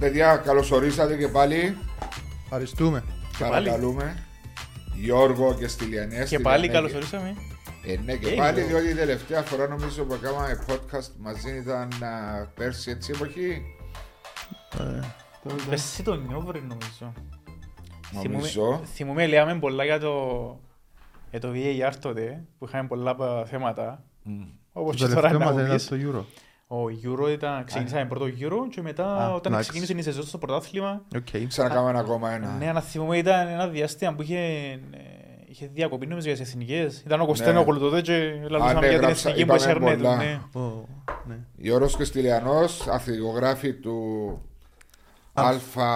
παιδιά, καλώς ορίσατε και πάλι. Ευχαριστούμε. Παρακαλούμε. Γιώργο και Στυλιανέ. Και πάλι καλώς ορίσαμε. Ε, ναι, και Ε, πάλι, ναι. διότι η τελευταία φορά νομίζω που έκαναμε podcast μαζί ήταν α, πέρσι έτσι εποχή. Εσύ τον Νιόβρη νομίζω. Νομίζω. Θυμούμαι- Θυμούμαι λέμε πολλά για το, για το VAR τότε, που είχαμε πολλά πα- θέματα. Όπως Το και τώρα τελευταίο να μας μου ήταν πεις. στο Euro. Ο Euro ήταν, ξεκινήσαμε πρώτο Euro και μετά Α, όταν εντάξει. ξεκίνησε η σεζόν στο πρωτάθλημα, Οκ. Ξανακάμε ακόμα ένα. ναι, να θυμούμαι ήταν ένα διάστημα που είχε, ε, είχε διακοπή νομίζω για τις εθνικές. Ήταν ο Κωστένο Ναι. τότε και Α, λαλούσαμε ναι, για την γράψα- εθνική που είπαμε έσαιρνε του. πολλά. ναι. Ω, ναι. Γιώργος και Στυλιανός, αθλητογράφοι του Alpha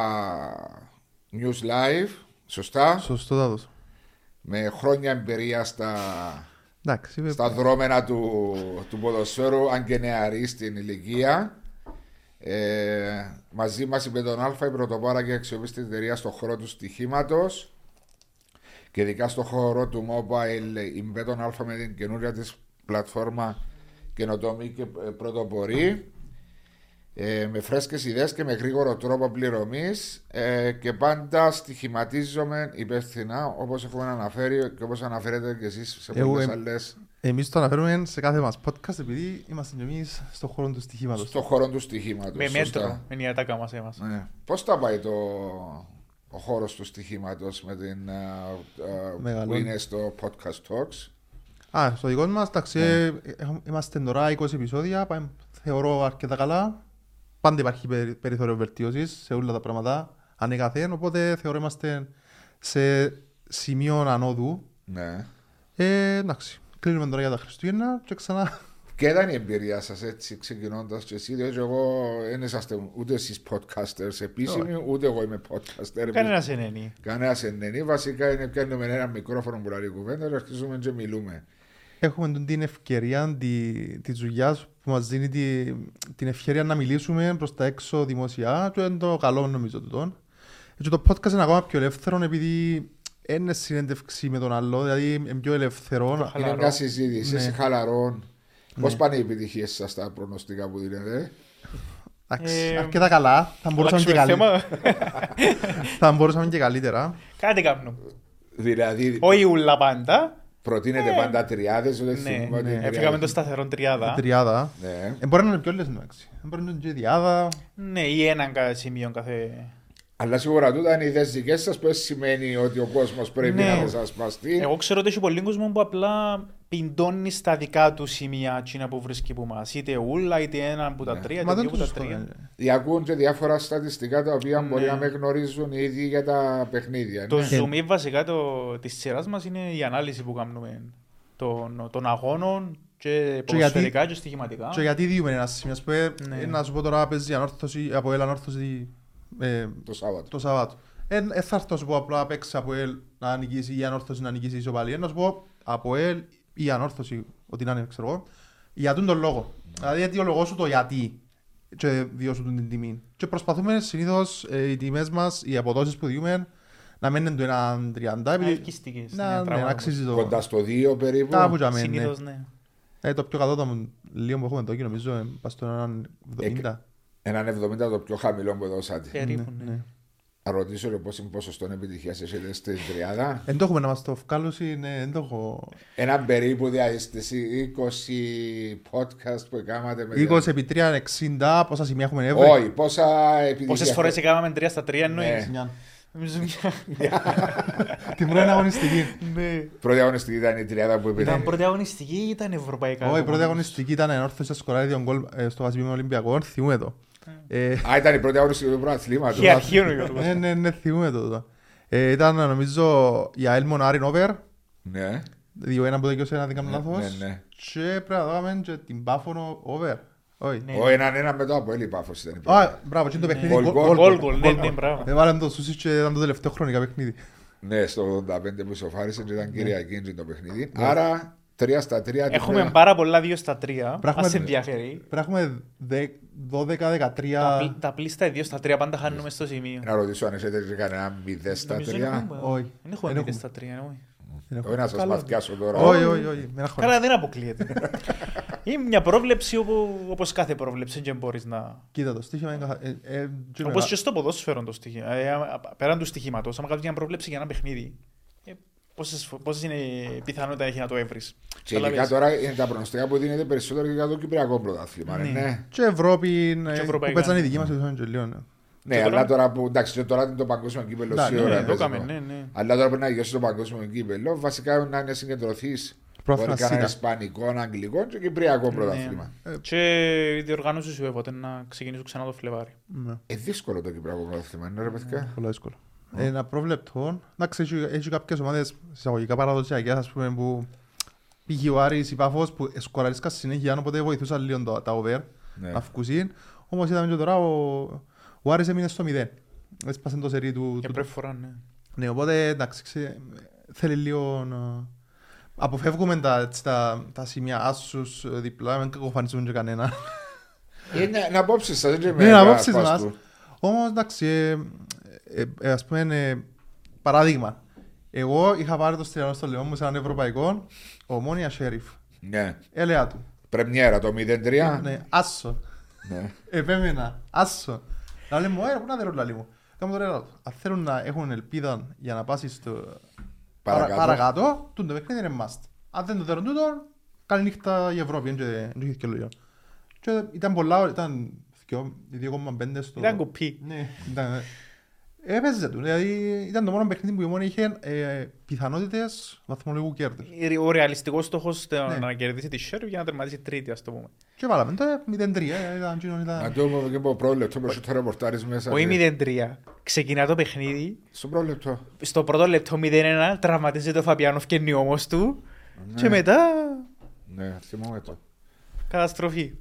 News Live. Σωστά. Σωστό δάδος. Με χρόνια εμπειρία στα, Εντάξει, είπε- στα δρόμενα του, του ποδοσφαίρου, αν και νεαροί στην ηλικία. Ε, μαζί μας είπε τον Αλφα, η πρωτοπάρα και αξιοπίστη εταιρείας στον χώρο του στοιχήματος και ειδικά στον χώρο του mobile η τον Αλφα με την καινούρια της πλατφόρμα καινοτομή και ε, πρωτοπορή ε, με φρέσκες ιδέες και με γρήγορο τρόπο πληρωμής ε, και πάντα στοιχηματίζομαι υπεύθυνα όπως έχουμε αναφέρει και όπως αναφέρετε και εσείς σε Εγώ, πολλές ε, άλλες Εμείς το αναφέρουμε σε κάθε μας podcast επειδή είμαστε και εμείς στον χώρο του στοιχήματος. στον χώρο του στοιχήματος. Με σωστά. μέτρο, είναι η ατάκα μας έμας. Ναι. Πώς τα πάει το, ο χώρος του στοιχήματος με την, α, α, που Μεγαλώνει. είναι στο podcast talks; Α, στο δικό μας, εντάξει, ε, έχουμε- είμαστε τώρα 20 επεισόδια, πάμε, θεωρώ αρκετά καλά. Πάντα υπάρχει περι- περιθώριο βελτίωσης σε όλα τα πράγματα, ανεκαθέν, οπότε θεωρώ είμαστε σε σημείο ανόδου. Ναι. Ε, εντάξει, κλείνουμε τώρα για τα Χριστούγεννα και ξανά Και ήταν η εμπειρία σας έτσι ξεκινώντας και εσύ, διότι εγώ δεν είσαστε ούτε εσείς podcasters επίσημοι, ούτε εγώ είμαι podcaster. Κανένας δεν είναι. Κανένας δεν είναι. Βασικά είναι πιάνουμε ένα μικρόφωνο που λέει κουβέντα και αρχίζουμε και μιλούμε. έχουμε τον- την ευκαιρία τη, της δουλειάς που μας δίνει τη, την ευκαιρία να μιλήσουμε προς τα έξω δημοσιά και είναι το καλό νομίζω τούτο. Και το podcast είναι ακόμα πιο ελεύθερο επειδή είναι συνέντευξη με τον άλλο, δηλαδή είναι πιο ελεύθερο. Είναι Χαλαρό. μια συζήτηση, Ναι. είσαι χαλαρό. Πώς Ναι. πάνε οι επιτυχίες σας στα προνοστικά που δίνετε. Εντάξει, Ε, αρκετά καλά, θα μπορούσαμε και, Αλλάξουμε καλύ... θέμα. θα μπορούσαμε και καλύτερα. Κάτι κάνουμε. Δηλαδή Όχι ούλα πάντα. Προτείνετε πάντα τριάδες, δεν Ναι, θυμούμε την ναι. τριάδα. Έφυγαμε το σταθερό τριάδα. Τριάδα. Ναι. Ε, μπορεί να είναι πιο λες εντάξει. Ε, Μπορεί να είναι και διάδα. Ναι, ή έναν κα- σημείο κάθε... Αλλά σίγουρα τούτα είναι ιδέες δικές σας που δεν σημαίνει ότι ο κόσμος πρέπει Ναι. να δεσασπαστεί. Εγώ ξέρω ότι έχει πολλοί κόσμο που απλά πιντώνει στα δικά του σημεία τσίνα που βρίσκει που μας. Είτε ούλα, είτε ένα από τα Ναι. τρία, Μα είτε δεν δύο το από τα σωστό. τρία. ε. Διακούν και διάφορα στατιστικά τα οποία Ναι. μπορεί να με γνωρίζουν οι ίδιοι για τα παιχνίδια. Το ναι. zoom βασικά το, της σειράς μας είναι η ανάλυση που κάνουμε των, των αγώνων και ποδοσφαιρικά και στοιχηματικά. Και γιατί διούμε ένα σημείο, ας πούμε, Ναι. ε, να σου πω τώρα παίζει ανόρθωση, από ελ ανόρθωση ε, Το Σάββατο. το Σαββάτο. Ε, ε, θα έρθω να σου πω απλά παίξει από ελ να νικήσει ή η ανόρθωση να νικήσει η ισοπαλία. Να σου πω από ελ ή η ανόρθωση, ό,τι να είναι, ξέρω εγώ, για τον τον λόγο. Δηλαδή, αιτιολογώ σου το γιατί και διώσου του την τιμή. Και προσπαθούμε συνήθως ε, οι τιμές μας, οι αποδόσεις που διούμε, να μένουν του έναν 30, Να επειδή ελκυστικές, ναι, να, ναι, πράγματα να αξίζει το... Κοντά στο 2 περίπου. Κάπου για όμως. μένα, ναι. Συνήθως, ναι. Ε, το πιο κατώτατο λίγο που έχουμε εδώ και νομίζω ε, πας στον έναν 70. Έναν 70 το πιο χαμηλό που δώσατε. Περίπου, Ναι, ναι. Ναι. Να ρωτήσω ρε πόσο ποσοστό επιτυχίας έχετε στην τριάδα; Δεν το έχουμε να μας το βγάλουν, ναι, δεν το έχω. Έναν περίπου διάστηση 20 podcast που έκανατε με 20 επί 3, 60, πόσα σημεία έχουμε έβρει. Όχι, πόσα επιτυχία. Πόσες φορές έκαναμε τρία στα τρία εννοείς; Ναι. Μια. Νομίζω μια- Την πρώτη αγωνιστική. Ναι. Πρώτη αγωνιστική ήταν η τριάδα που Ήταν είπε. πρώτη αγωνιστική ή ήταν ευρωπαϊκά. Όχι, η πρώτη αγώνες; αγωνιστική ήταν ενόρθωση να σκοράρει δύο γκολ ε, στο Βασιλείο Ολυμπιακό, θυμούμε το. Ε, Α, ήταν η πρώτη αγωνιστική του πρωταθλήματος. Είχε αρχείο ο Γιώργος; Ναι, ναι, ναι, θυμούμε το. το. Ε, Ήταν νομίζω η ΑΕΛ Μονάριν over, Ναι. 2-1 που δεν αν δεν κάνω Ναι, λάθος. ναι, ναι. Και πρέπει να δούμε και την Πάφωνο over. Όχι. Ναι. Ο έναν ένα μετά από έλλη πάφος ήταν. η πρώτη. Α, μπράβο, και είναι το παιχνίδι. Γκολ, γκολ, γκολ, Γκολ, γκολ, γκολ, ναι, γκολ. ναι, μπράβο. Έβαλαν το Σούσιτς και ήταν το τελευταίο χρονικά παιχνίδι. Ναι, στο 85 που σοφάρισε και ήταν Κυριακή και το παιχνίδι. Άρα, τρία στα τρία. την Έχουμε πέρα. πάρα πολλά δύο στα τρία. Πράγμα- Ας σε ενδιαφέρει. Πρέπει να έχουμε δε- 12-13. Τα πλ- Τα πλήστα δύο στα τρία πάντα χάνουμε στο σημείο. Να ρωτήσω αν έχετε και κανένα μηδέ στα Νομίζω δεν τρία. έχουμε. Όχι. Δεν έχουμε Δεν μηδές έχουμε. στα τρία. όχι. Δεν έχω. Όχι να σας Καλά. μαθιάσω τώρα. Όχι, όχι, όχι. Μην αγχώνεσαι. Καλά δεν αποκλείεται. Είναι μια πρόβλεψη όπου, όπως κάθε πρόβλεψη και μπορείς να... Κοίτα το στοίχημα είναι καθα- ε, ε, και Όπως μεγα- και στο ποδόσφαιρο το στοιχείο. Ε, α- α- πέραν του στοιχήματος, άμα κάνεις μια πρόβλεψη για ένα παιχνίδι, ε, πόσες, φο- πόσες είναι η πιθανότητα έχει να το έβρεις. Και ειδικά τώρα είναι τα προνοστικά που δίνεται περισσότερο και για το Κυπριακό πρωτάθλημα. Ναι. Ναι, ναι. Και Ευρώπη, ε, που ευρωπαϊκά. παίζαν οι δικοί μας ήταν και λίγο, ναι. ναι Και αλλά τώρα- τώρα που εντάξει, και τώρα είναι το παγκόσμιο κύπελο Εντάξει, σίγουρα. ναι, το παίζει έκαμε, το. ναι, ναι. Αλλά τώρα πρέπει να γιώσει το παγκόσμιο κύπελο. Βασικά να είναι συγκεντρωθείς. Μπορεί Πρόθυμα να είναι ΣΥΤΑ. Ισπανικό, Αγγλικό και Κυπριακό πρωτάθλημα. Και οι διοργάνωση σου έβοτε να ξεκινήσουν ξανά το Φλεβάρι. Ναι. Ε, δύσκολο το Κυπριακό πρωτάθλημα, είναι ρε παιδιά. Πολύ δύσκολο. Ένα πρόβλεπτο. Εντάξει, έχει, έχει κάποιες ομάδες εισαγωγικά παραδοσιακές, ας πούμε, που πήγε ο Άρης, η Πάφος, που σκοραρίσκαν συνέχεια, οπότε βοηθούσαν λίγο τα, τα over, Ναι. να φκουσίν. Όμως είδαμε και τώρα ο, ο Άρης έμεινε στο 0. Έσπασε το σερί του. Και του- πρώτη φορά, ναι. Ναι, οπότε εντάξει, ξέ, θέλει λίγο να... Αποφεύγουμε τα, έτσι, τα, τα σημεία άσους ε, διπλά, μην κακοφανίζουμε και κανένα. Είναι να απόψεις σας, δεν Ναι, είναι απόψεις μας. Όμως εντάξει, ε, ε, ε, ας πούμε, ε, παράδειγμα. Εγώ είχα πάρει το στυλιανό στο Λεόν μου σε έναν ευρωπαϊκό, ομόνια Σέριφ. Ναι. Έλεα του. Πρεμιέρα το 0-3. Ναι, άσο. Ναι. Επέμενα, άσο. Να λέμε, ωραία, πού να δεν ρολά λίγο. Κάμε τώρα ερώτηση. Αν θέλουν να έχουν ελπίδα για να πάσει στο Παρακάτω. παρα- παρακάτω, τούτο παιχνίδι είναι must. Αν δεν το θέλουν τούτο, καλή νύχτα η Ευρώπη, δεν έχει και λόγια. Και ήταν πολλά, ήταν δυο- 2,5 στο... Ήταν κουπί. Ναι, ήταν... Έπαιζε του, δηλαδή ήταν το μόνο παιχνίδι που η Ομόνια είχε ε, πιθανότητες βαθμολογικού κέρδους. Ο ρεαλιστικός στόχος ήταν Ναι. να κερδίσει τη Σέρβη για να τερματίσει τρίτη, ας το πούμε. Και βάλαμε το 0-3, ε, ήταν εκείνον, Να ήταν... το πούμε και από πρόλεπτο, που το ρεπορτάρεις μέσα. Όχι και- 0-3. Ξεκινά το παιχνίδι. Στο πρόλεπτο. Στο πρώτο λεπτό 0-1 τραυματίζεται ο Φαπιάνοφ και είναι όμως του. Ναι. Και μετά Ναι, θυμόμαι το. καταστροφή.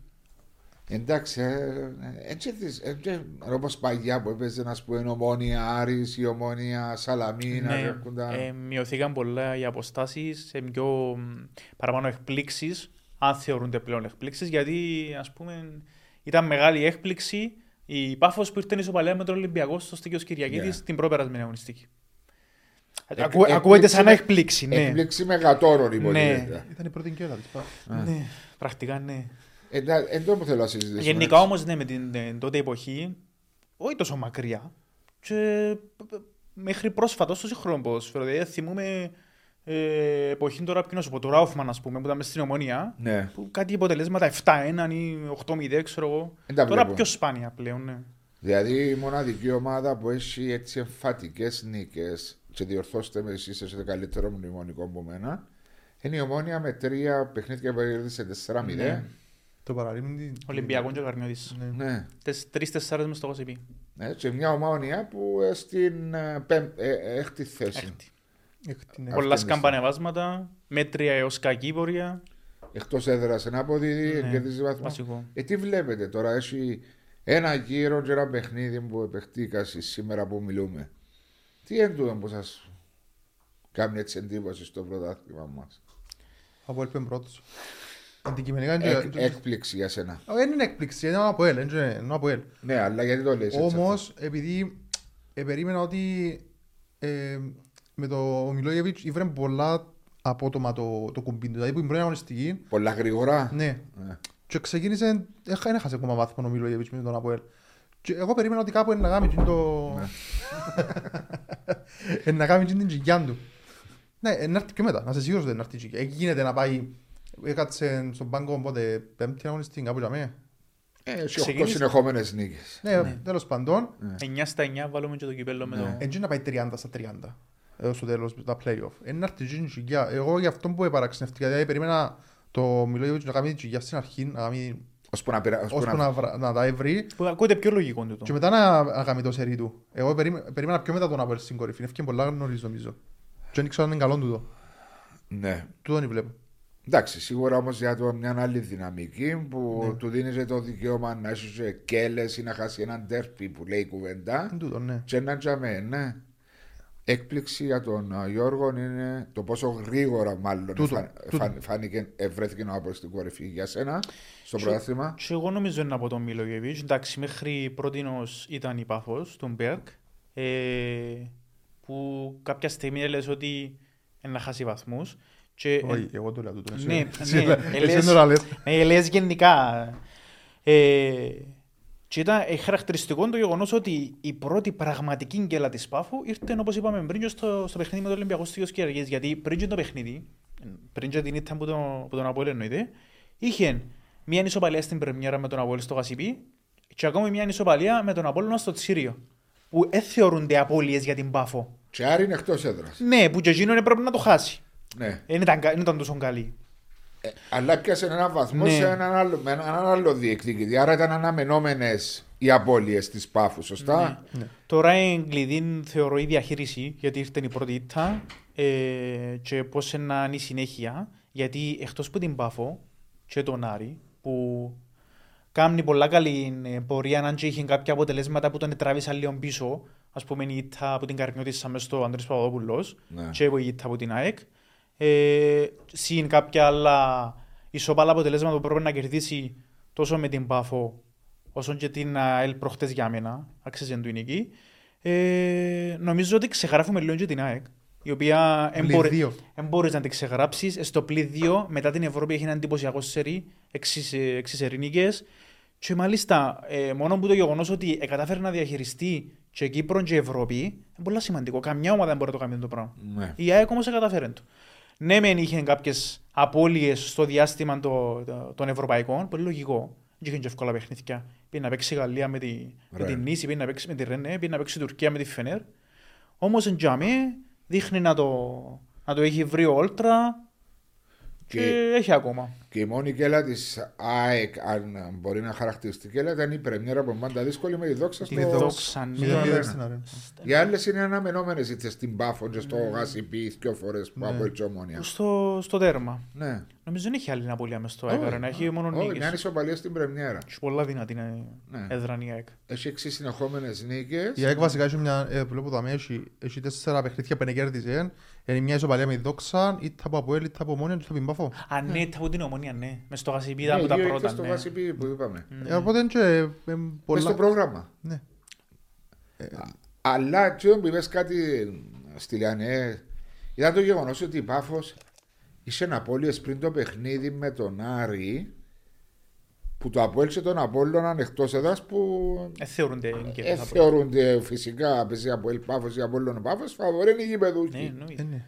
Εντάξει, ε, ε, έτσι της- ε, και όπως παγιά που έπαιζε να πούμε ομόνια Άρης ή ομόνια Σαλαμίνα. Ναι, έρχονταν. ε, μειωθήκαν πολλά οι αποστάσεις, σε πιο μ, παραπάνω εκπλήξεις, αν θεωρούνται πλέον εκπλήξεις, γιατί ας πούμε ήταν μεγάλη έκπληξη η Πάφος που ήρθε ισοπαλία με τον Ολυμπιακό στο Στίκιος Κυριακίδης Ναι. την προπερασμένη αγωνιστική. Εκ- Ακού, έκπληξη ακούγεται σαν με- έκπληξη, ναι. Έκπληξη μεγατόρων υποτίθεται. Ήταν η πρώτη κέρα της. πά. ναι. Πρακτικά ναι. Ε, εντά- Εν τω που θέλω να συζητήσουμε. Γενικά έτσι. όμως ναι, με την ε, τότε εποχή, όχι τόσο μακριά, και ε, μέχρι πρόσφατα στο σύγχρονο ποδόσφαιρο. Δηλαδή θυμούμε ε, εποχή τώρα, ποιον να σου πω, το Ράουφμαν ας πούμε, που ήταν μες στην Ομονία, Ναι. που κάτι αποτελέσματα 7-1 ή 8-0, ξέρω εγώ. Δεν τα Τώρα βλέπω. πιο σπάνια πλέον, ναι. Δηλαδή η μοναδική ομάδα που έχει έτσι εμφατικές νίκες και διορθώστε με εσεί σε καλύτερο μνημονικό από μένα είναι η ομόνια με τρία παιχνίδια που κέρδισε 4-0. Ναι. Το παραλίμνη... Ολυμπιακό και Καρμιώτης. Ναι. Ναι. Τες- Τρεις-τεσσάρες μες στο Κωσιπί. Ναι, και μια ομόνια που ε, στην ε, πέμ- ε, έκτη θέση. Έκτη. Έκτη, ναι. Αυτό Πολλά είναι σκαμπανεβάσματα, μέτρια έως κακή πορεία. Εκτός έδρας ένα αποδίδει, Ναι, κερδίζει βαθμό. βασικό. Ε, τι βλέπετε τώρα, έχει ένα γύρο και ένα παιχνίδι που επεχτήκασε σήμερα που μιλούμε. Τι είναι τούτο που σας κάνει έτσι εντύπωση στο πρωτάθλημα μας; Από έλπεν πρώτος. Αντικειμενικά είναι... Εκ, έκπληξη για σένα. Ε, Δεν είναι έκπληξη, είναι από ελ, είναι από ελ. Ναι, αλλά γιατί το λες έτσι. Όμως, επειδή ε, περίμενα ότι ε, με το Μιλόγεβιτς ήβρε πολλά απότομα το, το κουμπί του. Δηλαδή που την πρώτη αγωνιστική, αυτό. Πολλά γρήγορα; ναι, Ναι. και ξεκίνησε, έχα- δεν έχασε ακόμα βάθμο ο Μιλόγεβιτς με τον Αποέλ. Και εγώ περίμενα ότι κάπου είναι να κάνει εκείνο το... Είναι να κάνει εκείνη την τζιγιά του. Ναι, ε, να έρθει πιο μετά, να είσαι σίγουρος ότι είναι να έρθει η τζιγιά. Εκεί γίνεται να πάει, έκατσε στον πάγκο, οπότε πέμπτη αγωνιστική, κάπου για μένα. Ε, έχει οχτώ Ξεκίνησε- συνεχόμενες νίκες. Ναι, τέλος πάντων, 9 στα 9 βάλουμε και το κυπέλλο με Ναι. το... Έτσι να πάει 30 στα 30 έως το τέλος τα play-off. Είναι να έρθει η τσιγιά. Εγώ γι' αυτό που παραξενευτικά, δηλαδή περίμενα το Μιλόγεβιτς να κάνει την τσιγιά στην αρχή, να κάνει Ώσπου να πειρα- ώσπου ώσπου να- να, βρα- να τα έβρει Που ακούγεται πιο λογικό τούτο. και μετά να, να κάνει το σερί του. Εγώ περίμενα, περίμενα πιο μετά τον Αποέλ στην κορυφή. Έφυγε πολλά νωρίς νομίζω. Και δεν ήξερα αν είναι καλό τούτο. Ναι. Τούτο δεν βλέπω. Εντάξει, σίγουρα όμως για το μια άλλη δυναμική που Ναι. του δίνεις και το δικαίωμα να έχει και κέλες ή να χάσει έναν τέρπι που λέει η κουβέντα. Είναι τούτο, ναι. Και έναν τζαμέ, ναι. Έκπληξη για τον α, Γιώργο είναι το πόσο γρήγορα μάλλον Τούτο, φα- τούτο. φαν- φάνηκε, ευρέθηκε ο Άπολος στην κορυφή για σένα στο Και- πρωτάθλημα. Και εγώ νομίζω είναι από τον Μιλογεβίτς. Εντάξει, μέχρι πρώτηνος ήταν η Πάφος, τον Μπέρκ, ε, που κάποια στιγμή έλεγες ότι είναι να χάσει βαθμούς. Και, Όχι, εγώ το λέω τούτο. εσύ. ναι, Εσύ ναι, λέ- ε, εσύ λες- τώρα λες. Ναι, λες γενικά. Ε, και ήταν ε, χαρακτηριστικό το γεγονός ότι η πρώτη πραγματική γκέλα της Πάφου ήρθε όπως είπαμε πριν και στο, στο παιχνίδι με το Ολυμπιακό Στίγιο Κυριακή. Γιατί πριν και το παιχνίδι, πριν και την ήττα που τον, που τον Απόλυ εννοείται, είχε μια ισοπαλία στην Πρεμιέρα με τον Απόλυ στο Γασιπί και ακόμη μια ισοπαλία με τον Απόλυ στο Τσίριο. Που δεν θεωρούνται απώλειες για την Πάφο. Και Άρη είναι εκτός έδρας. Ναι, που και εκείνο έπρεπε να το χάσει. Ναι. Δεν ήταν, κα- δεν ήταν τόσο καλή. Ε, αλλά πιάσε έναν βαθμό Ναι. σε έναν άλλο, με έναν άλλο διεκδικητή. Άρα ήταν αναμενόμενες οι απώλειες της Πάφου, σωστά; Ναι. Τώρα είναι κλειδί θεωρώ η διαχείριση, γιατί ήρθε η πρώτη ήττα ε, και πώς να είναι η συνέχεια, γιατί εκτός που την Πάφο και τον Άρη, που κάνει πολλά καλή ε, πορεία, αν και είχε κάποια αποτελέσματα που τον τράβησαν λίγο πίσω, ας πούμε η ήττα από την Καρμιώτησα μες στο Ανδρέας Παπαδόπουλος Ναι. και η ήττα από την ΑΕΚ, ε, συν κάποια άλλα ισοπάλα αποτελέσματα που πρέπει να κερδίσει τόσο με την Πάφο όσο και την ΑΕΛ προχτές για μένα, άξιζε του νική. Ε, νομίζω ότι ξεγράφουμε λίγο και την ΑΕΚ, η οποία Πλην δύο. δεν μπορείς να την ξεγράψεις. Στο πλήν 2, μετά την Ευρώπη έχει ένα εντυπωσιακό σερί, έξι, ε, έξι σερί νίκες. Και μάλιστα, ε, μόνο που το γεγονός ότι ε, κατάφερε να διαχειριστεί και Κύπρο και Ευρώπη, είναι πολύ σημαντικό. Καμιά ομάδα δεν μπορεί να το κάνει το πράγμα. Ναι. Η ΑΕΚ όμως καταφέρει το. Ναι, μεν είχε κάποιες απώλειες στο διάστημα το- το- των Ευρωπαϊκών, πολύ λογικό. Δεν είχε και εύκολα παιχνίδια. Πήγε να παίξει η Γαλλία με, τη, με Ρε. την Νίση, πήγε να παίξει με τη Ρενέ, πήγε να παίξει η Τουρκία με τη Φενέρ. Όμως εν τζαμί δείχνει να το, να το έχει βρει ο Όλτρα και, Και- έχει ακόμα. Και η μόνη κέλα της ΑΕΚ, αν μπορεί να χαρακτηριστεί κέλα, ήταν η πρεμιέρα που πάντα δύσκολη με τη δόξα Τη στο. δόξα, ναι. στο Μηδέν μηδέν Αρένα. στην αρένα. Οι άλλες είναι αναμενόμενες είτε στην Πάφο και Ναι. στο Γασιπί, δύο φορές που από η Ομόνια. Στο, στο τέρμα. Ναι. Νομίζω δεν έχει άλλη απολύα μες στο Όχι. ΑΕΚ, να έχει μόνο Όχι, μια νίκες. ισοπαλία στην πρεμιέρα. Έχει πολλά δυνατή ε, Ναι. έδρα η ΑΕΚ. Έχει έξι συνεχόμενες νίκες. Η ΑΕΚ βασικά έχει μια, ε, που λέω που δαμε, έχει, έχει τέσσερα παιχνίδια που είναι κέρδισε. Είναι μια ισοπαλία με τη δόξα, είτε από Αποέλ, είτε από Μόνια, είτε από την Πάφο. Α, ναι, τα από την ομονία, ναι. Μες στο Γασιπί Ναι, ήταν που τα δύο πρώτα, ήττες στο ναι. Γασιπί που είπαμε. Ε, Οπότε είναι και ε, Μες στο πολλά... πρόγραμμα. Ναι. Αλλά και που είπες κάτι στη Λιανέ, ήταν το γεγονός ότι η Πάφος είχε απώλειες πριν το παιχνίδι με τον Άρη που το απόλυσε τον Απόλλωνα εκτός εδάς που Ε, θεωρούνται νίκες. ε, θα πω. θεωρούνται φυσικά παίζει από El Πάφος ή Απόλλωνα Πάφος φαβορεί είναι οι Ναι, γηπεδούχοι. εννοείται. Ε, ναι.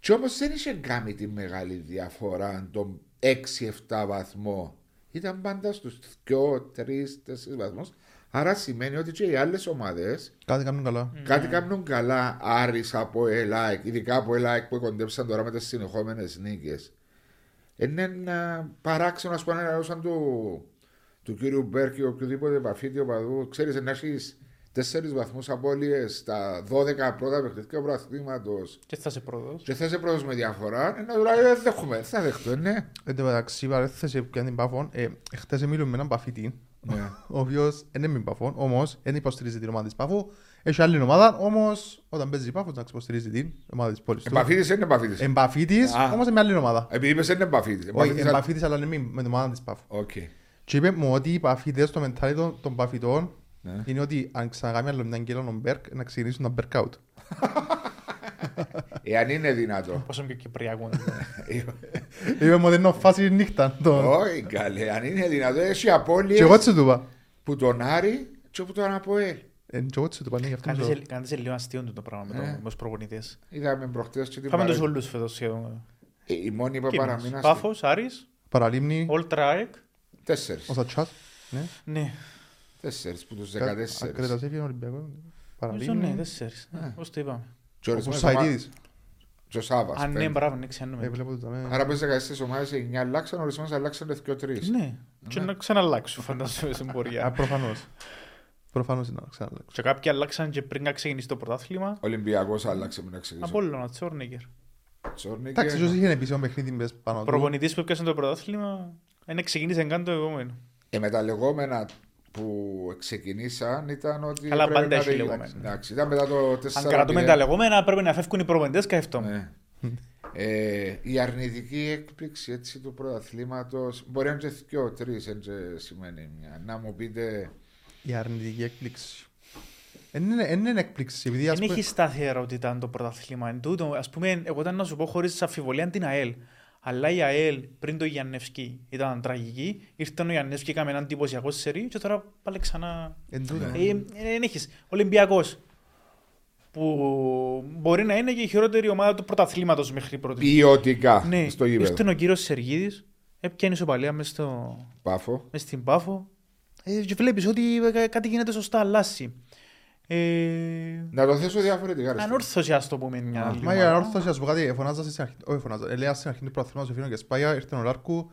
Και όμως δεν είχε κάνει τη μεγάλη διαφορά των 6-7 βαθμό. Ήταν πάντα στους 2, 3, 4 βαθμούς. Άρα σημαίνει ότι και οι άλλες ομάδες Κάτι κάνουν καλά. Κάτι κάνουν καλά Άρης από ΕΛΑΕΚ, ειδικά από ΕΛΑΕΚ που κοντέψαν τώρα με τις συνεχόμενες νίκες. Είναι ένα παράξενο, ας πούμε, ένας σαν του, του κύριου Μπέρκ ή οποιοδήποτε επαφή του οπαδού. Ξέρεις, να έχεις τέσσερις βαθμούς απώλειες στα 12 πρώτα παιχνίδια του προαθλήματο Και θα σε πρόοδος. και θα είσαι πρώτος με διαφορά. Ένα δηλαδή δεν δέχομαι, δεν θα δεχτώ, ναι. Εν τω μεταξύ, παρέθεση που κάνει την Πάφο, ε, χτες μιλούμε με έναν Παφίτη, ναι. ο οποίος δεν είναι με Πάφο, όμως δεν υποστηρίζει την ομάδα της Πάφου. Έχει άλλη ομάδα, όμως όταν παίζει η Πάφος, να υποστηρίζει την ομάδα της πόλης του. Εν Παφίτης, είναι; Εν Παφίτης. Εν Παφίτης, Α. όμως είναι με άλλη ομάδα. Επειδή είπες εν εν Παφίτης. Όχι, εν Παφίτης, αλλά είναι μη- με την ομάδα της Πάφου. Οκ. Και είπε μου ότι οι Παφίτες, το mentality των- των Παφιτών Ναι. είναι ότι αν ξανακάμει άλλο μια γκέλα ο Berg, να ξεκινήσουν να Berg out. Εάν είναι δυνατό. Πόσο πιο κυπριακό. Είπε μου ότι είναι φάση νύχτα. το- Όχι, καλέ, αν είναι δυνατό, έχει απώλειες. Και εγώ έτσι του είπα. που τον Άρη και που τον Αποέλ. Ε, Και εγώ έτσι του είπα, ναι, γι' αυτό σου- Κάντε σε λίγο αστείο το πράγμα με το- Ε. με τους προπονητές. Είδαμε προχτές και την Πάμε τους παρέ- όλους φέτος σχεδόν. Ε, Η μόνη που Κύπρος. παραμείνα Πάφος, Άρης, Παραλίμνη, Όλτρα ΑΕΚ. Τέσσερις. ο Σατσάτ. Ναι. Ναι, Τέσσερις που τους Ακρέτας δεκατέσσερις. έφυγε ο Ολυμπιακός. νομίζω ναι, Παραλίμνη. τέσσερις. Ναι, Πώς το είπαμε. Και Ο ορισμένες ομάδες- Φουσαϊτίδης. και ο Σάββας, Α, ναι, πέντε. μπράβο, ναι, Ε, ξέρουμε. βλέπω το ταμέ. Άρα πες 14 ομάδες, 9 αλλάξαν, ορισμένες αλλάξαν και τρεις. Ναι, και να ξαναλλάξουν φαντάζομαι στην Α, πορεία. προφανώς. Προφανώς είναι να ξαναλλάξω. Και κάποιοι αλλάξαν και πριν να ξεκινήσει το πρωτάθλημα. Ολυμπιακός άλλαξε με να ξεκινήσω. Απόλλωνα, Τσόρνικερ. Τσόρνικερ. Εντάξει, ίσως είχε επίσημο παιχνίδι μπες πάνω Ο του. προπονητής που έπιασε το πρωτάθλημα δεν ξεκίνησε καν το επόμενο. Ε, με τα λεγόμενα που ξεκινήσαν ήταν ότι. Καλά, έπρεπε πάντα να έχει τα- λεγόμενα. Εντάξει, ήταν μετά το 4 Αν κρατούμε τα λεγόμενα πρέπει να φεύγουν οι προπονητές και αυτό. Ναι. Ε, η αρνητική έκπληξη έτσι, του πρωταθλήματος μπορεί να είναι και δύο, τρεις, δεν σημαίνει μια. Να μου πείτε Η αρνητική έκπληξη. Εν είναι- εν είναι έκπληξη. Επειδή ας Δεν πούμε- έχει σταθερότητα το πρωτάθλημα. Εν τούτο, ας πούμε, εγώ ήταν να σου πω χωρίς αμφιβολία την ΑΕΛ. Αλλά η ΑΕΛ πριν το Γιαννεύσκι ήταν τραγική. Ήρθε ο Γιαννεύσκι, έκαμε έναν εντυπωσιακό σερί και τώρα πάλι ξανά... εν τούτο. Ε, ε, Δεν έχεις. Ολυμπιακός. Που μπορεί να είναι και η χειρότερη ομάδα του πρωταθλήματος μέχρι πρώτη. Ποιοτικά Ναι, στο γήπεδο. ήρθε ο κύριος Σεργίδης, έπιανε ισοπαλία μες, στο, Πάφο. μες στην Πάφο ε, και βλέπεις ότι ε, κάτι γίνεται σωστά, αλλάσει. Ε, Να το θέσω διαφορετικά. ρε. ανόρθωση ας το πούμε μια άλλη Μα η ομάδα. ανόρθωση, ας πω κάτι, εφωνάζα στην αρχή, όχι εφωνάζα, έλεγα στην αρχή του προαθλήματος, εφήνω και σπάγια, ήρθε ο Λάρκου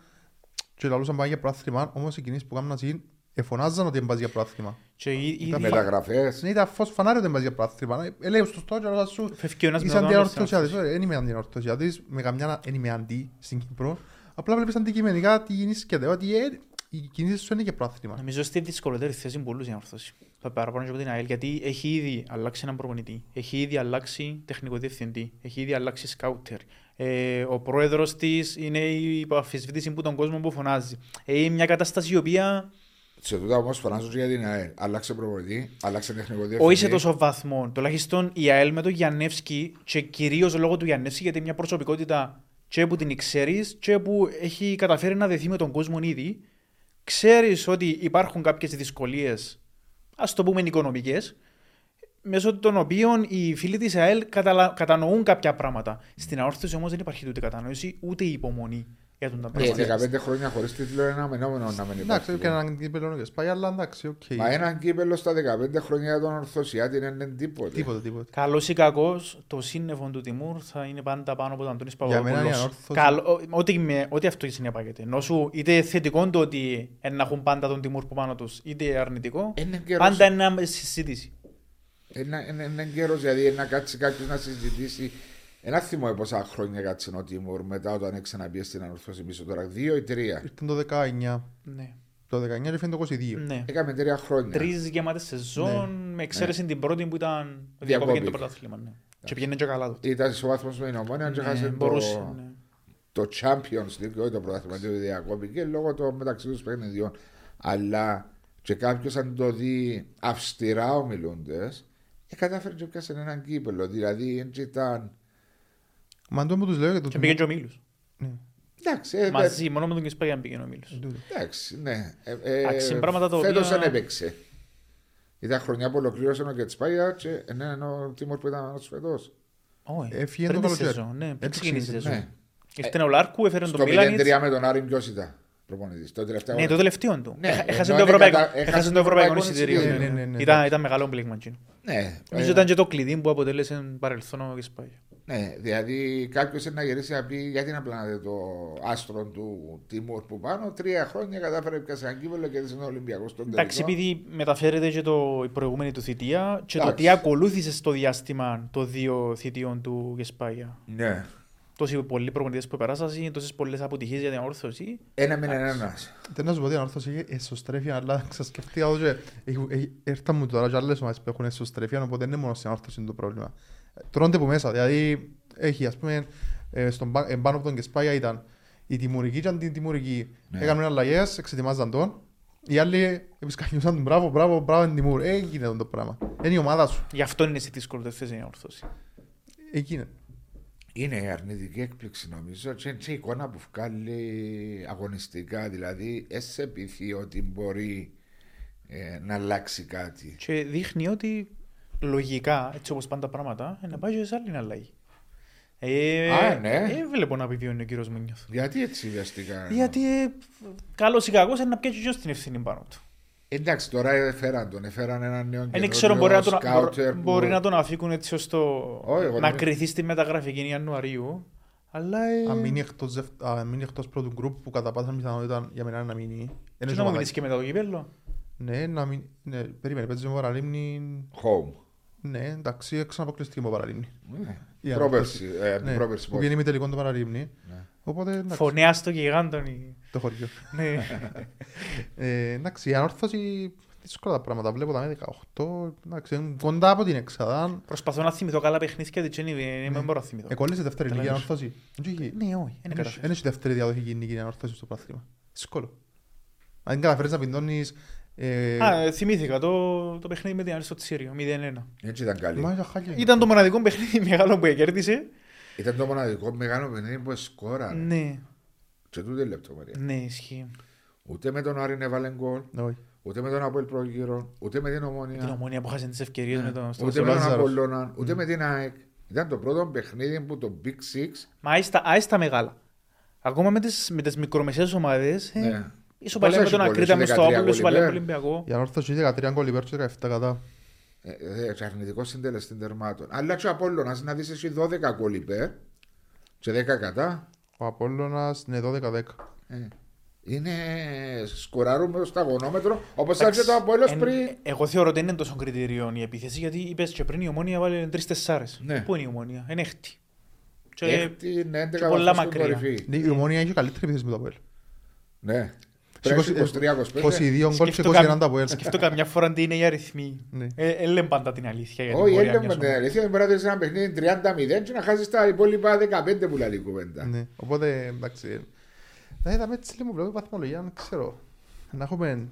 και λαλούσαν πάει για προάθλημα, όμως οι κινήσεις που κάνουν ασύ, εφωνάζαν ότι εμπάζει για προάθλημα. Και η- η- Ήταν η- Μεταγραφές. Ναι, ήταν φως φανάρι ότι εμπάζει για προάθλημα. Ε, Έλεγε στο στόχο και λέω σου, Φεύγει ο ένας είσαι με τον άλλον στην αντιορθωσιάτης. ανόρθωση. Δεν είμαι αντιορθωσιάτης, με καμιά δεν είμαι αντί στην Κύπρο. Απλά βλέπεις αντικειμενικά τι γίνεται, ότι ε, οι κινήσεις σου είναι και προάθλημα. Νομίζω στη δυσκολότερη θέση πολλούς η ανόρθωση. Παραπάνω και από την ΑΕΛ, γιατί έχει ήδη αλλάξει έναν προπονητή, έχει ήδη αλλάξει τεχνικό διευθυντή, έχει ήδη αλλάξει σκάουτερ. Ε, ο πρόεδρος της είναι η αφισβήτηση που τον κόσμο που φωνάζει. Ε, είναι μια κατάσταση η οποία Σε τούτα όμως φωνάζω και για την ΑΕΛ. Άλλαξε προπονητή, άλλαξε τεχνικό διευθυντή. όχι σε τόσο βαθμό. Τουλάχιστον η ΑΕΛ με τον Γιαννεύσκι και κυρίως λόγω του Γιαννεύσκι, γιατί είναι μια προσωπικότητα και που την ξέρεις και που έχει καταφέρει να δεθεί με τον κόσμο ήδη, ξέρεις ότι υπάρχουν κάποιες δυσκολίες, ας το πούμε οικονομικές, μέσω των οποίων οι φίλοι της ΑΕΛ καταλα... κατανοούν κάποια πράγματα. Στην Ανόρθωση όμως δεν υπάρχει ούτε κατανόηση ούτε υπομονή για τον τα Ε, πράγματα. 15 χρόνια χωρίς τίτλο είναι αναμενόμενο να μην Εντάξει, υπάρχει. και έναν κύπελο και σπάνια, αλλά εντάξει, οκ. Μα έναν κύπελο στα 15 χρόνια για τον Ανορθωσιάτη είναι τίποτε. Τίποτα, τίποτα. Καλός ή κακός, το σύννεφο του Τιμούρ θα είναι πάντα πάνω από τον Αντώνης Για μένα η Παπαδόπουλο. Ανόρθωση- Καλό, ό,τι, με- ό,τι αυτό συνεπάγεται. Ενώ σου είτε θετικό το ότι ε, να έχουν πάντα τον Τιμούρ που πάνω τους, είτε αρνητικό, Είναι καιρός, πάντα είναι μια συζήτηση. είναι, είναι, είναι καιρός, δηλαδή να κάτσει κάποιος να συζητήσει. Ένα θυμό πόσα χρόνια κάτσε ο Τιμούρ μετά όταν έξαναπεί στην ανορθώση πίσω τώρα. Δύο ή τρία. Ήρθε το 19. Ναι. Το 19 και φαίνεται το 22. ναι. Έκαμε τρία χρόνια. Τρεις γεμάτες σεζόν, με εξαίρεση την πρώτη που ήταν Διακόπη. διακόπηκε το πρωτάθλημα. Ναι. Και πήγαινε και καλά του. Ήταν στο βάθμος με την ομόνια και Ναι, χάσε μπορούσε, το, ναι. το Champions League, όχι το πρωτάθλημα, το διακόπηκε λόγω των μεταξύ τους παιχνιδιών. Αλλά και κάποιος αν το δει αυστηρά ομιλούντες, ε, κατάφερε και πιάσε έναν κύπελο. Δηλαδή δεν ήταν. Μα το που τους λέω για το Και πήγαινε και ο Μίλους. Ναι. Εντάξει, ε, Μαζί, μόνο με τον Κεσπάγιαν πήγαινε ο Μίλους. εντάξει, ναι. Ε, ε, Εντάξει, είναι πράγματα τα φέτος οποία- δεν έπαιξε. Ήταν χρονιά που ολοκλήρωσε ο Κετσπάγια και ε, ναι, ενώ ο Τίμορ που ήταν ως φέτος. Όχι, Έφυγε πριν το τη καλοκαίρι. σεζόν, Ναι, πριν Έτσι ξεκίνησε η ξεκίνησε, σεζόν. Ναι. Ήρθε ο Λάρκου, έφερε Στο τον Μίλανιτς. 0-3 με τον Άρη ποιος ήταν προπονητής. Το τελευταίο. Ναι, το τελευταίο του. Ναι, Έχα- ενώ Έχασε το είναι ευρωπαϊκό- κατα- έχασε έχασε το το ευρωπαϊκό ευρωπαϊκό εισιτήριο. εισιτήριο. ναι, Ναι, ναι. ναι, ναι. Ήταν ήταν μεγάλο πλήγμα. εκείνο. Ναι, Νομίζω ε, ήταν και το κλειδί που αποτέλεσε παρελθόν ο Κεσπάγια. Ναι, δηλαδή κάποιος είναι να γυρίσει να πει γιατί να πλάνετε το άστρο του Τίμορ που πάνω. Τρία χρόνια κατάφερε πιάσει ένα κύπελο και έδειξε τον Ολυμπιακός στον Εντάξει, τελικό. επειδή μεταφέρεται και το, η προηγούμενη του θητεία και το Εντάξει. τι ακολούθησε στο διάστημα των δύο θητείων του Κεσπάγια. Ναι. Τόσοι πολλοί προπονητές που περάσασαν, τόσες πολλές αποτυχίες για την όρθωση. Ένα με ένας. Δεν να σου πω ότι η ανόρθωση έχει εσωστρέφεια, αλλά ξασκεφτήκα ότι έχει- έχει- ήρθαν μου τώρα και άλλες ομάδες που έχουν εσωστρέφεια, οπότε δεν είναι μόνο στην ανόρθωση το πρόβλημα. Ε, Τρώνται που μέσα, δηλαδή έχει ας πούμε ε, στον πα- ε, πάνω από τον Κεσπάγια ήταν η τιμουρική και αντιτιμουρική. Ναι. Έκαναν αλλαγές, εξετοιμάζαν τον. Οι άλλοι επισκανιούσαν τον μπράβο, μπράβο, μπράβο, την Τιμούρ. Ε, Έγινε το πράγμα. Είναι η ομάδα σου. Γι' αυτό είναι σε δύσκολη θέση η όρθωση. Έγινε. Είναι η αρνητική έκπληξη νομίζω και είναι και η εικόνα που βγάλει αγωνιστικά. Δηλαδή, έσαι πείθει ότι μπορεί ε, να αλλάξει κάτι. Και δείχνει ότι λογικά, έτσι όπως πάνε τα πράγματα, ε, να πάει και σε άλλη αλλαγή. Ε, Α, ναι. ε, βλέπω να επιβιώνει ο κύριος Μουνιώθ. Γιατί έτσι βιαστικά. Γιατί ε, καλός ή κακός είναι να πιάσει και την ευθύνη πάνω του. Εντάξει, τώρα έφεραν τον, έφεραν έναν νέο Δεν ξέρω, μπορεί να, τον, σκάουτερ μπορεί, που- μπορεί να τον αφήκουν έτσι ώστε Όχι, εγώ να νομίζω- κρυθεί στη μεταγραφική Ιανουαρίου. Αλλά ε, Αν μείνει εκτός, δευ- αν μείνει εκτός πρώτου γκρουπ που κατά πάσα πιθανότητα για μένα να μείνει. τι είναι να μου ομάδα. μιλήσει και μετά το κύπελλο. Ναι, να μην... Ναι, περίμενε, παίζεις με παραλίμνη... Home. Ναι, εντάξει, ξαναποκλειστική με παραλίμνη. Ναι. Η Πρόπερση, ε, Ναι, πρόπερση που πώς. βγαίνει με τελικό το παραλίμνη. Ναι. Οπότε, εντάξει, Φωνέα στο γιγάντον. η- το χωριό. ναι. Ε, εντάξει, η ανόρθωση δύσκολα τα πράγματα. Βλέπω τα με 18, εντάξει, είναι κοντά από την εξάδα. Προσπαθώ να θυμηθώ καλά παιχνίδια, δεν δεν Ναι. δεν μπορώ να θυμηθώ. Εκόλλησε δεύτερη λίγη Καταλάβεις. ανόρθωση. Δεν έχει- Ναι, όχι, είναι δεν έχει- καταφέρει. δεν έχει δεύτερη διαδοχική νίκη η ανόρθωση στο πράθυμα. Δύσκολο. Αν δεν καταφέρεις να πιντώνεις Ε, Α, ε, θυμήθηκα το, το παιχνίδι με την Άρη στο Τσίριο, 0-1. Έτσι ήταν καλή. Μα ήταν χάλια. Ήταν το μοναδικό παιχνίδι μεγάλο που κέρδισε. Ήταν το μοναδικό μεγάλο παιχνίδι που σκόρα. Ναι, Και τούτε λεπτομέρεια. ναι, ισχύει. Ούτε με τον Άρη έβαλε γκολ, Όχι. ούτε με τον Αποέλ Πρόγυρο, ούτε με την Την Ομόνια, ομόνια που χάσαν τις ευκαιρίες με τον στο ούτε με τον Λάζαρος. Απόλλωνα, ούτε με την ΑΕΚ. Ήταν το πρώτο παιχνίδι που το Big Six Μα άι στα- άι στα μεγάλα. Ακόμα με τις, με τις μικρομεσαίες ομάδες, ε, Ναι. Ισοπαλία Πόσα με τον έχει Ακρίτα, γκολ, μες στο έχει 13 Άπολο, ισοπαλία με τον γκολ Ολυμπιακό. Η ανόρθωση 13 γκολ υπέρ και 17 κατά. Ε, ε, αρνητικό συντελεστή τερμάτων. Αλλά και ο Απόλλωνας να δεις εσύ 12 γκολ υπέρ και 10 κατά. Ο Απόλλωνας, ναι, 12-10. Ε, είναι σκοράρουμε στο αγωνόμετρο όπως ήταν και το Απόλλω Εν- πριν. Εγώ θεωρώ ότι δεν είναι τόσο κριτήριο η επίθεση γιατί είπες και πριν η ομόνια βάλε τρεις τεσσάρες. Ναι. Πού είναι η ομόνια, είναι έκτη. Και Έκτη, ναι, 11 και πολλά βαθμούς στην μακριά. κορυφή. Ναι, Η Ομόνια είχε καλύτερη επίθεση με το Αποέλ. Ναι. Σηκώσει- Πέρασε 23-25. 22 γκολ και σκέφτω 21 καμ- το Αποέλ. σκέφτω καμιά φορά τι είναι οι αριθμοί. Ναι. Ε, ε, λέμε πάντα την αλήθεια. για την Όχι, πορεία έλεγα μιας με την ομάδας. αλήθεια. Δεν μπορεί να δεις ένα παιχνίδι 30-0 και να χάσεις τα υπόλοιπα 15 που λέει η κουβέντα. Ναι, οπότε εντάξει. Θα είδαμε έτσι λίγο βλέπω βαθμολογία, δεν ξέρω. Να έχουμε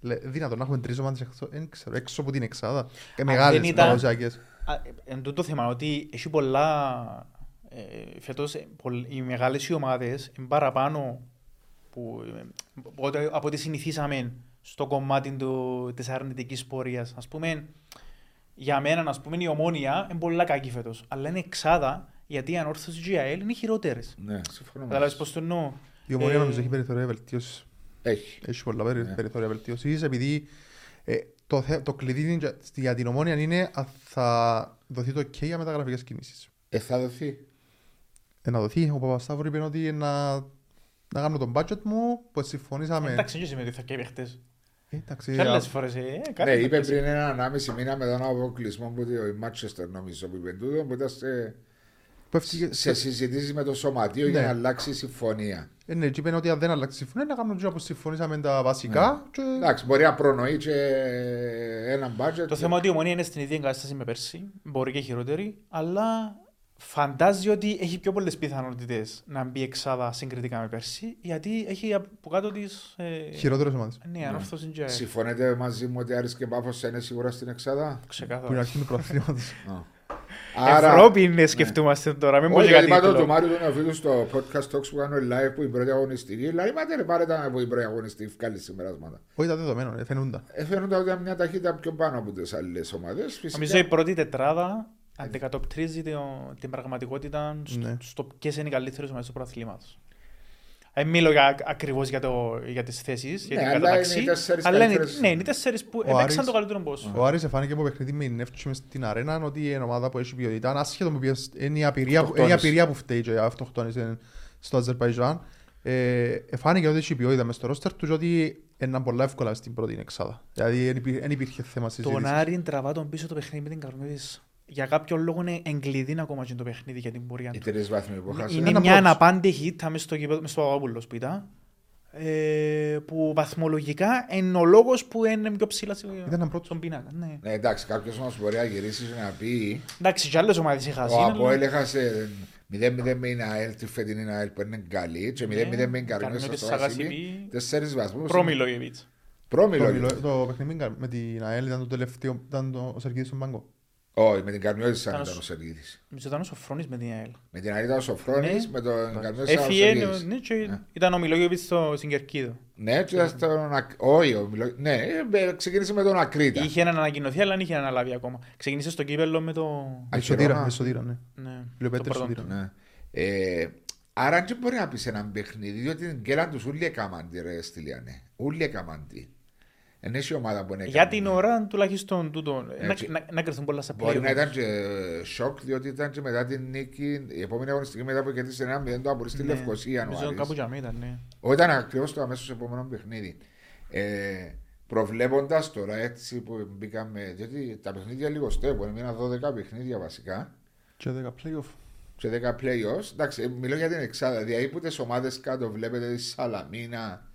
λε- δυνατόν να έχουμε τρεις ομάδες έξω, δεν ξέρω, έξω από την εξάδα. Και μεγάλες δεν ήταν- παραδοσιακές. Α, ε, Εν τούτο θέμα ότι έχει πολλά. Ε, φέτος ε, πολλ- οι μεγάλες οι ομάδες είναι παραπάνω που, ε, από ό,τι- από ό,τι συνηθίσαμε στο κομμάτι του, της αρνητικής πορείας. Ας πούμε, για μένα, ας πούμε, η ομόνια είναι πολλά κακή φέτος. Αλλά είναι εξάδα γιατί η ανόρθωση και η ΑΕΛ είναι χειρότερες. Ναι, συμφωνώ. μαζί Κατάλαβες σου. πώς το εννοώ; Η Ομόνια Ε, νομίζω έχει περιθώρια βελτίωσης. Έχει. Έχει πολλά περι- Ναι. περιθώρια βελτίωσης επειδή ε, το, θε- το κλειδί είναι για- για την Ομόνια είναι αν θα δοθεί το OK για μεταγραφικές κινήσεις. Ε, θα δοθεί. Ε, να δοθεί, ο Παπασταύρου είπε ότι να, να κάνω τον budget μου που συμφωνήσαμε. Εντάξει, δεν σημαίνει ότι θα καίει παίχτες. Ε, Εντάξει, Και άλλες α- φορές, ε, Ναι, κάτι είπε παίχτες. πριν ένα ανάμιση μήνα μετά τον αποκλεισμό που η Μάτσεστερ νομίζω που είπε τούτο, που ήταν σε, που έφυγε- σε συζητήσεις με το σωματείο για Ναι. να αλλάξει η συμφωνία. Ε, ναι, και είπε ότι αν δεν αλλάξει η συμφωνία, να κάνουμε τζιό που συμφωνήσαμε τα βασικά. Και... Εντάξει, μπορεί να προνοεί και έναν budget. Το θέμα ότι η ομονία είναι στην ίδια εγκατάσταση με πέρσι, μπορεί και χειρότερη, αλλά φαντάζει ότι έχει πιο πολλές πιθανότητες να μπει εξάδα συγκριτικά με πέρσι, γιατί έχει από κάτω της. Ε, Χειρότερες ομάδες. ναι, ανόρθωσης και ΑΕΛ. Συμφωνείτε μαζί μου ότι Άρης και Πάφος είναι σίγουρα στην Εξάδα; Που είναι Ξεκάθαρα. αρχή του προαθλήματος. Ευρώπη είναι, σκεφτούμαστε τώρα, μην πω Όχι, για γιατί κάτι είπα το του τίτλο. Μάριου του Νεοφίλου στο podcast talks που κάνω live που η πρώτη αγωνιστική. Δηλαδή, μα δεν πάρε τα που η πρώτη αγωνιστική βγάλει συμπεράσματα. Όχι τα δεδομένα, ε, φαίνονταν. Ε, φαίνονται ότι είναι μια ταχύτητα πιο πάνω από τις άλλες ομάδες. Νομίζω η πρώτη τετράδα αντικατοπτρίζει το- την πραγματικότητα στο, Ναι. στο ποιες είναι οι καλύτερες ομάδες του πρωταθλήματος. Δεν μιλώ για, ακριβώς για, το, για τις θέσεις, για Ναι, την αλλά κατάταξη, είναι οι τέσσερις αλλά είναι, καλύτερες. ναι, είναι οι τέσσερις που Ο έπαιξαν Άρης- το καλύτερο πόσο. Ο Άρης εφάνηκε από παιχνίδι με νεύτσι μες στην αρένα ότι είναι ομάδα που έχει ποιότητα. Άσχετο με ποιες είναι η απειρία, που- είναι η απειρία που φταίει και αυτοκτόνησε στο Αζερπαϊτζάν. Ε, εφάνηκε ότι έχει ποιότητα μες στο ρόστερ τους και ότι είναι πολλά εύκολα στην πρώτη εξάδα. Δηλαδή δεν υπή- δεν υπήρχε θέμα Τον συζήτησης. Άρη τραβά τον πίσω το παιχνίδι με την Καρμίδης. Για κάποιο λόγο είναι εγκλειδί ακόμα και το παιχνίδι για την πορεία Οι του. τρεις βαθμοί που χάσανε. Είναι Ένα μια πρώτος. αναπάντηχη ήττα μες στο, γήπεδο- μες στο Παπαπούλος που ήταν. Ε, που βαθμολογικά είναι ο λόγος που είναι πιο ψηλά στη- Ήταν πρώτος. στον πίνακα. Ναι. Ναι, εντάξει, κάποιος όμω μπορεί να γυρίσει και να πει. Εντάξει, και άλλες ομάδες είχαν Ο Αποέλ έχασε 0-0 με την ΑΕΛ, τη φετινή ΑΕΛ που είναι καλή, και 0-0 με την Καρμιώσα Καρμιώτης στο Σαγασιπή. Βασίλη. Τέσσερις βαθμούς. Πρόμιλογεβιτς. Το, Πρόμιλο. μιλώ- το παιχνίδι με- με την ΑΕΛ ήταν το τελευταίο, ήταν το, ο Σεργίδης στον πάγκο. Όχι, με την Καρμιώτη σαν Ήταν ήταν ο ο Σεργίδη. Νομίζω ήταν ο Σοφρόνης με την ΑΕΛ. Με την ΑΕΛ ήταν ο Σοφρόνης, Ναι. με τον Καρμιώτη ήταν ο Έφυγε, Σεργίδης. ναι, και ήταν ο Μιλόγεβιτς στο στην Κερκίδο. Ναι, και ήταν στον Ακ- Όχι, ο Μιλο- ναι, ε, ξεκίνησε με τον Ακρίτα. Είχε έναν ανακοινωθεί, αλλά δεν είχε αναλάβει ακόμα. Ξεκίνησε στο κύπελο με το... Μεσοτήρα, Αχυρώνα. μεσοτήρα, ναι. Ναι, Λέω το Πέτρος πρώτο. Σωτήρα. Ναι. Ε, άρα δεν μπορεί να πεις έναν παιχνίδι, διότι την κέλαν τους ούλοι έκαναν τη ρε στυλιανέ. Ούλοι έκαναν τη. Εν έχει ομάδα που είναι Για την ώρα τουλάχιστον τούτο, να, Έτσι. να, να κρυθούν πολλά στα Μπορεί να play. ήταν και σοκ, διότι ήταν και μετά την νίκη, η επόμενη αγωνιστική μετά που κερδίσε ένα μηδέν το απολύσει στη Ναι. Λευκοσία. Νομίζω Ιανουάρης. κάπου για μένα ήταν, ναι. Όχι, ήταν ακριβώς το αμέσως επόμενο παιχνίδι. Ε, Προβλέποντας τώρα έτσι που μπήκαμε, διότι τα παιχνίδια λιγοστεύουν, έμειναν 12 παιχνίδια βασικά Και 10 play-off. σε 10 playoffs. Εντάξει, ε, μιλώ για την εξάδα. Δηλαδή που τις ομάδες κάτω βλέπετε τη Σαλαμίνα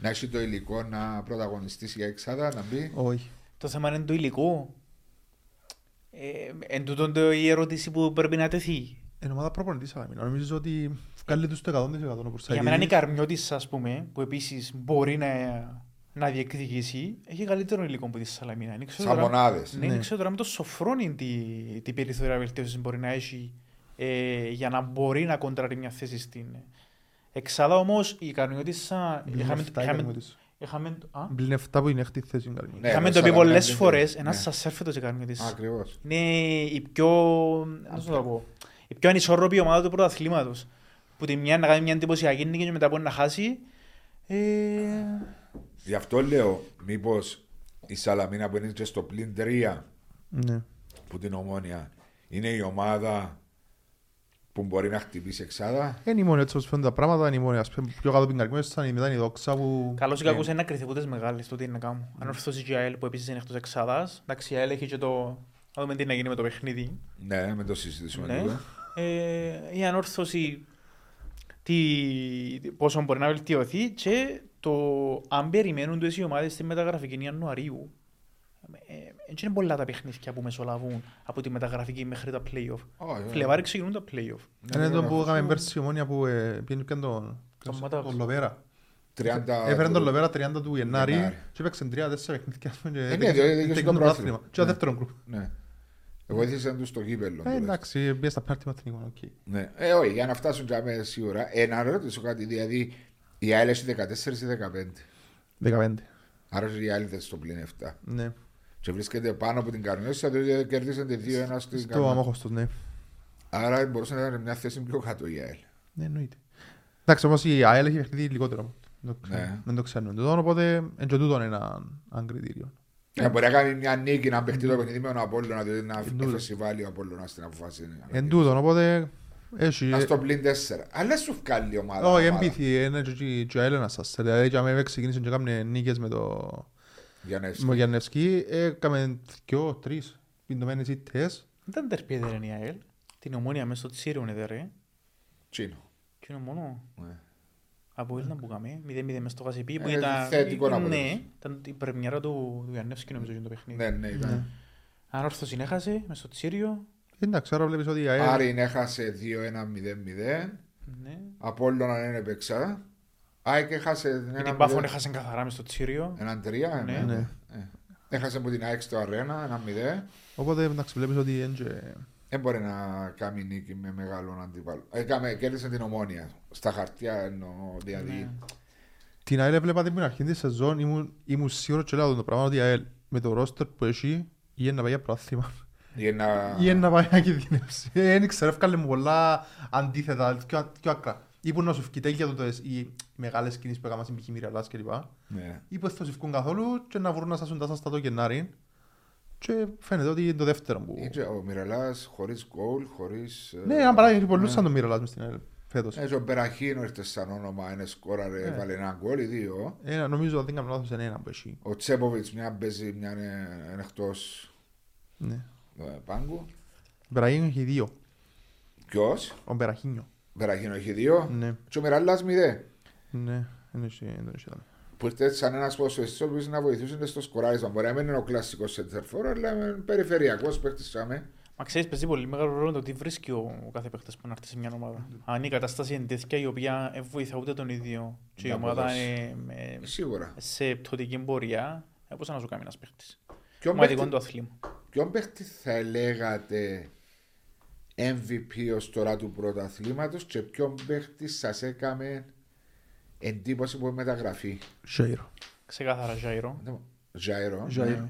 να έχει το υλικό να πρωταγωνιστήσει για εξάδα, να μπει. Όχι. Το θέμα είναι το υλικό. Ε, εν τούτον το η ερώτηση που πρέπει να τεθεί. Είναι ομάδα προπονητής αλλά μην. Νομίζω ότι βγάλει τους το 100% όπως θα Για μένα είναι η γίνει. Καρμιώτης, ας πούμε, που επίσης μπορεί να, να διεκδικήσει, έχει καλύτερο υλικό από τη Σαλαμίνα. Δεν ξέρω Σαν τώρα- μονάδες. Ναι, Ναι. δεν ξέρω τώρα με το Σοφρόνι τι, τι περιθώρια βελτίωσης μπορεί να έχει ε, για να μπορεί να κοντράρει μια θέση στην Εξάδα όμως η Καρμιώτησα. Είχαμε, Μπλin 7 είχαμε, ήταν της. είχαμε, α, Μπλin 7 που είναι έκτη θέση είναι καλή. Ναι, είχαμε με το πει Σαλαμίνα πολλές δεν- φορές. ναι. Ένας σας έρφετο η Καρμιώτησα. Ακριβώς. Είναι η πιο. πώς να το πω, η πιο ανισόρροπη ομάδα του πρωταθλήματος. Που τη μια να κάνει μια εντυπωσιακή νίκη και μετά μπορεί να χάσει. Ε, Γι' αυτό λέω, μήπως η Σαλαμίνα που είναι και στο πλήν 3 Ναι. που την ομόνια είναι η ομάδα που μπορεί να χτυπήσει εξάδα. Είναι η μόνη έτσι όπως φαίνονται τα πράγματα, είναι η μόνη. Ας πούμε, πιο κάτω από την Καρμιώτησα είναι μετά η δόξα που... Καλώς ή Ναι. κακό είναι να κρυθεί ούτε μεγάλες το τι είναι να κάνουν. Αν ορθώσει και η ΑΕΛ που επίσης είναι εκτός εξάδας. Εντάξει, η ΑΕΛ έχει και το. Να δούμε τι να γίνει με το παιχνίδι. Ναι, με το συζητήσουμε Ναι. τούτο. Ε, η ανόρθωση τι, πόσο μπορεί να βελτιωθεί και το αν περιμένουν τους οι ομάδες στη μεταγραφική Ιανουαρίου. Ε, Έτσι είναι πολλά τα παιχνίδια που μεσολαβούν από τη μεταγραφική μέχρι τα play-off. Όχι, Φλεβάρι ξεκινούν τα play-off. ναι, Είναι ναι, το ναι, που ναι. είχαμε πέρσι η ομόνια που ε, πήγαινε και τον... Τον Ματάος. Τον Λοβέρα. 30 Έφερε του- τον Λοβέρα 30 του Γενάρη Γενάρη. και έπαιξε τρία-τέσσερα παιχνίδια. ας πούμε, και ναι, τέκνησε- διότι είχε τέκνησε το το πρόθυμα. πρωτάθλημα. Και το Ναι. δεύτερο γκρουπ. Ναι. Βοήθησαν τους στο κύπελο. Ε, τουλάχιστον. εντάξει, πήγε στα πέναρτη μαθηνικών, οκ. Ναι. Ε, όχι, για να φτάσουν για μένα σίγουρα. Ε, να ρωτήσω κάτι, δηλαδή η ΑΕΛ έχει 14 ή 15. 15. Άρα η ΑΕΛ δεν στο πλήν 7. Ναι. Και βρίσκεται πάνω από την Καρμιώσα, διότι κερδίσατε 2-1 στην Στο Καρμιώσα. αμόχωστος, ναι. Άρα μπορούσε να ήταν μια θέση πιο κάτω η ΑΕΛ. Ναι, εννοείται. Εντάξει, όμως η ΑΕΛ έχει παιχνίδι λιγότερο. Δεν το Ναι. ξέρουμε. Δεν το ξέρουμε. Τούτο, οπότε εν και τούτο είναι ένα ένα κριτήριο. Ε, μπορεί να κάνει μια νίκη, να παιχτεί το παιχνίδι με τον Απόλλωνα, διότι να Εν τούτο. εφεσιβάλει ο Απόλλωνας στην αποφάση. Εν τούτο, οπότε έχει... Να στο πλήν 4. Αλλά σου βγάλει η ομάδα. Όχι, ομάδα. εμπίθη, είναι και- και- και ο Έλληνα σας. Δηλαδή, και άμα ξεκίνησε και έκαμε νίκες με το Για να με είσαι. το Γιαννευσκή, έκαμε δυο, τρεις πιντωμένες ήττες. Δεν τερπεί δεν είναι η ΑΕΛ. Την ομόνια μέσα στο Τσίριο είναι ρε. Τσίνο. Και είναι μόνο. Ναι. Από ήλνα που καμε 0-0 μες στο Κασιπί που Ε, ήταν... θετικό Ναι, αποτέλεσμα. ήταν η πρεμιέρα του του Γιαννεύσκη νομίζω για το παιχνίδι. Ναι, ναι, ήταν. Ανόρθωση έχασε μες στο Τσίριο. Εντάξει, άρα βλέπεις ότι η ΑΕΛ... Άρην έχασε 2-1-0-0. Ναι. Απόλλωνα δεν έπαιξα. ΑΕΚ έχασε Και την Πάφων έχασε καθαρά μες στο Τσίριο. έναν 3. Ναι. Ναι. Ναι. Ε. Έχασε από την ΑΕΚ στο Αρένα, ένα 0. Οπότε, εντάξει, βλέπεις ότι είναι και... Δεν μπορεί να κάνει νίκη με μεγάλον αντίπαλο. Έκαμε, κέρδισε την ομόνια. Στα χαρτιά εννοώ. Δηλαδή. Ναι. Την ΑΕΛ έβλεπα την αρχή της σεζόν, ήμουν, ήμουν σίγουρος και λέω το πράγμα ότι η ΑΕΛ με το ρόστερ που έχει ή να πάει για πρόθυμα Για να... ή να πάει να κινδυνεύσει. Ε, Δεν ξέρω, έφκαλε μου πολλά αντίθετα, πιο, πιο άκρα. Ή που να σου φκεί τέλεια τούτες οι μεγάλες κινήσεις που έκαναν στην π.χ. Μυριαλάς κλπ. Ναι. Ή που δεν θα σου φκούν καθόλου και να βρουν να στάσουν τα σας τα το Γενάρη. Και φαίνεται ότι είναι το δεύτερο που... Ήτσε ο Μιρελά χωρίς γκολ, χωρίς. Ναι, ένα παράδειγμα πολλούς σαν το Μυριαλάς μες στην ΑΕΛ φέτος. Έτσι ο Μπεραχίνο ήρθε σαν όνομα, είναι σκόραρε, Ναι. έβαλε ένα γκολ ή δύο. Ένα, νομίζω ότι δεν κάνω λάθος είναι ένα που έχει. Ο Τσέποβιτς μια παίζει, μια είναι είναι εκτός Ναι. πάγκου. Ο Μπεραχίνιο έχει δύο. Ποιος, Ο Μπεραχίνιο. Μπεραχίνο έχει δύο. Ναι. Και ο Μιρελά μηδέ. Ναι. Δεν έχει, δεν έχει δάμε. Που ήρθε σαν ένας ποσοστό που να βοηθούσε στο σκοράρισμα. Μπορεί να μην είναι ο κλασικός σεντερφόρ, αλλά είναι περιφερειακός παίχτη. Μα ξέρεις, παίζει πολύ μεγάλο ρόλο το τι βρίσκει ο, ο κάθε παίκτης που να έρθει σε μια ομάδα. Αν η κατάσταση είναι τέτοια η οποία δεν βοηθά ούτε τον ίδιο και η Να ομάδα αποδώσει. είναι με- Σίγουρα. σε πτωτική πορεία, ε, πώς να σου κάνει ένας παίκτης. Ποιον Σημαντικό παίχτη- είναι το αθλήμα. Ποιον παίχτη θα λέγατε MVP ως τώρα του πρωταθλήματος και ποιον παίχτη σας έκαμε εντύπωση που μεταγραφή. Ζέιρο. Ξεκάθαρα Ζάιρο. Ζάιρο. Ζάιρο.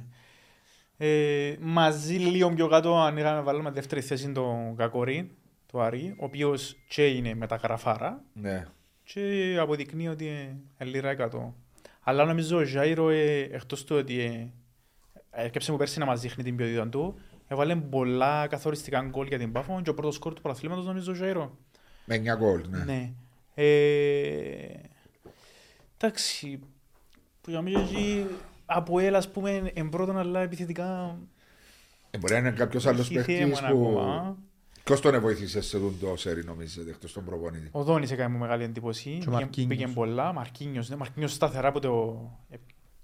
Ε, μαζί λίγο πιο κάτω αν είχαμε βάλουμε δεύτερη θέση τον Κακορή, του Άρη, ο οποίος και είναι μεταγραφάρα Ναι. και αποδεικνύει ότι είναι λίρα 100. Αλλά νομίζω ο Ζάιρο, ε, εκτός του ότι ε, έρκεψε μου πέρσι να μας δείχνει την ποιότητα του, έβαλε πολλά καθοριστικά γκολ για την Πάφο και ο πρώτος σκορ του πρωταθλήματος νομίζω ο Ζάιρο. Με 9 γκολ. Ναι. Ναι. Ε, εντάξει, που για μένα εκεί από έλα, ας πούμε, εν πρώτον, αλλά επιθετικά Ε, μπορεί να είναι κάποιος άλλος έχει παίχτης θέμα που. ακόμα. Ποιος τον βοήθησε σε τον το σερί, νομίζετε, εκτός τον προπονητή; Ο Δόνης έκανε μου μεγάλη εντύπωση. Και ο Μαρκίνιος. Πήγε πολλά. Μαρκίνιος, ναι, Μαρκίνιος σταθερά από το...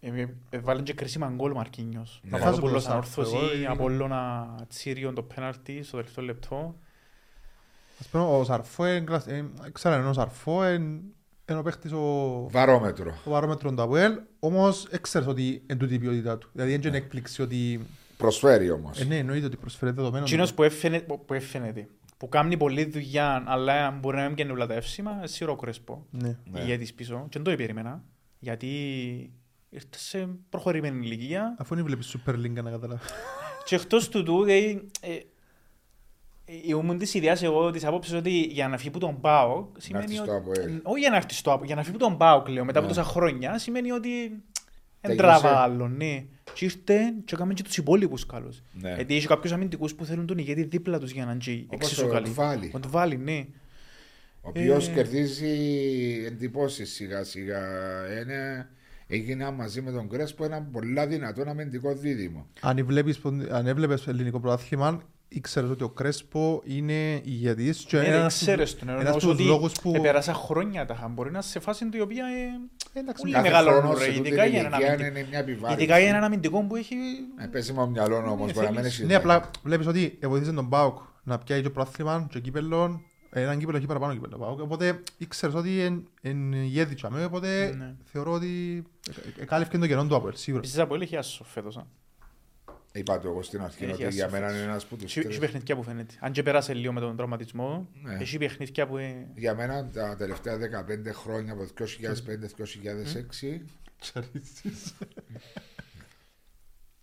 ε, ε, ε, Βάλε και κρίσιμα γκολ ο Μαρκίνιος. Ναι. Παπαδόπουλος Θα σου πω, ανόρθωση, εγώ, ε, Απόλλωνα Τσίριον το πέναλτι στο τελευταίο λεπτό. Ας πούμε, ο Σαρφό, είναι κλασ- ε, ξέρω, είναι ο Σαρφό, είναι είναι ο παίχτης ο, Βαρόμετρο. ο βαρόμετρος του ΑΠΟΕΛ, όμως έξερες ότι είναι τούτη η ποιότητά του. Δηλαδή δεν είναι έκπληξη ότι... Προσφέρει όμως. Ε, ναι, εννοείται ότι προσφέρει δεδομένο. Εκείνος που έφαινε, που έφαινεται, που κάνει πολλή δουλειά, αλλά μπορεί να μην πιάνει όλα τα εύσημα, σίγουρα ο Κρέσπο. Ναι. Ναι. Ηγέτης πίσω. Και δεν το περίμενα, γιατί ήρθε σε προχωρημένη ηλικία Αφού δεν βλέπεις Super League να καταλάβεις. και εκτός του του, δηλαδή, ε, ε, ήμουν της ιδέας εγώ της άποψης ότι για να φύγει που τον πάω σημαίνει έρθεις ότι... στο ΑΠΟΕΛ. Όχι για να έρθεις στο ΑΠΟΕΛ, για να φύγει που τον πάω λέω μετά από Ναι. τόσα χρόνια σημαίνει ότι δεν Τελείωσε. τραβά άλλο, ναι. Και ήρθε και έκαμε και τους υπόλοιπους καλούς. Ναι. Γιατί έχει κάποιους αμυντικούς που θέλουν τον ηγέτη δίπλα τους για να είναι και Όπως εξίσου ο καλοί. Τβάλι. Ο Τβάλι, ναι. Ο οποίος Ε. κερδίζει εντυπώσεις σιγά σιγά. Είναι, έγινε μαζί με τον Κρέσπο ένα πολλά δυνατό αμυντικό δίδυμο. Αν, βλέπεις, πον- αν έβλεπες ελληνικό πρωτάθλημα, ήξερες ότι ο Κρέσπο είναι ηγετής και Ναι, ένας δεν από τους- ξέρεις τον. ένας Ένας από τους λόγους που... Επέρασα χρόνια τα είχα. Μπορεί να είσαι σε φάση η οποία ε, Εντάξει, πολύ Κάθε μεγάλο χρόνο νούμερο, σε τούτη ειδικά για έναν ηλικία αμυντικό. είναι μια επιβάρυνση. Ειδικά για έναν αμυντικό που έχει... Ε, Πέσει μου μυαλό όμως, Ναι, μπορεί να μην θέλεις. έχει. Ναι, απλά βλέπεις ότι βοήθησε τον Πάουκ να πιάει και πρωτάθλημα και κύπελλον. Έναν κύπελλο έχει παραπάνω κύπελλο Πάουκ. Οπότε ήξερες ότι είναι ηγέτη τσάμε, οπότε Ναι. θεωρώ ότι εκάλυφε το κενό του Απόελ, σίγουρα. Επίσης από έχει άσο φέτος. α; Είπα το εγώ στην αρχή Έχει ότι για άσο μένα φέτος. είναι ένας που τους Έχει έχει παιχνίδια που φαίνεται. Αν και πέρασε λίγο με τον τραυματισμό, Ναι. έχει παιχνίδια που... ε, Για μένα τα τελευταία 15 χρόνια από το 2005-2006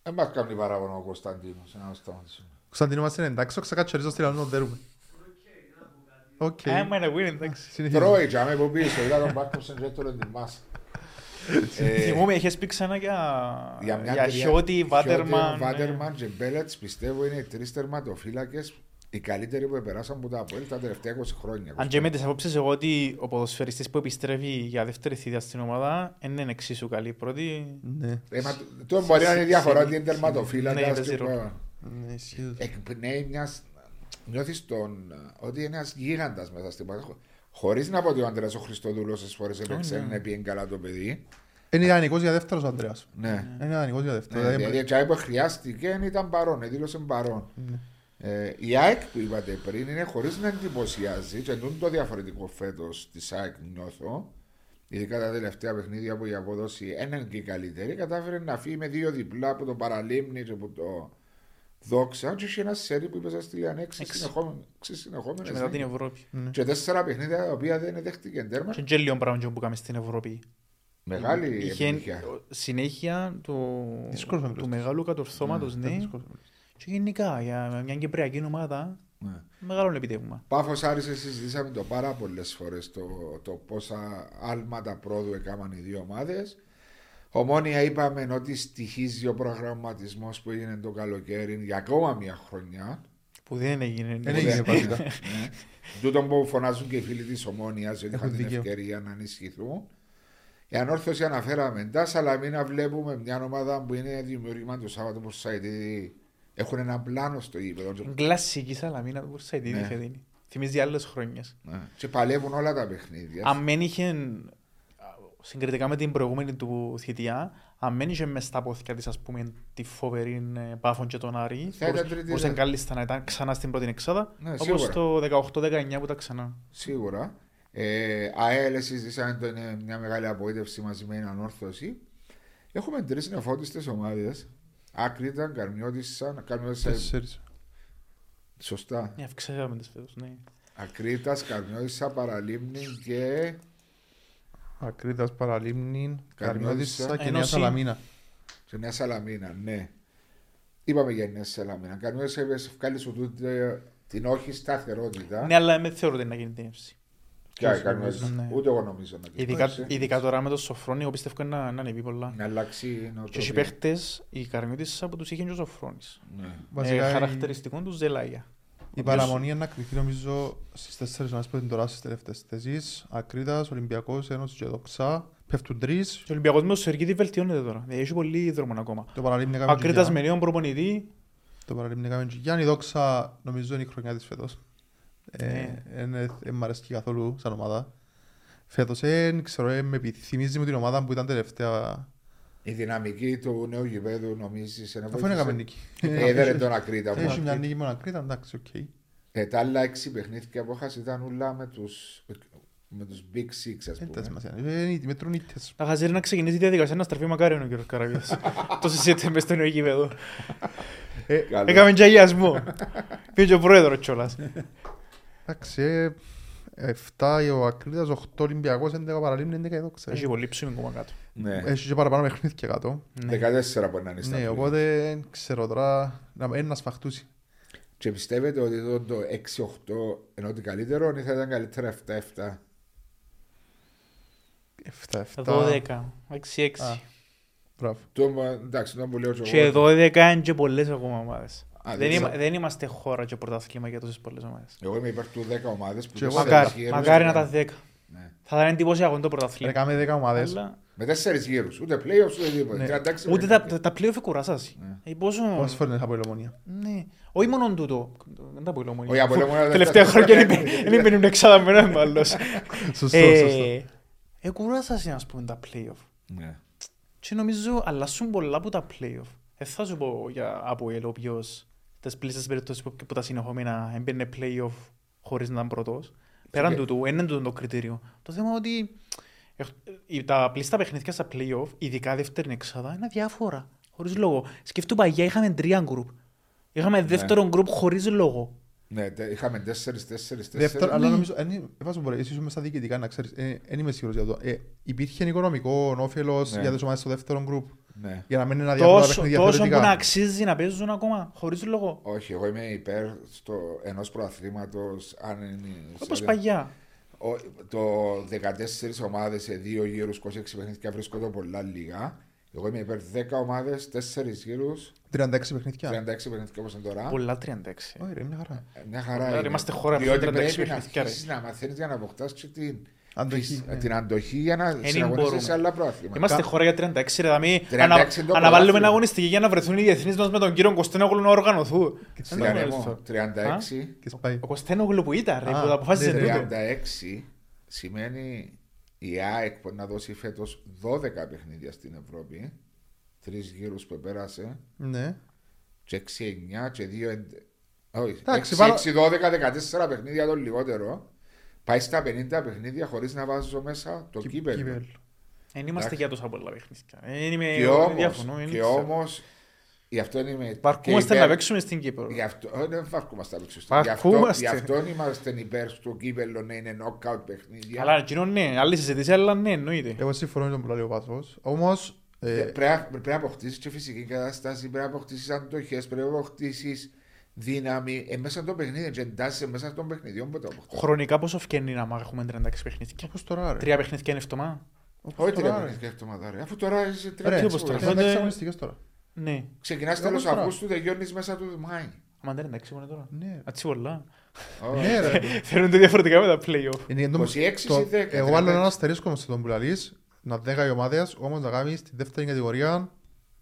δεν μας κάνει παράπονο ο Κωνσταντίνος. Να σταματήσουμε. Κωνσταντίνο μας είναι εντάξει, ο Ξακατσαρίζος στη Λανό δέρουμε. Οκ. Α, μα είναι win, εντάξει. Συνεχίζουμε. Τρώει, τζάμε που πίσω, είδα τον Μπάκο και τώρα την μάσα. Ε, Θυμούμαι, είχες πει ξανά για, Για μια για τρία- Χιώτη, Βάτερμαν. ε, Βάτερμαν και Μπέλετς πιστεύω είναι οι τρεις τερματοφύλακες οι καλύτεροι που περάσαν από τα Αποέλ τα τελευταία 20 χρόνια. Αν και με τις απόψεις εγώ ότι ο ποδοσφαιριστής που επιστρέφει για δεύτερη θητεία στην ομάδα δεν είναι εξίσου καλή. Πρώτη, Ναι, Ε, μα το- το μπορεί να είναι διαφορά ότι είναι Ναι, τερματοφύλακα. παίζει ρόλο. ναι, ισχύει. Εκπνέει μια. Νιώθεις τον. ότι είναι ένας γίγαντας μέσα στην πάντα. Χωρίς να πω ότι ο Άντρεα ο Χριστοδούλος σε φορές έπαιξε ναι. να πει καλά το παιδί. Είναι ιδανικός για δεύτερος ο Ανδρέας. Ναι. Είναι ιδανικός για δεύτερο. Ναι, Δηλαδή, Δηλαδή, τσάι που χρειάστηκε ήταν παρόν, δήλωσε παρόν. Ναι. Ε, η ΑΕΚ που είπατε πριν είναι χωρίς να εντυπωσιάζει και είναι το διαφορετικό φέτος της ΑΕΚ νιώθω. Ειδικά τα τελευταία παιχνίδια που η απόδοση δεν είναι και η καλύτερη, κατάφερε να φύγει με δύο διπλά από το παραλίμνη και από το δόξα. Και είχε ένα σερί που είπε στη Λιαν έξι Έξι. συνεχόμενε. και μετά την Ευρώπη. Και τέσσερα παιχνίδια τα οποία δεν δέχτηκε τέρμα. Και και λίγο πράγμα που κάνουμε στην Ευρώπη. Μεγάλη Είχε επιτυχία. συνέχεια του, Δύσκολος να του μιλήσεις. μεγάλου κατορθώματος, ναι. Και γενικά για μια κυπριακή ομάδα, Ναι. μεγάλο επιτεύγμα. Πάφος Άρης συζητήσαμε το πάρα πολλές φορές το, το πόσα άλματα πρόοδου έκαναν οι δύο ομάδες. Ομόνια είπαμε ότι στοιχίζει ο προγραμματισμός που έγινε το καλοκαίρι για ακόμα μια χρονιά. Που δεν έγινε. Δεν έγινε βασικά. Ναι. Τούτο που φωνάζουν και οι φίλοι της Ομόνιας ότι Έχουν είχαν την δίκιο. ευκαιρία να ενισχυθούν. Η ανόρθωση αναφέραμε τα Σαλαμίνα βλέπουμε μια ομάδα που είναι δημιουργήμα του Σάββατο Πορσαϊτίδη. Έχουν ένα πλάνο στο γήπεδο. Είναι Κλασική σαλαμίνα του Κουρσαϊτίδη Ναι. φετινή. Θυμίζει άλλες χρόνιες. Ναι. Και παλεύουν όλα τα παιχνίδια. Αν δεν είχε, συγκριτικά με την προηγούμενη του θητεία, αν δεν είχε μες στα πόθηκια της, ας πούμε, τη φοβερή ε, Πάφων και τον Άρη, Θα ήταν μπορούσε- τρίτη μπορούσε ρε. κάλλιστα να ήταν ξανά στην πρώτη εξάδα, Ναι, όπως σίγουρα. το 18-19 που ήταν ξανά. Σίγουρα. Ε, ΑΕΛ, συζητήσαμε το είναι μια μεγάλη απογοήτευση μαζί με την ανόρθωση. Έχουμε τρεις νεφώτιστες ομάδες. Άκρητα, Καρμιώτησα, Καρμιώτησα. Τέσσερις. Σωστά. Ναι, αυξήσαμε τις φέτος, ναι. Ακρίτας, Καρμιώτησα, Παραλίμνη και. Ακρίτας Παραλίμνη, Καρμιώτισσα και Νέα Ένωση. Σαλαμίνα. σε Νέα Σαλαμίνα, ναι. Είπαμε για Νέα Σαλαμίνα. Καρμιώτησα βγάλει σου τούτη την όχι σταθερότητα. Ναι, αλλά με θεωρώ ότι είναι να γίνει την εύση. Και η Καρμιώτησα. Ναι. Ούτε εγώ νομίζω να Ειδικά, γίνει. ειδικά τώρα με το Σοφρόνι, εγώ πιστεύω να, να ανεβεί πολλά. Να αλλάξει η Και οι νοοτροπία. παίχτες, οι καρμιώτες που τους είχε και ο Σοφρόνης. Ναι. Ε, Βασικά η- χαρακτηριστικό τους Ζελάγια. Η παραμονή είναι να κρυφτεί νομίζω στις τέσσερις ομάδες που είναι τώρα στις τελευταίες θέσεις. Ακρίτας, Ολυμπιακός, Ένωσης και Δοξά. Πέφτουν τρεις. Και ο Ολυμπιακός με το Σερκίδη βελτιώνεται τώρα. Δηλαδή, έχει πολύ δρόμο ακόμα. Το Παραλίμνη έκαμε και Ακρίτας Γιάννη. με νέον προπονητή. Το Παραλίμνη έκαμε και Γιάννη Δόξα νομίζω είναι η χρονιά της φέτος. Ε, Ναι. εν- εν μ' αρέσει καθόλου σαν ομάδα. Φέτος δεν ξέρω, ε, με επιθυμίζει μου την ομάδα που ήταν τελευταία. Η δυναμική του νέου γηπέδου νομίζεις είναι Αφού είναι έκαμε νίκη. Έδερε τον Ακρίτα. Έχει μια μου. νίκη με τον Ακρίτα, εντάξει, οκ. Ε, τα άλλα έξι παιχνίδια που έχασε ήταν όλα με τους με τους Big Six ας Δεν τα πούμε. σημασία. Ε, είναι- Μετρούν ήττες. Τα χαζέρι να ξεκινήσει η διαδικασία να στραφεί μακάρι ο κύριος Καραβίας. Το συζήτησε μες στο νέο γήπεδο. Καλό. Έκαμε και αγιασμό. Πήγε και ο πρόεδρος κιόλας. Εντάξει, ε, 7 ο Ακρίτας, 8 Ολυμπιακός, 11 Παραλίμνη, 11 εδώ Έχει ξέρω. πολύ ψωμί ακόμα κάτω. Ναι. Έχει και παραπάνω παιχνίδια κάτω. Ναι. 14 μπορεί να είναι στα Ναι, play. οπότε δεν ξέρω τώρα να είναι να σφαχτούσει. Και πιστεύετε ότι εδώ το 6-8 ενώ ότι καλύτερο ή θα ήταν καλύτερα 7-7. 7-7. 12, 6-6. Α. Μπράβο. Το, εντάξει, το που λέω και Και εγώ. 12 είναι και πολλές ακόμα ομάδες. Α, Δεν, δεν είμα- ξέρω. δεν είμαστε χώρα και πρωτάθλημα για τόσες πολλές ομάδες. Εγώ είμαι υπέρ του 10 ομάδες που Και εγώ τέσσερις Μακάρι, γύρους μακάρι να είναι- τα 10. Ναι. Θα ήταν εντυπωσιακό το πρωτάθλημα. Έκαμε 10 ομάδες. Αλλά Με τέσσερις γύρους, ούτε playoffs ούτε τίποτα. Ναι. 36 Ούτε τα, παιχνίδια. τα, τα playoff κουράσασαι. Ναι. Ε, πόσο... Πόσες φορές από η Ομόνια. Ναι. Όχι μόνο τούτο. Δεν τα πω Όχι, ηλομονία. από Λεμονία δεν Τελευταία τα- χρόνια δεν μπαίνουν εξάδα με έναν άλλος. Σωστό, σωστό. Ε, ε, κουράσασαι ας πούμε τα playoff. Ναι. Και νομίζω αλλάσουν πολλά από τα playoff. Δεν θα σου πω για από el, ο οποίος τις πλήσεις περιπτώσεις που, που τα συνεχόμενα έμπαινε playoff χωρίς να ήταν πρώτος. Πέραν Και- τούτου, είναι τούτο το κριτήριο. Το θέμα είναι ότι ε, ε, τα πλήστα παιχνίδια στα playoff, ειδικά δεύτερη εξάδα, είναι διάφορα. Χωρίς λόγο. Σκέφτομαι παγιά είχαμε τρία γκρουπ. Είχαμε δεύτερο γκρουπ χωρίς λόγο. Ναι, τε- είχαμε τέσσερις, τέσσερις, Δεύτερο, τέσσερις. αλλά νομίζω, εν- ε, βάζω μπορεί, εσείς είμαι στα διοικητικά να ξέρεις, ε, δεν είμαι σίγουρος για το. Ε, υπήρχε οικονομικό όφελος Ναι. για τις ομάδες στο δεύτερο γκρουπ, Ναι. για να μην είναι αδιάφορα Τόσο, παιχνίδια τόσο που να θεωρητικά. αξίζει να παίζουν ακόμα, χωρίς λόγο. Όχι, εγώ είμαι υπέρ στο ενός προαθλήματος αν είναι... Όπως σε- παγιά. Ο- το 14 ομάδες σε δύο γύρους, 26 παιχνίδια βρίσκονται πολλά λίγα. Εγώ είμαι υπέρ 10 ομάδες, 4 γύρους, 36 παιχνίδια. 36 παιχνίδια όπως είναι τώρα. Πολλά 36. Όχι ρε, μια χαρά. Ε, Μια χαρά Άρα είναι. είμαστε χώρα που Διότι είναι 36 πρέπει να παιχνίδια, ρε. αρχίσεις να μαθαίνεις για να αποκτάς και την, Αντοχή, ναι. την αντοχή για να μπορούμε. συναγωνίσεις σε άλλα προαθλήματα. Είμαστε Κα- χώρα για 36 ρε δαμή. 36 Ανα, είναι το αναβάλουμε πρωτάθλημα. ένα αγωνιστική για να βρεθούν οι διεθνείς μας με τον κύριο Κωστένογλου να οργανωθούν. Δεν το Στυλιανέ γνωρίζω. μου, 36. Και σπάει. Ο Κωστένογλου που ήταν ρε, Α, που τα αποφάσισε ναι, τούτο. 36 σημαίνει η ΑΕΚ που να δώσει φέτος 12 παιχνίδια στην Ευρώπη. Τρεις γύρους που πέρασε. Ναι. Και 6-9 και 2 εντε- Όχι, Εντάξει, 6, βάλω- 6, 12, 14 παιχνίδια το λιγότερο. Πάει στα 50 παιχνίδια χωρίς να βάζω μέσα το Κι- κύπελο. κύπελο. Δεν είμαστε Εντάξει. για τόσα πολλά παιχνίδια. Δεν είμαι- Και όμως, διαφωνώ, δεν και ξέρω. όμως, γι' αυτό είμαι Βαρκούμαστε και να υπέρ- παίξουμε στην Κύπρο. Γι' αυτό, όχι, δεν βαρκούμαστε να παίξουμε. Γι' αυτό, Βαρκούμαστε. γι' αυτό είμαστε υπέρ στο κύπελο να είναι knockout παιχνίδια. Αλλά εκείνο ναι, άλλη συζήτηση, αλλά ναι, εννοείται. Εγώ συμφωνώ με τον που λέει ο Πάσος. Όμως, ε, Ε, Πρέπει, να- πρέπει να αποκτήσεις και φυσική κατάσταση, πρέπει να αποκτήσεις αντοχές, πρέπει να αποκτήσεις δύναμη. Ε, μέσα στο παιχνίδι, και εντάσσει μέσα στον παιχνιδιό που το αποκτά. Χρονικά πόσο φκένει να έχουμε 36 παιχνίδια; όπως τώρα ρε. Τρία παιχνίδια είναι εβδομάδα. Όπως Όχι τρία τώρα, ρε. παιχνίδια εβδομάδα, ρε. Αφού τώρα είσαι Ρε, τρία όπως τώρα. παιχνίδια. είναι Φαίνεται- αγωνιστικές τώρα. Ναι. Ξεκινάς Όπως τέλος τώρα. Αυγούστου, τελειώνει μέσα του Μάη. Αμα δεν είναι εντάξει μόνο τώρα. Ναι. Έτσι πολλά. Ναι ρε. Φαίνονται διαφορετικά με τα play-off. Είναι για το- 26 το- ή 10, Εγώ άλλο 36. ένα αστερίσκο σε τον που λαλείς, να 10 οι ομάδες, όμως να κάνεις στη δεύτερη κατηγορία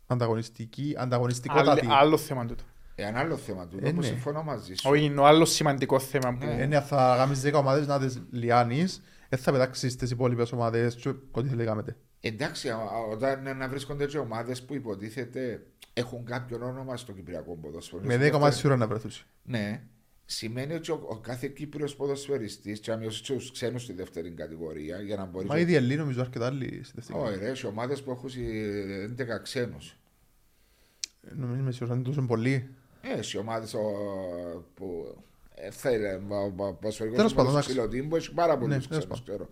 ανταγωνιστική, ανταγωνιστικότατη. Άλλο- Άλλο θέμα τούτο. Ε, άλλο θέμα του. Ε, Όπω ναι. συμφωνώ μαζί σου. Όχι, είναι ο άλλος σημαντικό θέμα που... Ναι. Ε, ναι, θα κάνεις 10 ομάδες να τις λιάνεις, δεν θα πετάξεις τις υπόλοιπες ομάδες και ό,τι θέλει κάνετε. Εντάξει, α- α- όταν να βρίσκονται και ομάδες που υποτίθεται έχουν κάποιο όνομα στο Κυπριακό ποδόσφαιρο. Με 10 ομάδες σίγουρα να βρεθούν. Ναι, σημαίνει ότι ο, ο κάθε Κύπριος ποδοσφαιριστής, και αν μειώσει τους ξένους στη δεύτερη κατηγορία, για να μπορείς. Μα ήδη Ελλήνοι νομίζω αρκετά άλλοι στη δεύτερη. Όχι, ρε, σε ομάδες που έχουν ε, 11 ξένους. Νομίζω είμαι σίγουρος, είναι τόσο πολλοί. Ε, σε ομάδε που. Ε, θέλει, ο Πασορικό Τέλος πάντων, τους εντάξει. Ξυλοτήμπου έχει πάρα πολλούς Ναι, ξένους. τέλος πάντων.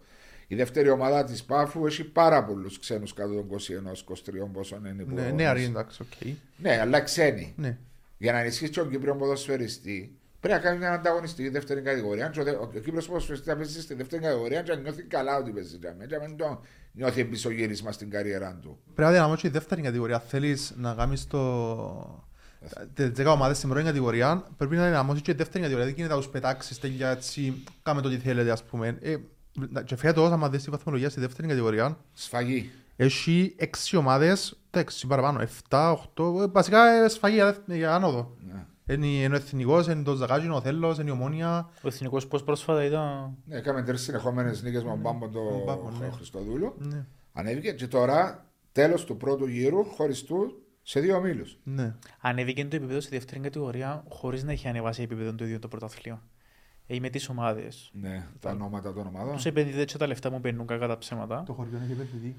Η δεύτερη ομάδα της Πάφου έχει πάρα πολλούς ξένους κάτω των 21-23 πόσο είναι που- Ναι, νεαροί εντάξει, οκ. Ναι, αλλά ξένοι. Ναι. Για να ενισχύσει τον Κύπριο ποδοσφαιριστή, πρέπει να κάνεις μια ανταγωνιστική δεύτερη κατηγορία. Αν και Ο, δε- ο, ο Κύπριος ποδοσφαιριστής θα παίζει στη δεύτερη κατηγορία, και να νιώθει καλά ότι παίζει για μένα, και να μην το νιώθει πισωγύρισμα στην καριέρα του. Πρέπει να δυναμώσεις η δεύτερη κατηγορία. Θέλεις να κάνεις το... Τις 10 ομάδες στην πρώτη κατηγορία, πρέπει να δυναμώσεις και η δεύτερη κατηγορία. Δεν γίνεται να τους πετάξεις τέλεια έτσι, κάμε το τι θέλετε ας πούμε. Ε, και φέτος, άμα δεις τη βαθμολογία στη δεύτερη κατηγορία, Σφαγή. έχει 6 ομάδες, τα 6 παραπάνω, 7, 8, ε, βασικά ε, σφαγή για, δεύτερη- για άνοδο. Ναι. Είναι, είναι ο Εθνικός, είναι το Ζαγάζινο, ο Θέλος, είναι η Ομόνια. Ο εθνικός πώς πρόσφατα ήταν... Ναι, έκαμε τρεις συνεχόμενες νίκες με τον Μπάμπο Τον Μπάμπο, τον ναι. Χριστοδούλου. Ναι. Ανέβηκε και τώρα τέλος του πρώτου γύρου χωριστού σε δύο ομίλους. ναι. Ανέβηκε το επίπεδο στη δεύτερη κατηγορία χωρίς να έχει ανεβάσει επίπεδο το ίδιο το πρωτάθλημα. ή με τις ομάδες. Ναι, τα ονόματα των ομάδων. Τους επενδυτές και τα λεφτά μου παίρνουν κακά τα ψέματα. Το χωριό έχει επενδυτή.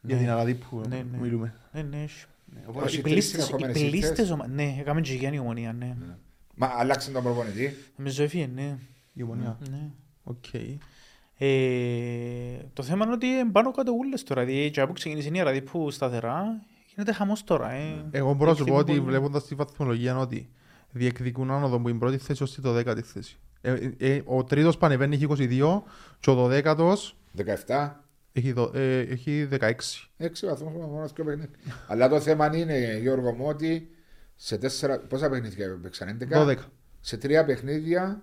Ναι. Για την Αλαδί που Ναι, ναι. μιλούμε. Ναι, ναι, έχει. Ναι, Όχι, Οπότε Οι τρεις πλήστες- οι συνεχόμενες πλήστες ήττες. ομάδες. Ναι, έκαμε και η ομονία, ναι. Μα αλλάξαν τον προπονητή. Νομίζω έφυγε, ναι. η ομονία. ναι. Οκ. Ε, το θέμα είναι ότι είναι πάνω κάτω ούλες τώρα. Δηλαδή, και από που ξεκίνησε η Ραδί που σταθερά, γίνεται χαμός τώρα. Ε. Εγώ μπορώ να σου Έχει πω ότι πολύ- βλέποντας τη βαθμολογία είναι ότι διεκδικούν άνοδο που είναι πρώτη θέση ως το δέκατη θέση. Ε, ε, ε, ο τρίτος πανεβαίνει έχει 22 και ο δωδέκατος 17, έχει, δο- ε, έχει 16. 6 βαθμούς μόνο και παιχνίδι. Αλλά το θέμα είναι, Γιώργο μου, ότι σε τέσσερα. Πόσα παιχνίδια έπαιξαν, 11. 12. Σε τρία παιχνίδια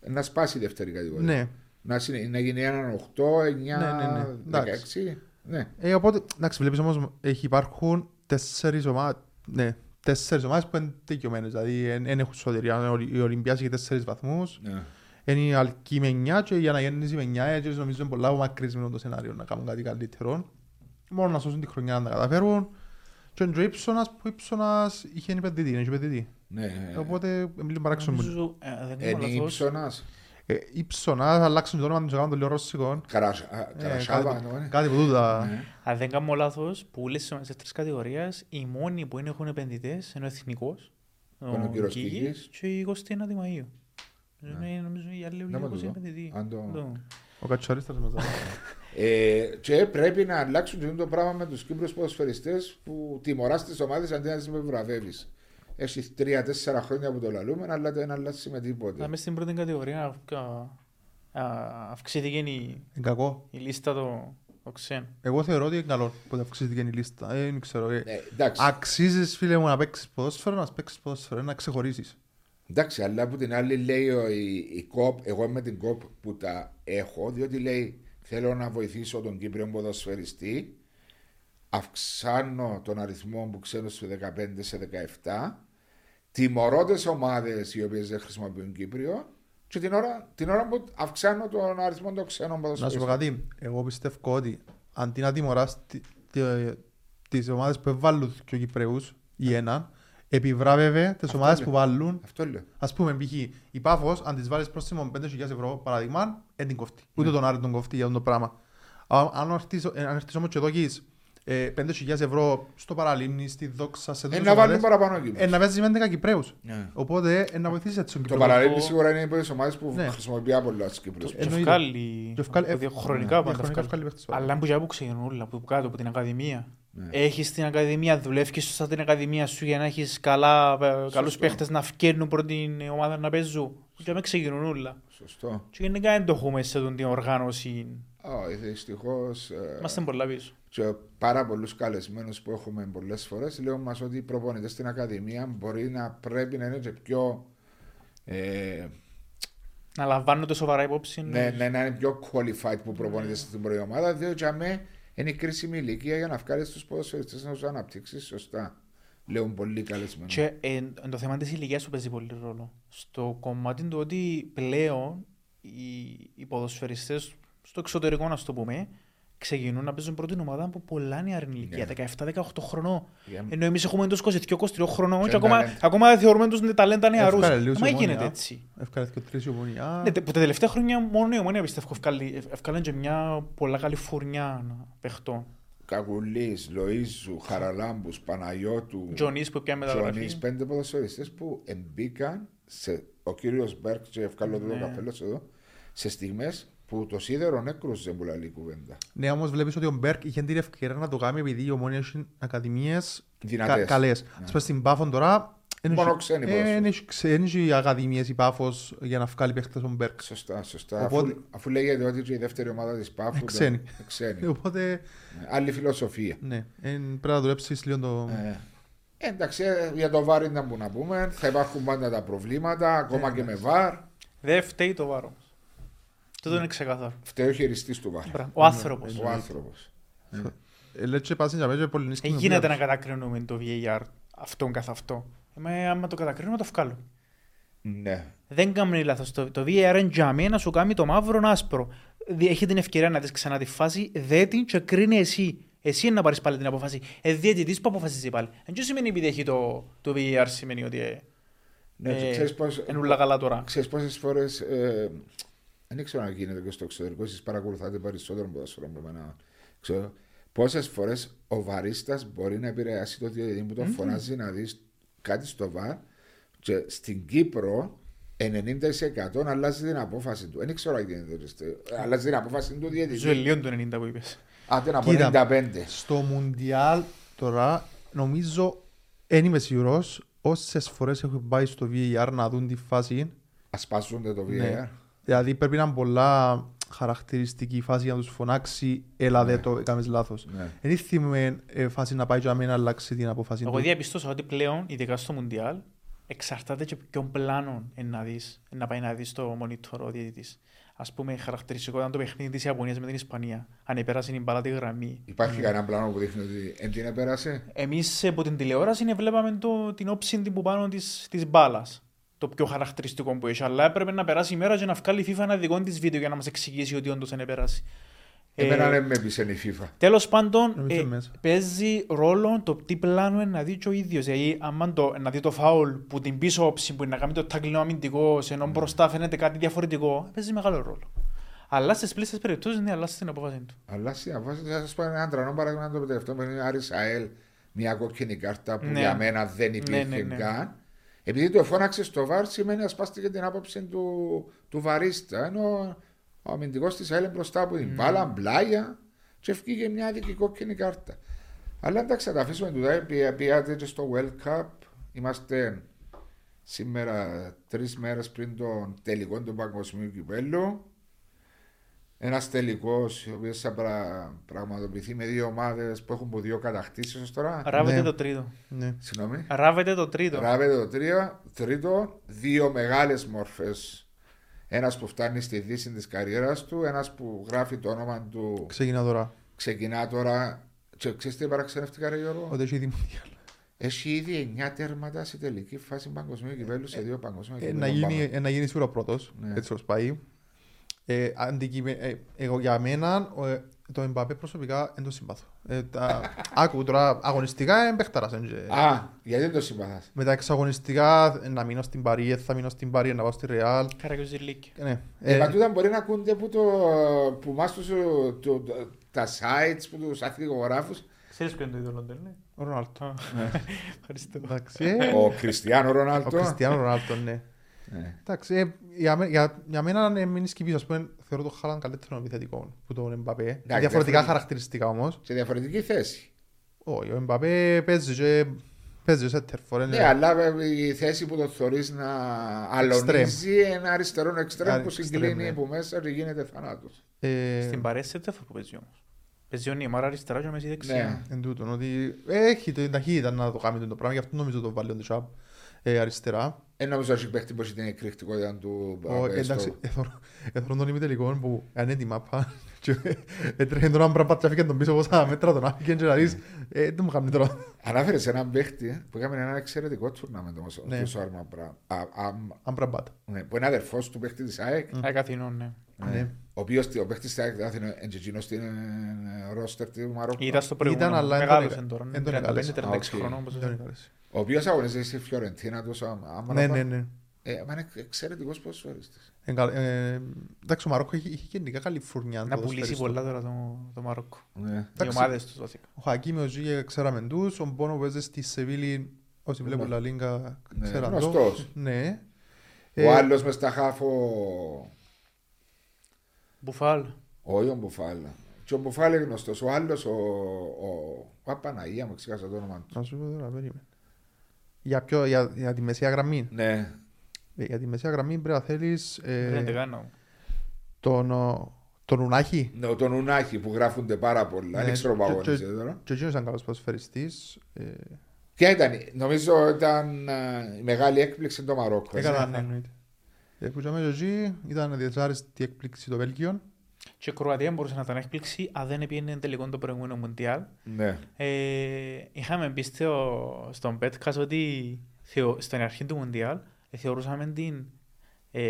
να σπάσει η δεύτερη κατηγορία. Ναι. Να, συνε- να γίνει έναν 8, 9, Ναι, ναι, ναι. 16. Ναι. Ε, οπότε, εντάξει, βλέπεις όμως, έχει υπάρχουν τέσσερις ομάδες, ναι, τέσσερις ομάδες που είναι δικαιωμένες, δηλαδή δεν έχουν σωτηρία. Ο- Η Ολυμπιάς έχει τέσσερις βαθμούς, ναι. είναι η Αλκή με 9 και η Αναγέννηση με 9, έτσι νομίζω είναι πολλά μακρυσμένο το σενάριο να κάνουν κάτι καλύτερο. Μόνο να σώσουν τη χρονιά να τα καταφέρουν. Και ο Ήψονας που Ήψονας είχε επενδυτή, είναι επενδυτή. ναι. Οπότε είναι λίγο παράξενο. πολύ. Νομίζω, ε, δεν Είναι κάνω λάθος. ύψονας. Ε, Ήψονας, αλλάξουν το όνομα τους και κάνουν το λίγο ρώσικο. Καρασ- α, Ε, Καρασάβα, κάτι- εννοώ, ναι. Κάτι που τούτα. Ναι. Αν δεν κάνω λάθος, που όλες τις ομάδες της τρεις κατηγορίας, οι μόνοι που είναι έχουν επενδυτές είναι ο Εθνικός, είναι ο κύριος Κίγης Κίγης. και η 21η Μαΐου. Είναι, Νομίζω οι άλλοι Να όλοι μου έχουν το δω. επενδυτή. Αν το- Το- Ο Κατσαρίστας μας. Ε, και πρέπει να αλλάξουν και το πράγμα με τους Κύπρους ποδοσφαιριστές που τιμωράς τις ομάδες αντί να τις βραβεύεις. Έχει τρία-τέσσερα χρόνια που το λαλούμε, αλλά δεν αλλάξει με Να τίποτε. μες στην πρώτη κατηγορία αυκα- α- αυξήθηκε η, Είναι κακό. η λίστα των των ξένων. Εγώ θεωρώ ότι είναι καλό που αυξήθηκε η λίστα. Ε, δεν ξέρω. Ε, Ε, εντάξει, Αξίζεις φίλε μου να παίξεις ποδόσφαιρο, να παίξεις ποδόσφαιρο, να ξεχωρίσεις. εντάξει, αλλά από την άλλη λέει ο- η, η ΚΟΠ, εγώ με την ΚΟΠ που τα έχω, διότι λέει θέλω να βοηθήσω τον Κύπριο ποδοσφαιριστή, αυξάνω τον αριθμό που ξέρω σε 15 σε 17, τιμωρώ τι ομάδες οι οποίες δεν χρησιμοποιούν Κύπριο και την ώρα, την ώρα που αυξάνω τον αριθμό των ξένων Να σου πω ποδοσφαιριστών. κάτι, εγώ πιστεύω ότι αντί να τιμωράς τι- τι- τις ομάδες που βάλουν και ο Κυπρέους ή έναν, επιβράβευε τις Αυτό ομάδες λέω. που βάλουν. Αυτό λέω. Ας πούμε, π.χ. η Πάφος, αν της βάλεις πρόστιμο 5.000 ευρώ, παράδειγμα, δεν την κοφτεί. Ούτε τον Άρη τον κοφτεί για αυτό το πράγμα. Α- Αν έρθεις, ε, αν έρθεις όμως και εδώ και έχεις, ε, 5.000 ευρώ στο Παραλίμνη, στη Δόξα, σε Ε, τέτοιες να βάλουν ομάδες, παραπάνω Κύπρο. ε, να παίζεις με 11 Κυπρέους. Ναι. Οπότε, ε, να βοηθήσεις έτσι τον Το Κυπρέο. παραλίμνη σίγουρα είναι από τις ομάδες που Ναι. χρησιμοποιεί πολλά του Κύπρου. Και Εννοείται. ευκάλλει, Και ευκάλλει- από ε, διαχρονικά ναι, πάντα διαχρονικά ευκάλλει. ευκάλλει παίχτες Αλλά που και από ξεκινούν όλα, από κάτω από την Ακαδημία. Ναι. Έχεις την Ακαδημία, δουλεύεις σωστά την Ακαδημία σου για να έχεις καλά, ε, καλούς παίχτες να φκέρνουν πρώτη την ομάδα να παίζουν. Και με ξεκινούν όλα. Σωστό. Και γενικά δεν το έχουμε σε τον την οργάνωση. Όχι, δυστυχώς. Είμαστε πολλά πίσω. Και πάρα πολλούς καλεσμένους που έχουμε πολλές φορές λέω μας ότι οι προπονητές στην Ακαδημία μπορεί να πρέπει να είναι και πιο. Ε, Να λαμβάνονται σοβαρά υπόψη. ναι, ναι, να είναι πιο qualified που προπονητές στην πρώτη ομάδα, διότι για μέ είναι η κρίσιμη ηλικία για να βγάλεις τους ποδοσφαιριστές να τους αναπτύξεις σωστά. Λέω πολύ καλεσμένοι. Και ε, εν το θέμα της ηλικίας που παίζει πολύ ρόλο. Στο κομμάτι του ότι πλέον οι, οι ποδοσφαιριστές στο εξωτερικό, να το πούμε, ξεκινούν να παίζουν πρώτη ομάδα από πολλά νεαρή ηλικία, Ναι. 17-18 χρονών. Για- Ενώ εμείς έχουμε τους 22-23 χρονών Και και ακόμα, ταλέντα. ακόμα θεωρούμε τους ταλέντα νεαρούς. Εύκολα, λίγο Μα σε γίνεται ομόνια. έτσι. Ευκάλε και τρεις η ομονία. Ναι, τε- που τα τελευταία χρόνια μόνο η ομόνια πιστεύω ευκάλει- ευκάλαν και μια πολλά καλή φουρνιά παιχτών. Κακουλής, Λοίζου, Χαραλάμπους, Παναγιώτου. Τζονής που πιάνε μεταγραφή. Τζονής, πέντε ποδοσφαιριστές που εμπίκαν σε, ο κύριος Μπεργκ και ευκάλλω το Ναι. καπέλος εδώ σε στιγμές που το σίδερο έκρουζε που λέει κουβέντα. Ναι, όμως βλέπεις ότι ο Μπεργκ είχε την ευκαιρία να το κάνει επειδή η Ομόνοια έχει ακαδημίες Δυνατές. κα, καλές. Ναι. Ας πούμε στην Πάφον τώρα εν Μόνο έχει- ξένοι ε, ποδοσφαίρες. εν έχει ξέ- εν έχει ακαδημίες η Πάφος για να βγάλει παίχτες ο Μπεργκ. Σωστά, σωστά. Οπότε- Αφού, αφού λέγεται ότι και η δεύτερη ομάδα της Πάφου Ε, ξένοι. ήταν- ε, ξένοι. Οπότε, Άλλη φιλοσοφία. ναι, εν, πρέπει να δουλέψεις λίγο το... Ε, εντάξει, ε, για το βάρ ήταν που να πούμε. Θα υπάρχουν πάντα τα προβλήματα, ακόμα Ναι, και με βάρ. Δεν φταίει το βάρος. Τούτο είναι ξεκάθαρο. Φταίει ο χειριστής του βάρ. Μπράβο. Ο άνθρωπος. Ο άνθρωπος. Ε, λέει και πάση για μένα και πολύ Δεν νίσκει γίνεται με να κατακρίνουμε το VAR αυτόν καθ' αυτό. Ε, άμα το κατακρίνουμε το βγάλω. Ναι. Δεν κάνει λάθος. Το, το VAR είναι για μένα να σου κάνει το μαύρο άσπρο. Δι- Έχει την ευκαιρία να δεις ξανά τη φάση, δε την και κρίνει εσύ. Εσύ είναι να πάρεις πάλι την αποφάση. Ε, διαιτητής που αποφασίζει πάλι. Δεν σημαίνει επειδή έχει το, το VAR σημαίνει ότι ε, Ναι, και Ε, ξέρεις πώς- Εν ούλα καλά τώρα. Ξέρεις πόσες φορές, ε, δεν ξέρω αν γίνεται και στο εξωτερικό, εσείς παρακολουθάτε περισσότερο ποδόσφαιρο από μένα. Ξέρω, πόσες φορές ο βαρίστας μπορεί να επηρεάσει το διαιτητή που τον φωνάζει να δεις κάτι στο βαρ και στην Κύπρο 90% αλλάζει την απόφαση του. Δεν ξέρω αν γίνεται. ρε, στε- Αλλάζει την απόφαση του διαιτητή. Ζωελίων του 90 που είπες. Άντε να πω Κοίτα. 95. Στο Μουντιάλ τώρα νομίζω δεν είμαι σίγουρος όσες φορές έχουν πάει στο VAR να δουν τη φάση Ασπάζονται το Ναι. VAR. Δηλαδή πρέπει να είναι πολλά χαρακτηριστική φάση για να τους φωνάξει έλα δεν το έκαμες λάθος. Ναι. Δεν θυμούμε ε, φάση να πάει και να μην αλλάξει την απόφαση Εγώ του. διαπιστώσα ότι πλέον, ειδικά στο Μουντιάλ, εξαρτάται και ποιον πλάνο εν να δεις, εν να πάει να δεις το monitor ο διαιτητής. Ας πούμε, χαρακτηριστικό ήταν το παιχνίδι της Ιαπωνίας με την Ισπανία. Αν επέρασε η μπάλα τη γραμμή. Υπάρχει κανένα πλάνο που δείχνει ότι δεν την επέρασε; Εμείς από την τηλεόραση βλέπαμε το, την όψη την που πάνω της, της μπάλας. Το πιο χαρακτηριστικό που έχει. Αλλά έπρεπε να περάσει η μέρα και να βγάλει η FIFA ένα δικό της βίντεο για να μας εξηγήσει ότι όντως δεν επέρασε. Εμένα Ε, δεν με πείσαι η FIFA. Τέλος πάντων, Νομίζω ε, μέσα. παίζει ρόλο το τι πλάνο είναι να δει και ο ίδιος. Δηλαδή, άμα το, να δει το φάουλ που την πίσω όψη που είναι να κάνει το τάκλινο αμυντικό, ενώ μπροστά φαίνεται κάτι διαφορετικό, παίζει μεγάλο ρόλο. Αλλά στι πλήστε περιπτώσεις, ναι, αλλάζει την απόφαση του. Αλλά στην απόφαση θα σας πω ένα τρανό παράδειγμα το τελευταίο παιχνίδι Άρης Σαέλ. Μια κόκκινη κάρτα που Ναι. για μένα δεν υπήρχε Ναι, ναι, ναι. καν. Επειδή το φώναξε στο βάρ, σημαίνει ασπάστηκε την άποψη του, του βαρίστα. Ενώ ο αμυντικός της Σαέλ μπροστά από την μπάλα, μπλάγια, και βγήκε μια δική κόκκινη κάρτα. Αλλά εντάξει, θα τα αφήσουμε του Πήγατε και στο World Cup. Είμαστε σήμερα τρεις μέρες πριν τον τελικό του παγκοσμίου κυπέλου. Ένας τελικός, ο οποίος θα πρα- πραγματοποιηθεί με δύο ομάδες που έχουν από δύο κατακτήσεις ως τώρα. Ράβεται Ναι. το τρίτο. Ναι. Συγγνώμη. Ράβεται το τρίτο. Ράβεται το τρία. Τρίτο, δύο μεγάλες μορφές. Ένας που φτάνει στη δύση της καριέρας του, ένας που γράφει το όνομα του, Ξεκινά τώρα. ξεκινά τώρα. Και ξέρεις τι παραξενευτικά, ρε Γιώργο; Ότι έχει δει Μουντιάλ. Έχει ήδη 9 τέρματα σε τελική φάση παγκοσμίου κυπέλου σε δύο παγκοσμίου Ε, κυπέλου. να γίνει, ε, να γίνει σίγουρα πρώτος, Ναι. έτσι όπως πάει. Ε, αντικειμε- ε, εγώ για μένα, ο, ε, το Εμπαπέ προσωπικά δεν το συμπάθω. Ε, τα, άκου τώρα, αγωνιστικά είναι παιχταράς. εν και- Α, γιατί δεν το συμπαθάς; Με τα εξαγωνιστικά, ε, να μείνω στην Παρή, ε, θα μείνω στην Παρή, να πάω στη Ρεάλ. Καρακιόζηλίκη. Ναι. Ε, Ε, μα τούτα μπορεί να ακούνται που, το, που μας τους, το, το- τα sites, που τους αθλητικογράφους. Ξέρεις ποιο είναι το είδωλο του, ναι; Ο Ρονάλτο. Α, Ευχαριστώ. Εντάξει. ε, Ο Κριστιανό Ο Ρονάλτο. Κριστιανό Ρονάλτο, ναι. Ναι. Εντάξει, ε, για, μέ- για, για μένα είναι μείνει σκηπής, ας πούμε, θεωρώ το Χάλαν καλύτερο επιθετικό που τον Εμπαπέ. Διαφορετικά διαφορετικά. χαρακτηριστικά όμως. Σε διαφορετική θέση. Όχι, ο Εμπαπέ παίζει και παίζει σε τερφόρ. Ναι, αλλά ε, η θέση που το θεωρείς να αλωνίζει ένα αριστερό εξτρέμ που Εξτρέμ, συγκλίνει ναι. που μέσα και γίνεται θανάτος. Ε, Στην παρέσαι δεν που παίζει όμως. Παίζει ο Νιμάρα αριστερά και ο Μέση Ναι. δεξιά. Εν τούτον, ότι έχει την ταχύτητα να το κάνει το πράγμα, γι' αυτό νομίζω το βάλει ο Ντεσάπ ε, αριστερά. Δεν νομίζω ότι έχει παίχτη πως την εκρηκτικότητα του Ο, Μπαπέ στο- εντάξει, εθωρούν τον ημιτελικό που αν είναι τη μάπα και έτρεχε τον άμπρα πατσάφη και τον πίσω πόσα μέτρα τον άφηκε και να δεις, ε, δεν μου κάνει τώρα. Ανάφερες σε έναν παίχτη που έκαμε ένα εξαιρετικό τουρνάμεντ όμως, ο Ναι. κ. Άρμα Μπρα- α- αμ- Άμπρα μπάτα. ναι, που είναι αδερφός του παίχτη της ΑΕΚ. ΑΕΚ Αθηνών, ναι. Ναι. Ο οποίος ο παίχτης της ΑΕΚ δεν είναι εκείνος στην ε, ρόστερ του Μαρόκου. Ήταν στο προηγούμενο. Ήταν, αλλά εν Μεγάλος τον- είναι τώρα. εν τον έκαλεσε. 35-36 Α, οκ. χρονών. Όπως Δεν είναι. είναι καλές. Ο οποίος αγωνίζεται στη Φιωρεντίνα τόσο άμα Ναι, ναι, ναι. Ε, μα είναι εξαιρετικός ποδοσφαιριστής. Εν κα- ε, Εντάξει, ο Μαρόκο είχε είχε γενικά καλή φουρνιά. Να πουλήσει ποδοσφαιριστών. πολλά τώρα το, το Μαρόκο. Ναι. Οι Εντάξει. ομάδες τους βασικά. Ο Χακίμ, ο Ζήγε, ξέραμε τους. Ο Μπόνο που έζησε στη Σεβίλη, όσοι Ναι. βλέπουν La Liga, Ναι, ξέραν το. γνωστός. Ναι. Ο Ε, άλλος μες στα χάφο, Μπουφάλ. όχι ο Μπουφάλα. Και ο Μπουφάλα είναι γνωστός. Ο άλλος, ο, ο, ο Απαναγία μου ξέχασα το όνομα του. Να σου πω τώρα, περίμενε. Για, ποιο, για, για τη μεσαία γραμμή. Ναι, Ε, για τη μεσαία γραμμή πρέπει να θέλεις Δεν ε, κάνω. τον, ο- τον Ουνάχη. ναι, τον Ουνάχη που γράφονται πάρα πολλά. Ναι, Δεν ξέρω που και- αγωνίζεται και- τώρα. Και εκείνος ήταν καλός ποδοσφαιριστής. Ε, Ποια ήταν, νομίζω ήταν ε, η μεγάλη έκπληξη το Μαρόκο. έτσι. Έκανα, ναι. ναι, εννοείται. Ε, Που είχαμε εκεί ήταν δυσάρεστη έκπληξη το Βέλγιο. Και η Κροατία μπορούσε να ήταν έκπληξη αν δεν πήγαινε τελικό το προηγούμενο Μουντιάλ. Ναι. Ε, είχαμε πει στο, στον Πέτκας ότι θεω, στην αρχή του Μουντιάλ ε, θεωρούσαμε την ε,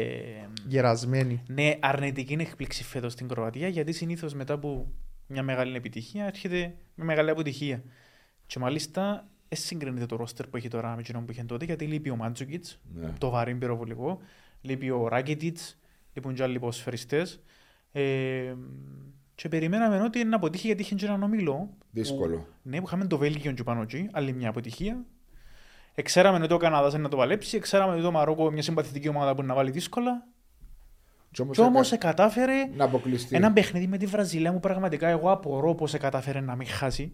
Γερασμένη. ναι, αρνητική έκπληξη φέτος στην Κροατία γιατί συνήθως μετά από μια μεγάλη επιτυχία έρχεται μια μεγάλη αποτυχία. Και μάλιστα δεν συγκρίνεται το ρόστερ που έχει τώρα με εκείνο που είχε τότε, γιατί λείπει ο Μάντζουκιτς, Ναι. το βαρύ πυροβολικό, λείπει ο Ράκετιτς, λείπουν και άλλοι ποδοσφαιριστές. Ε, και περιμέναμε ότι είναι να αποτύχει γιατί είχε και έναν ομίλο. Δύσκολο. Που, ναι, που είχαμε το Βέλγιο και πάνω εκεί, άλλη μια αποτυχία. Εξέραμε ότι ο Καναδάς είναι να το παλέψει, εξέραμε ότι το Μαρόκο μια συμπαθητική ομάδα που είναι να βάλει δύσκολα. Και όμως Και όμως έκα- κατάφερε να αποκλειστεί. ένα παιχνίδι με τη Βραζιλία μου πραγματικά εγώ απορώ πώς κατάφερε να μην χάσει.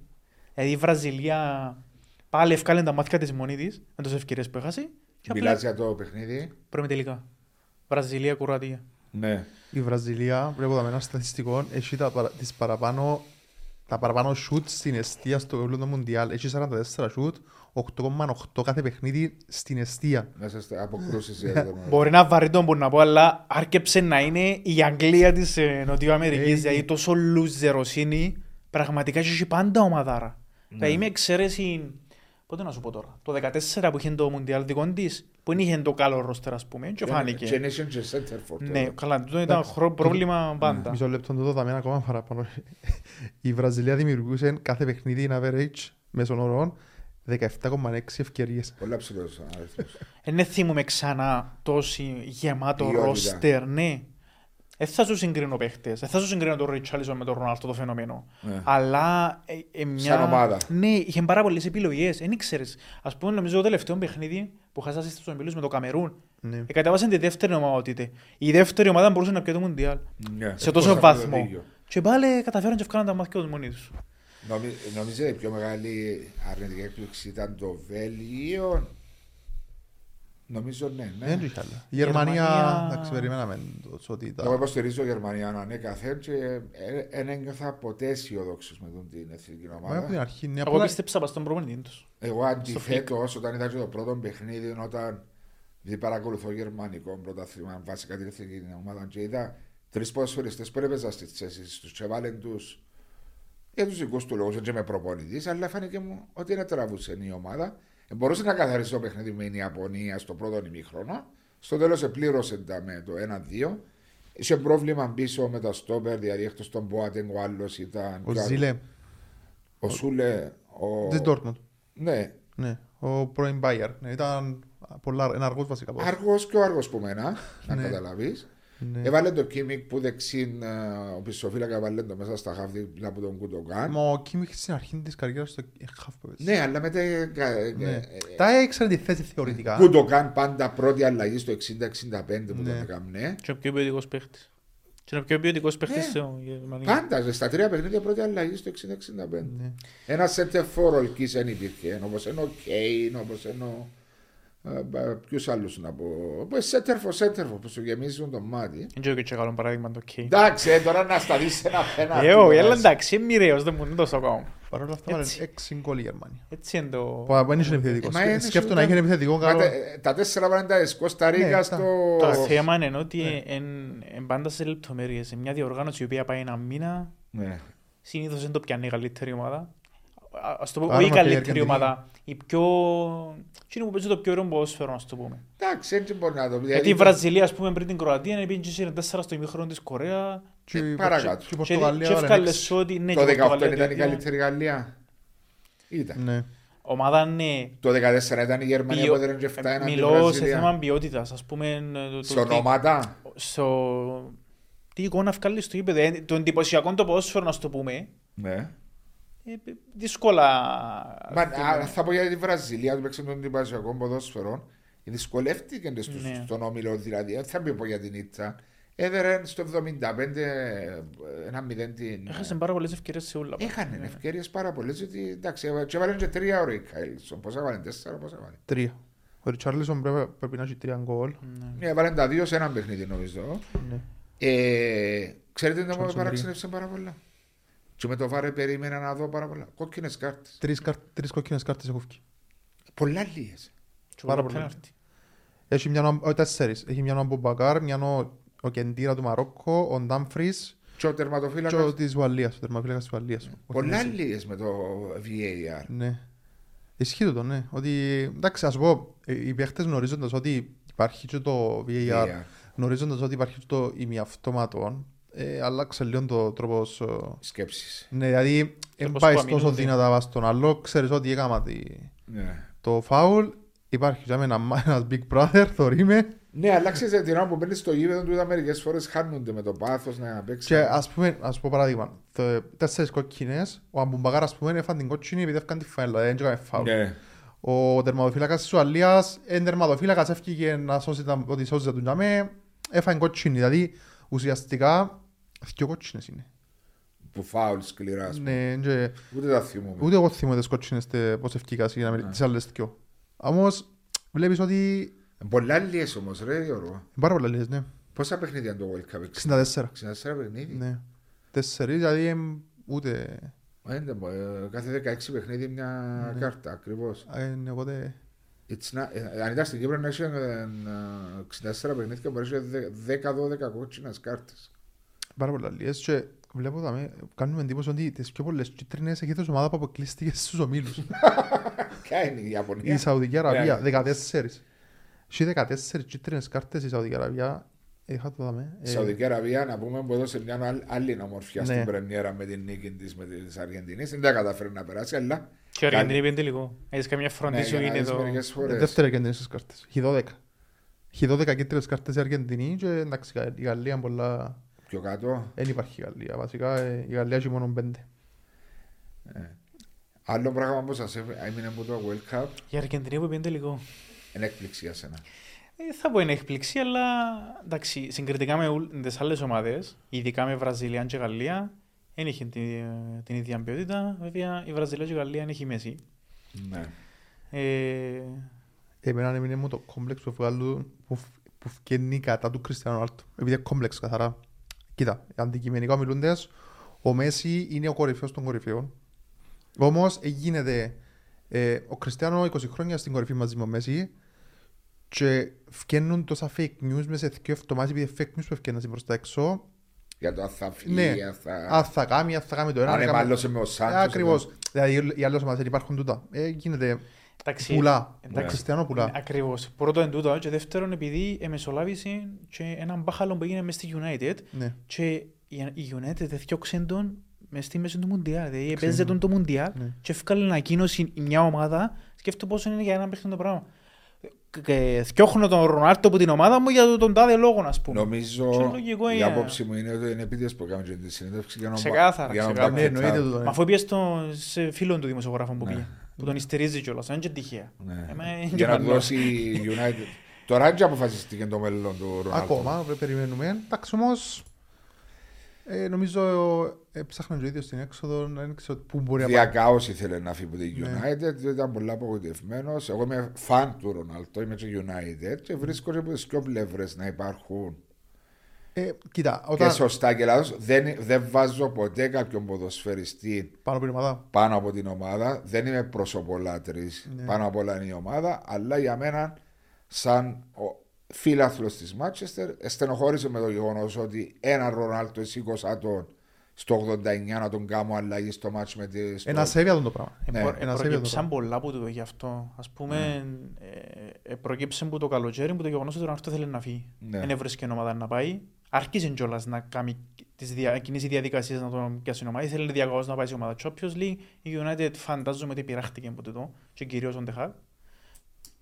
Δηλαδή η Βραζιλία πάλι ευκάλε τα μάτια της μόνη της με τις ευκαιρίες που έχασε. Και απλά Μιλάς για το παιχνίδι; πρώμε τελικά. Βραζιλία, Κροατία. Ναι. Η Βραζιλία, βλέπω εδώ ένα στατιστικό, έχει τα, παρα- τις παραπάνω, τα παραπάνω σουτ στην αιστεία στο όλο το Μουντιάλ. Έχει 44 σουτ, 8,8 κάθε παιχνίδι στην αιστεία. Μέσα στα αποκρούσεις για το Μπορεί να βαρύ τον που να πω, αλλά άρκεψε να είναι η Αγγλία της ε, Νοτιού Αμερικής. Ε, Δηλαδή τόσο λουζεροσύνη, πραγματικά έχει πάντα ομαδάρα. Δηλαδή με εξαίρεση, πότε να σου πω τώρα, το 14 που είχε το Μουντιάλ δικό της, που δεν είχε το καλό ρόστερ ας πούμε, και φάνηκε. Generation και center for Ναι, τώρα. καλά, τούτο ήταν χρο- πρόβλημα πάντα. Μισό λεπτό το δάμε ακόμα παραπάνω. Η Βραζιλία δημιουργούσε κάθε παιχνίδι in average μέσων όρων 17,6 ευκαιρίες. Πολλά ψηλός αριθμός. Δεν Ε, θυμούμαι ξανά τόση γεμάτο Ποιότητα. ρόστερ, ναι. Δεν θα σου συγκρίνω παίχτες, δεν θα σου συγκρίνω τον Ριτσάλισον με τον Ρονάλτο το φαινόμενο. Ναι. Αλλά ε, ε, μια... Σαν ομάδα. Ναι, είχε πάρα πολλές επιλογές, δεν ήξερες. Ας πούμε, νομίζω το τελευταίο παιχνίδι που χάσασε στους ομίλους με το Καμερούν, Ναι. εκατέβασαν τη δεύτερη ομάδα τότε. Η δεύτερη ομάδα μπορούσε να πιει το Μουντιάλ. Ναι. Σε τόσο Πώς βαθμό. αυτό το ίδιο. Και πάλι καταφέραν και ευκάλαν τα μάτια τους μόνοι τους. Νομι- Νομίζω η πιο μεγάλη αρνητική έκπληξη ήταν το Βέλγιο; Νομίζω ναι. ναι. Δεν είχε άλλα. Η Γερμανία, Γερμανία- εντάξει, περιμέναμε το ότι Εγώ ήταν. υποστηρίζω Γερμανία ανέκαθεν και δεν ένιωθα ποτέ αισιοδόξο με τον την εθνική Μα από ομάδα. την αρχή, ναι, Εγώ απλά πίστεψα πας στον προπονητή τους. Εγώ αντιθέτως, όταν ήταν και το πρώτο παιχνίδι, όταν δεν παρακολουθώ γερμανικό πρωτάθλημα, βασικά την εθνικής ομάδας, και είδα τρεις ποδοσφαιριστές που έπαιζαν στις θέσεις τους και βάλεν τους για τους δικούς του λόγους, και με προπονητής, αλλά φάνηκε μου ότι δεν τραβούσε η ομάδα. Ε, μπορούσε να καθαρίσει το παιχνίδι με την Ιαπωνία στο πρώτο ημίχρονο. Στο τέλος επλήρωσε τα με το 1-2. Είχε πρόβλημα πίσω με τα στόπερ, δηλαδή εκτός τον Μποάτεν, ο άλλος ήταν. ο Ζήλε Ο Σούλε. Ο... της Dortmund. Ναι, Ναι, ο πρώην Bayer. Ναι, ήταν πολλά, ένα αργός βασικά. πώς. Αργός και ο αργός που μένα, να Ναι. καταλάβεις. Ναι. Έβαλε το Κίμικ που δεξίν, ε, ο πισοφύλακα έβαλε το μέσα στα χαφ δίπλα από τον Κουτοκάν. Μα ο Κίμιχ στην αρχή της καριέρας στο χαφ που έπαιζε. Ναι, αλλά μετά. ε, ε, Ναι. ε, Τα έξερε τη θέση θεωρητικά. Κουτοκάν πάντα πρώτη αλλαγή στο 60-65 που Ναι. τον έκαμνε. Και ο πιο ποιοτικός παίχτης. Και είναι ο πιο ποιοτικός παίχτης Ναι. στο Γερμανία. Πάντα στα τρία παιχνίδια πρώτη αλλαγή στο 60-65. Ναι. Ένας center for ολκή δεν υπήρχε. Όπως είναι ο Κέιν, όπως είναι ο. Ποιους άλλους να πω. Όπω center for center for που σου γεμίζουν το μάτι. Δεν ξέρω και καλό παράδειγμα το Κέιν. Εντάξει, ε, τώρα να σταθείς σε ένα πέναλτι. Ε, όχι, τώρα. αλλά εντάξει, είναι μοιραίος, δεν μου είναι τόσο ακόμα. Παρ' όλα αυτά βάλε Έτσι. έξι γκολ η Γερμανία. Έτσι είναι το... Που δεν είχε επιθετικός. Μα είναι Σκέφτομαι να σούτα. είχε επιθετικό Μα καλό. τα- Τα τέσσερα πάντα της Κώστα Ρίκα Ναι, στο. Το θέμα είναι ότι είναι πάντα σε λεπτομέρειες. Σε μια διοργάνωση η οποία πάει ένα μήνα, Ναι. συνήθως δεν το πιάνει η καλύτερη ομάδα. Α- Ας το πω, Άρα όχι η μας πήγε η καλύτερη Αργεντινή. ομάδα, η πιο... εκείνη που παίζει το πιο ωραίο ποδόσφαιρο, ας το πούμε. Εντάξει, έτσι μπορεί να το πει. Γιατί η Βραζιλία, ας πούμε, πριν την Κροατία, πήγε και σύρε τέσσερα στο ημίχρονο της Κορέα Και η- παρακάτω. και η και Πορτογαλία και βάλε έφκαλες έξι. ότι... ναι, Το και η 18 Πορτογαλία ήταν η δύο. καλύτερη Γαλλία. Ήταν. Ναι. Ομάδα, ναι, Το 14 ήταν η Γερμανία Ποιο- που έδερε και 7 έναν τη Μιλώ σε Βραζιλία. θέμα ποιότητας. Α πούμε. το- το- Σε το- ονόματα. στο... Τι εικόνα βγάλεις στο γήπεδο. Ε, Το εντυπωσιακό το ποδόσφαιρο, να σου το πούμε. Ναι. Ε, δύσκολα. Μα, α, θα πω για τη Βραζιλία που παίξε τον εντυπωσιακό ποδόσφαιρο. Δυσκολεύτηκε στους- Ναι. στον όμιλο δηλαδή. Δεν θα πω για την Ήτσα. Έδερε στο 75 ένα μηδέν την. Έχασε πάρα πολλές ευκαιρίες σε όλα. Έχανε Ναι. ευκαιρίες πάρα πολλές. Γιατί εντάξει, και έβαλε και τρία ώρα η Κάιλσον. Πώ έβαλε, τέσσερα, πώ έβαλε. Τρία. Ο Ριτσάρλισον πρέπει, πρέπει να έχει τρία γκολ. Ναι. Ναι, έβαλε τα δύο σε ένα παιχνίδι νομίζω. Ναι. Ε, ξέρετε τι Johnson μου παραξενεύσε πάρα πολλά; Και με το βάρε περίμενα να δω πάρα πολλά. Κόκκινες κάρτες. Τρεις, καρ, τρεις κόκκινες κάρτες έχω βγει. Πολλά λίγες. Και Πάρα πολλά πολύ. πέναλτι. Έχει μια ο- ο- τέσσερις. Έχει μια ο Μπομπακάρ, μια ο, ο Κεντήρα του Μαρόκο, ο Ντάμφρις Και ο και τερματοφύλακα. ο της Ουαλίας, ο τερμαφύλακας της Ουαλίας. Ο Πολλά Χινέζης. λίγες με το VAR. Ναι. Ισχύει το, ναι. Ότι, εντάξει, ας πω, ε, οι παίχτες γνωρίζοντας ότι υπάρχει και το VAR, VAR. γνωρίζοντας ότι υπάρχει και το ημιαυτόματο, ε, άλλαξε λίγο το τρόπος... ε, Σκέψει. Ναι, δηλαδή, δεν Τρόπος πάει που τόσο αμυνούνται. δυνατά βάσει τον άλλο, ξέρεις ότι έκαμα τη... Ναι. Το φάουλ υπάρχει για μένα ένας big brother, θωρεί με. Ναι, αλλά ξέρεις την ώρα που μπαίνεις στο γήπεδο του είδα μερικές φορές χάνονται με το πάθος να παίξεις. Και ας πούμε, ας πω παράδειγμα, το, τέσσερις κόκκινες, ο Αμπουμπαγάρ ας πούμε έφανε την κόκκινη επειδή έφκαν τη φάιλα, δεν έκαμε φάουλ. Ναι. Ο τερματοφύλακας της Ουαλίας, εν τερματοφύλακας έφυγε να σώσει τα, ότι σώζει τον τζαμέ, έφανε κόκκινη, δηλαδή ουσιαστικά δύο κόκκινες είναι. Που φάουλ σκληράς. ας πούμε. Ναι, και, Ούτε τα θυμούμαι. ούτε εγώ θυμώ τις κόκκινες τε- πώς ευκήκα για να Ναι. με τις άλλες δυο. Όμως βλέπεις ότι Ε, Πολλά λίγες όμως ρε Γιώργο. είναι πάρα πολλά λίγες, ναι. Πόσα παιχνίδια είναι το World Cup. 64. 64 παιχνίδια; Ναι. Τέσσερις, δηλαδή εμ, ούτε... Ε, δεν μπο- ε, Κάθε 16 παιχνίδι μια Ναι. κάρτα ακριβώς. ε, ναι, οπότε... It's not- ε, Αν ήταν στην Κύπρο να έχεις ε, 64 παιχνίδια μπορείς να έχεις 10-12 κότσινες κάρτες. Πάρα πολλά λίγες και βλέπω δάμε, κάνουμε εντύπωση ότι τις πιο πολλές κίτρινες έχει η ομάδα που αποκλείστηκες στους ομίλους. Ποια είναι η Ιαπωνία; Η Σαουδική Αραβία, Ναι. 14. Έχει 14 κίτρινες κάρτες η Σαουδική Αραβία. Είχα το δάμε. Η Σαουδική Αραβία να πούμε που έδωσε μια άλλη- άλλη ομορφιά Ναι. στην πρεμιέρα με την νίκη της με της Αργεντινής. Δεν τα καταφέρει να περάσει αλλά Και ο Αργεντινή πήγαινε τελικό. Έχεις καμιά ναι, φροντί σου για να είναι δεις το... μερικές φορές. Δεύτερη κίτρινες κάρτες. Έχει 12. Έχει 12 κίτρινες κάρτες η Αργεντινή και εντάξει η Γαλλία είναι πολλά... Πιο κάτω. Δεν υπάρχει η Γαλλία. Βασικά ε, η Γαλλία έχει μόνο πέντε. Άλλο πράγμα που σας έμεινε από το World Cup Η Αργεντινή που πήγαινε τελικό. είναι έκπληξη για σένα. Ε, θα πω είναι έκπληξη, αλλά εντάξει, συγκριτικά με τις άλλες ομάδες, ειδικά με Βραζιλία και Γαλλία, δεν είχε την, την ίδια ποιότητα. Βέβαια, η Βραζιλία και η Γαλλία έχει μέση. Ναι. Ε, Εμένα έμεινε μου το κόμπλεξ που βγάλουν που, φ- που φκένει κατά του Κριστιανού Ρονάλτο. Επειδή είναι κόμπλεξ καθαρά. Κοίτα, αντικειμενικά μιλούντες, ο Μέση είναι ο κορυφαίος των κορυφαίων. Όμως γίνεται ε, ο Κριστιανό 20 χρόνια στην κορυφή μαζί με ο Μέση και φκένουν τόσα fake news μέσα σε δύο εβδομάδες επειδή fake news που ευκαινούν προς τα έξω. Για το αν θα φύγει, Ναι. αν θα... Αν θα κάνει, αν θα κάνει το ένα. Αν αν θα κάνει- εμάλλωσε με ο Ε, Σάντος. Ακριβώς. Δηλαδή οι άλλες ομάδες δεν υπάρχουν τούτα. Ε, γίνεται εντάξει, πουλά. εντάξει. Κριστιανό πουλά. Ακριβώς. Πρώτο εν τούτο, και δεύτερον, επειδή εμεσολάβησε και έναν μπάχαλο που έγινε μέσα στη United Ναι. και η η United διώξε τον μες στη μέση του Μουντιάλ. Δηλαδή, Ξέρω. έπαιζε τον το Μουντιάλ Ναι. και έφυγε ανακοίνωση η μια ομάδα. Σκέφτομαι πόσο είναι για ένα παιχνίδι το πράγμα. Και θκιώχνω τον Ρονάρτο από την ομάδα μου για τον τάδε λόγο, ας πούμε. Και Νομίζω λογικό η είναι. άποψη μου είναι ότι είναι επίτηδες που κάνουν και τη συνέντευξη για να Ξεκάθαρα, για να ξεκάθαρα. Ναι, back it εννοείται up. τούτο. ναι. Μα αφού πήγες στο, σε φίλον του δημοσιογράφου που Ναι. πήγε. Που τον υστηρίζει κιόλας, δεν είναι και τυχαία. Ναι. Εμένα είναι Για να του γεμανό. δώσει η United. Τώρα δεν αποφασίστηκε το μέλλον του Ρονάλντο. Ακόμα, πρέπει περιμένουμε. Εντάξει όμως, ε, νομίζω ε, ψάχναν και ο ίδιος στην έξοδο, δεν ξέρω πού μπορεί να πάει. Διακάω ήθελε να φύγει από τη Ναι. United, διότι ήταν πολύ απογοητευμένος. Εγώ είμαι φαν του Ρονάλντο, είμαι και United και βρίσκω και από τις δύο πλευρές να υπάρχουν Ε, κοίτα, και όταν σωστά και λάθος. Δεν, δεν βάζω ποτέ κάποιον ποδοσφαιριστή πάνω από την ομάδα, πάνω από την ομάδα. Δεν είμαι προσωπολάτρης. Ναι. Πάνω απ' όλα είναι η ομάδα. Αλλά για μένα, σαν φίλαθλος της Μάτσεστερ, στενοχώρησε με το γεγονός ότι ένα Ρονάλτο σήκωσα τον στο 89 να τον κάνω αλλαγή στο μάτσο με τη. στο- ένα σέβεια τον το πράγμα. Ε, Ναι. προ- Ένα ε, σέβιο Προκύψαν το πολλά από το γι' αυτό. Ας πούμε, ε, ε, προκύψε που το καλοκαίρι που το γεγονός ότι ο Ρονάρτο θέλει να φύγει. Ναι. Δεν έβρισκε ομάδα να πάει. Άρχισε κιόλας να κάνει τις δια, κινήσει διαδικασίες να τον πιάσει η ομάδα. Ήθελε διακαώς να πάει σε ομάδα Champions League. Η United φαντάζομαι ότι πειράχτηκε από τούτο και κυρίως ο Ντεχάκ.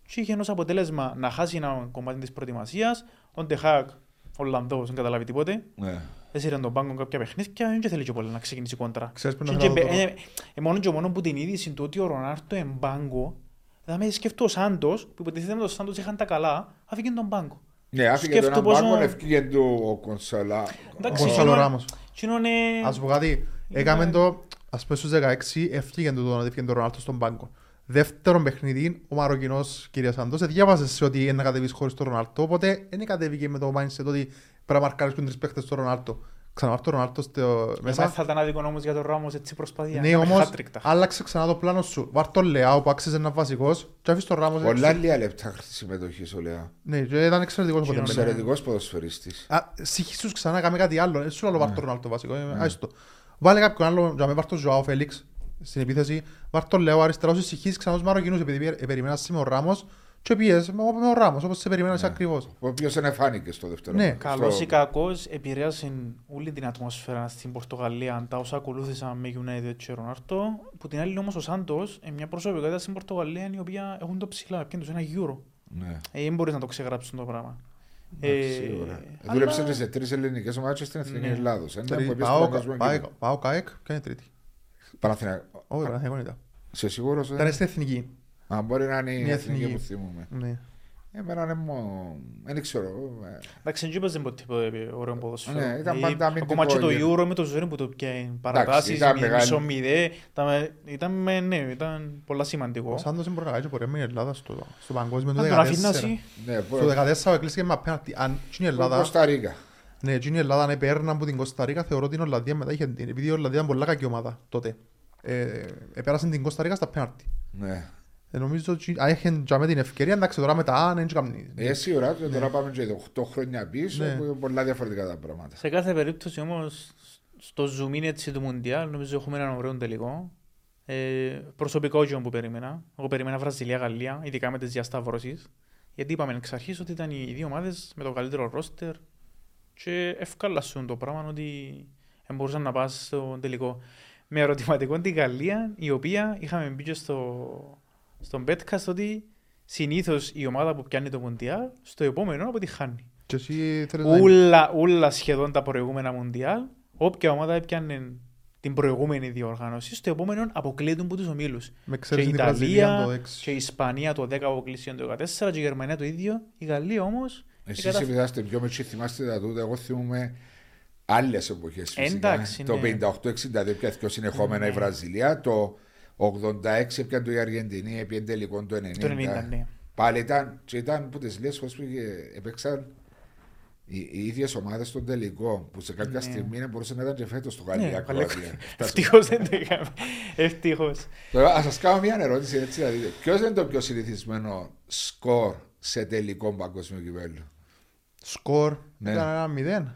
Και είχε ως αποτέλεσμα να χάσει ένα κομμάτι της προετοιμασίας. Ο Ντεχάκ, ο Ολλανδός, δεν καταλάβει τίποτε. Ναι. Έσυρε τον πάγκο κάποια παιχνίδια, δεν θέλει και πολύ να ξεκινήσει κόντρα. Ξέρεις που Και- είναι και το μπε- τώρα. ε, ε, μόνο και μόνο που την είδηση του ότι ο Ρονάρτο είναι μπάγκο, δηλαδή σκέφτω ο Σάντος, που υποτίθεται με τον Σάντος είχαν τα καλά, αφήγε τον μπάγκο. Ναι, άφηκε τον Σκέφτομαι έναν πόσο- πάγκο, ευκήγε του ο Κονσαλά. Ο Εντάξει, Γκονσάλο εκείνο- Ράμος. εκείνο είναι... Ας σου πω κάτι, Είναι- έκαμε το, ας πούμε στους 16, έφυγε το να έφυγε το Ρονάλτο στον πάγκο. Δεύτερον παιχνίδι, ο Μαροκινός κύριε Σαντός, διάβασες σε ότι είναι να κατεβείς χωρίς τον Ρονάλτο, οπότε δεν κατέβηκε με το mindset ότι πρέπει να μαρκάρεις και τρεις παίχτες στον Ρονάλτο. Ξαναβάρ τον Ρονάλτο στο Μέσα μέσα. θα ήταν άδικο όμως για τον Ράμος έτσι προσπαθεί. Ναι, όμως άλλαξε ξανά το πλάνο σου. Βάρ τον Λεάο που άξιζε να βασικός και άφησε τον Ράμος Πολλά έξω. λίγα λεπτά συμμετοχής ο Λεά. Ναι, και ήταν εξαιρετικός Κοινό ποτέ. Ξέρετε. Εξαιρετικός ποδοσφαιριστής. Α, Συγχύσους ξανά, κάμε κάτι άλλο. Δεν σου λέω βάρ τον Ρονάλτο βασικό. ε, άιστο. Βάλε κάποιον άλλο, για με βάρ τον Ζωάο Φέλιξ στην επίθεση. Βάρ τον Λεάο αριστερά, όσοι συγχύσεις ξανά τους Μαροκινούς, επειδή ε, περιμένας σήμερα ο Ράμος Και πιέζε με, με ο Ράμος, όπως σε περιμένεις Ναι. ακριβώς. Ο οποίος δεν εφάνηκε στο δεύτερο. Ναι. μάτι. Καλός Στο- ή κακός επηρέασε όλη την ατμόσφαιρα στην Πορτογαλία τα όσα ακολούθησαν με United και Ρονάρτο. Που την άλλη όμως ο Σάντος είναι μια προσωπικότητα στην Πορτογαλία η οποία έχουν το ψηλά, πιάνουν τους ένα γύρο. Ναι. Ε, δεν μπορείς να το ξεγράψουν το πράγμα. Εντάξει, Ε, σίγουρα. αλλά- Δούλεψε και σε τρεις ελληνικές ομάδες στην Εθνική Ναι. Ελλάδος. Τρι- Πάω- πάει- Πάω ΚΑΕΚ και είναι τρίτη. Παναθηναϊκό. Όχι, Παναθηναϊκό ήταν. Σε σίγουρο. Ήταν στην εθνική. Αν μπορεί να είναι η Μια εθνική εθνική. που θυμούμε. Ναι. Εμένα είναι μόνο. Δεν ξέρω. ε, Εντάξει, δεν είπες ποτέ ποτέ ωραίο ποδοσφαίρο. Ναι, ήταν Ε, πάντα αμυντικό Ακόμα και το γύρο. Euro με το ζωή που το πιάει παρατάσεις, ήταν μη- μεγάλη. μισό μηδέ. Ήταν, ήταν, με- ναι, ήταν πολλά σημαντικό. Ο Σάντος δεν μπορεί να κάνει και πορεία με η Ελλάδα στο, στο παγκόσμιο του Αν τον αφήνει να 14. ζει, Ναι, Στο 14 εκλείστηκε με απέναντι. Αν εκείνη η Ελλάδα, Κώστα Ρίκα. ναι, εκείνη η Ελλάδα αν επέρναν από την Κωνσταντίνα, θεωρώ ότι η Ολλανδία μετά είχε την. Επειδή η Ολλανδία ήταν πολλά κακή ομάδα τότε. Ε, επέρασαν την Κωνσταντίνα στα πέναρτη. Ναι. Ε, νομίζω ότι αν είχαν και με την ευκαιρία, εντάξει τώρα μετά αν δεν κάνει. Ε, σίγουρα και τώρα πάμε και 8 χρόνια πίσω Ναι. που είναι πολλά διαφορετικά τα πράγματα. σε κάθε περίπτωση όμως, στο zoom in έτσι του Μουντιάλ, νομίζω έχουμε έναν ωραίο τελικό. Ε, προσωπικό γιο που περίμενα. Εγώ περίμενα Βραζιλία-Γαλλία, ειδικά με τις διασταυρώσεις. Γιατί είπαμε εξ αρχής ότι ήταν οι δύο ομάδες με το καλύτερο ρόστερ και ευκάλασσουν το πράγμα ότι δεν μπορούσαν να πας στο τελικό. Με ερωτηματικό την Γαλλία, η οποία είχαμε μπει και στο, στον Betcast ότι συνήθως η ομάδα που πιάνει το Μουντιάλ στο επόμενο αποτυχάνει. Και εσύ θέλεις να... Ούλα, ούλα σχεδόν τα προηγούμενα Μουντιάλ, όποια ομάδα έπιανε την προηγούμενη διοργάνωση, στο επόμενο αποκλείεται από τους ομίλους. Με Και ξέρεις η την Βραζιλία Ιταλία το και 6. η Ισπανία το 10 αποκλείσεων το 14 και η Γερμανία το ίδιο. Η Γαλλία όμως... Εσείς κατα- επειδή είστε πιο μετσί θυμάστε τα τούτα, εγώ θυμούμαι άλλες εποχές φυσικά. Εντάξει, το ναι. 58-62 πια πιο συνεχόμενα η Ναι. Βραζιλία, το 86 πια το η Αργεντινή, επί τελικό το 90. Το 90, ναι. Πάλι ήταν, και ήταν που τις λες πως πήγε, επέξαν οι, οι ίδιες ομάδες στον τελικό, που σε κάποια Ναι. στιγμή δεν μπορούσε να ήταν και φέτος το Ναι, Γαλλία καλέ- Κροατία. Ευτυχώς δεν το είχαμε. Ευτυχώς. Τώρα, ας σας κάνω μια ερώτηση έτσι να δείτε. Ποιος είναι το πιο συνηθισμένο σκορ σε τελικό παγκόσμιο κυπέλλο; Σκορ. Ναι. Ήταν ένα μηδέν.